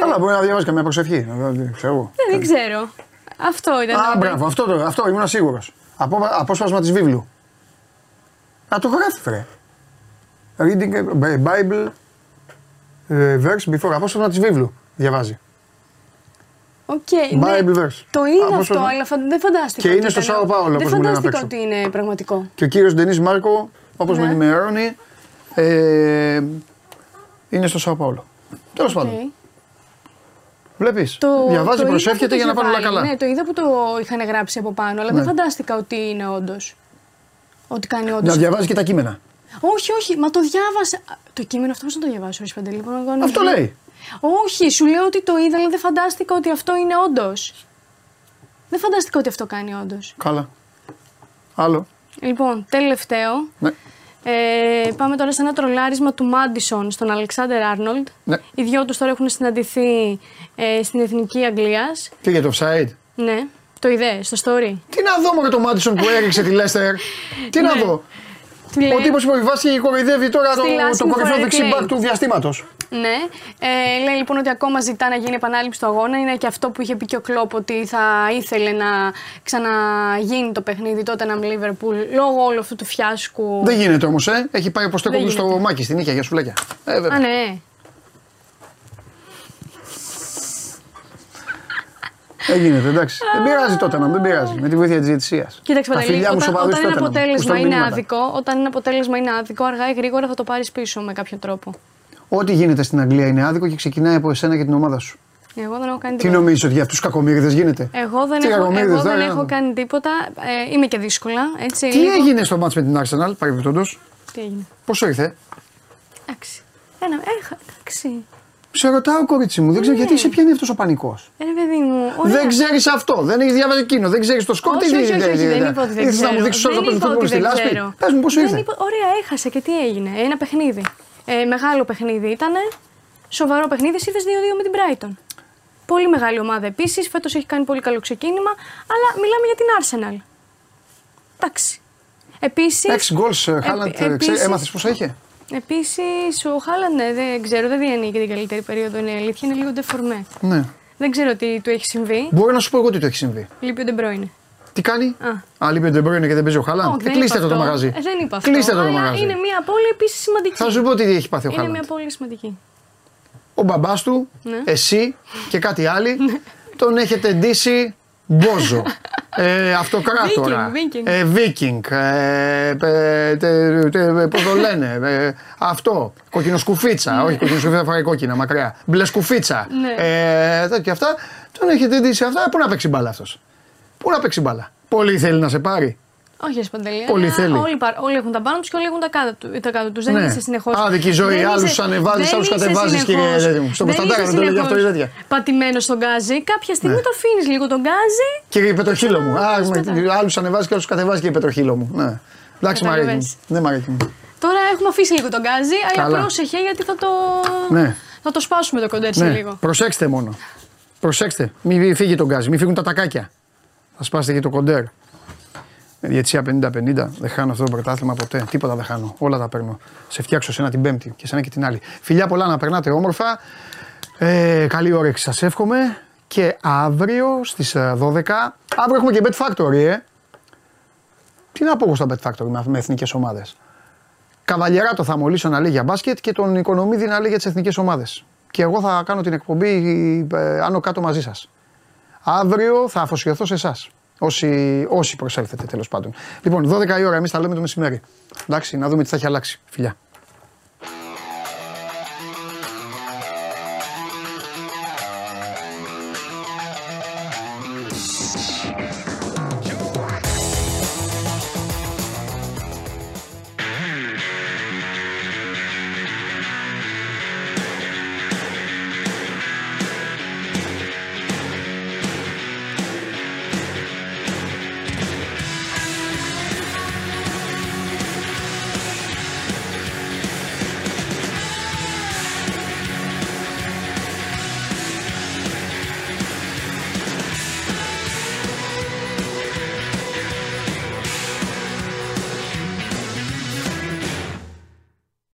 Καλά, μπορεί να διαβάζει καμιά προσευχή. δηλαδή, Ξέρω εγώ. Ναι, δεν ξέρω. Αυτό ήταν. Α, το- μπράβο, αυτό, το, αυτό ήμουν σίγουρος. Από, απόσπασμα της βίβλου. Να το γράφει, φρέ. Reading a Bible ε, verse before. Απόσπασμα της βίβλου. Διαβάζει. Οκ, ναι. Bible verse. Το είδα Απόσπασμα- αυτό, αλλά φαν- δεν φαντάστηκα. Και ότι είναι στο ήταν- Σάο Πάολο, Δεν όπως μου λένε απ' φαντάστηκα έξω. ότι είναι πραγματικό. Και ο κύριος Ντενή Μάρκο, όπως με Ναι. ενημερώνει, ε, είναι στο Σάο Πάολο. Τέλος πάντων. Οκ. Βλέπεις. Το- Διαβάζει, το είδα προσεύχεται που το για να πάνε όλα ζευγάρι. καλά. Ναι, το είδα που το είχαν γράψει από πάνω, αλλά Ναι. δεν φαντάστηκα ότι είναι όντως. Ότι κάνει όντως. Να διαβάζει και τα κείμενα. Όχι, όχι, μα το διάβασα. Το κείμενο αυτό πώς να το διαβάσω, Ρε Παντελή, μπορώ να κάνω Αυτό ένα- λέει. Όχι, σου λέω ότι το είδα, αλλά δεν φαντάστηκα ότι αυτό είναι όντως. Δεν φαντάστηκα ότι αυτό κάνει όντως. Καλά. Άλλο. Λοιπόν, τελευταίο. Ναι. Ε, πάμε τώρα σε ένα τρολάρισμα του Μάντισον στον Αλεξάνδερ Άρνολντ. Ναι. Οι δυο τους τώρα έχουν συναντηθεί ε, στην Εθνική Αγγλίας. Και για το offside. Ναι, το είδες στο story; Τι να δω με το Μάντισον που έριξε τη Λέστερ; [LAUGHS] Τι να Ναι. δω; Τι λέει; Ο τύπος που επιβάσει κοροϊδεύει τώρα το, Στη το λάσιμη κορυφαίο φορά δεξιμπάκ κλαίει. του διαστήματος. Ναι. Ε, λέει λοιπόν ότι ακόμα ζητά να γίνει επανάληψη του αγώνα. Είναι και αυτό που είχε πει και ο Κλόπ ότι θα ήθελε να ξαναγίνει το παιχνίδι τότε να Λίβερπουλ λόγω όλου αυτού του φιάσκου. Δεν γίνεται όμως, ε. Έχει πάει όπως το Δεν κόμπι στο γίνεται. μάκι στην νύχια για σουλάκια. Ε, βέβαια. Α, ναι. Δεν γίνεται, εντάξει. δεν πειράζει τότε να δεν πειράζει. Με τη βοήθεια της διαιτησίας. Κοίταξε Τα Παντελή, φιλιά μου στου όταν, οπαδού όταν ένα τότε αποτέλεσμα είναι άδικο, όταν ένα αποτέλεσμα είναι άδικο, αργά ή γρήγορα θα το πάρεις πίσω με κάποιο τρόπο. Ό,τι γίνεται στην Αγγλία είναι άδικο και ξεκινάει από εσένα και την ομάδα σου. Εγώ δεν έχω κάνει Τι τίποτα. νομίζεις ότι για αυτούς του κακομίριδε γίνεται; Εγώ δεν, Τι έχω, κακομοίριδες, εγώ δεν τώρα, έχω κάνει τίποτα. Ε, είμαι και δύσκολα. Έτσι, Τι λίγο. έγινε στο μάτς με την Arsenal, παρεμπιπτόντως; Τι έγινε; Πόσο ήρθε; Εντάξει. Ένα, έχα, εντάξει. Σε ρωτάω, κορίτσι μου, δεν ξέρω γιατί σε πιάνει αυτός ο πανικός. Ε, ρε παιδί μου. ωραία. Δεν ξέρεις αυτό, δεν έχεις διάβασει εκείνο, δεν ξέρεις το σκορ. Όχι, τι όχι, όχι, όχι, δεν δεν είπα ότι δεν Ήρθες να μου ξέρω. δείξεις όλα Δεν τα παίζει είπα φούτμπολ ότι στη δεν λάσπη. ξέρω. Πες μου, πόσο Δεν ήρθε. είπα- Ωραία, έχασε και τι έγινε. Ένα παιχνίδι. Ε, μεγάλο παιχνίδι ήταν. Σοβαρό παιχνίδι. Ήρθε 2-2 με την Brighton. Πολύ μεγάλη ομάδα επίσης. Φέτος έχει κάνει πολύ καλό ξεκίνημα. Αλλά μιλάμε για την Arsenal. Εντάξει. Επίσης. 6 γκολ, Χάλαντ, έμαθες πόσα είχε; Επίσης, ο Χάλαντ, ναι, δεν ξέρω, δεν διανύει και την καλύτερη περίοδο. Είναι η αλήθεια, είναι λίγο ντεφορμέ. Ναι. Δεν ξέρω τι του έχει συμβεί. Μπορεί να σου πω εγώ τι του έχει συμβεί. Λείπει ο Ντεμπρόινε. Τι κάνει; Α. Α, λείπει ο Ντεμπρόινε και δεν παίζει ο Χάλαντ. Όχι, Ε, δεν Κλείστε είπα το το αυτό. μαγαζί. Ε, δεν είπα αυτό. Κλείστε το το αλλά μαγαζί. Είναι μια πόλη επίσης σημαντική. Θα σου πω τι έχει πάθει ο Είναι Χάλαντ. μια πόλη σημαντική. Ο μπαμπάς του, Ναι. εσύ και κάτι άλλοι τον έχετε ντύσει μπόζο. ε, αυτοκράτορα. Viking, Viking. Ε, Viking. Ε, ε, τε- τε- πώς το λένε. Ε, αυτό. Κοκκινοσκουφίτσα. Όχι κοκκινοσκουφίτσα, φοράει κόκκινα, μακριά. Μπλε σκουφίτσα. Ναι. Ε, τέτοια αυτά. Τον έχετε ντύσει αυτά. Πού να παίξει μπάλα αυτός; Πού να παίξει μπάλα; Πολύ θέλει να σε πάρει. Όχι, ρε Παντελή. Πολύ αλλά θέλει. Όλοι, πα- όλοι έχουν τα πάνω τους και όλοι έχουν τα κάτω, του- τα κάτω τους. Δεν Ναι. είσαι συνεχώ. Άδικη ζωή. Άλλους ανεβάζεις, άλλους κατεβάζεις, κύριε τέτοιο μου. Στο Κωνσταντάρα δεν το λέγει αυτό η τέτοια. Πατημένος στον γκάζι. Κάποια στιγμή Ναι. το αφήνεις λίγο τον γκάζι. Κύριε η Πετροχύλο μου. Α, άλλους ανεβάζεις και άλλους κατεβάζεις και η Πετροχύλο μου. Ναι. Εντάξει, Μαρίκη μου. Καταλαβες. Ναι, Μαρίκη μου. Τώρα έχουμε αφήσει λίγο τον γκάζι, αλλά Καλά. πρόσεχε γιατί θα το, Ναι. θα το σπάσουμε το κοντέρ σε ναι. λίγο. Προσέξτε μόνο. Προσέξτε. Μην φύγει τον γκάζι, μην φύγουν τα τακάκια. Θα σπάσετε και το κοντέρ. Με διαιτησία 50-50. Δεν χάνω αυτό το πρωτάθλημα ποτέ. Τίποτα δεν χάνω. Όλα τα παίρνω. Σε φτιάξω σε ένα την Πέμπτη και σε ένα και την άλλη. Φιλιά πολλά να περνάτε όμορφα. Ε, καλή όρεξη σας εύχομαι. Και αύριο στις ε, 12. Αύριο έχουμε και Bet Factory, ε. Τι να πω εγώ στα Bet Factory με, με εθνικές ομάδες. Καβαλιεράτο θα μολύσω να λέει για μπάσκετ και τον Οικονομίδη να λέει για τις εθνικές ομάδες. Και εγώ θα κάνω την εκπομπή ε, άνω κάτω μαζί σας. Αύριο θα αφοσιωθώ σε εσάς. Όσοι, όσοι προσέλθετε τέλος πάντων. Λοιπόν, 12 η ώρα, εμείς τα λέμε το μεσημέρι. Εντάξει, να δούμε τι θα έχει αλλάξει. Φιλιά.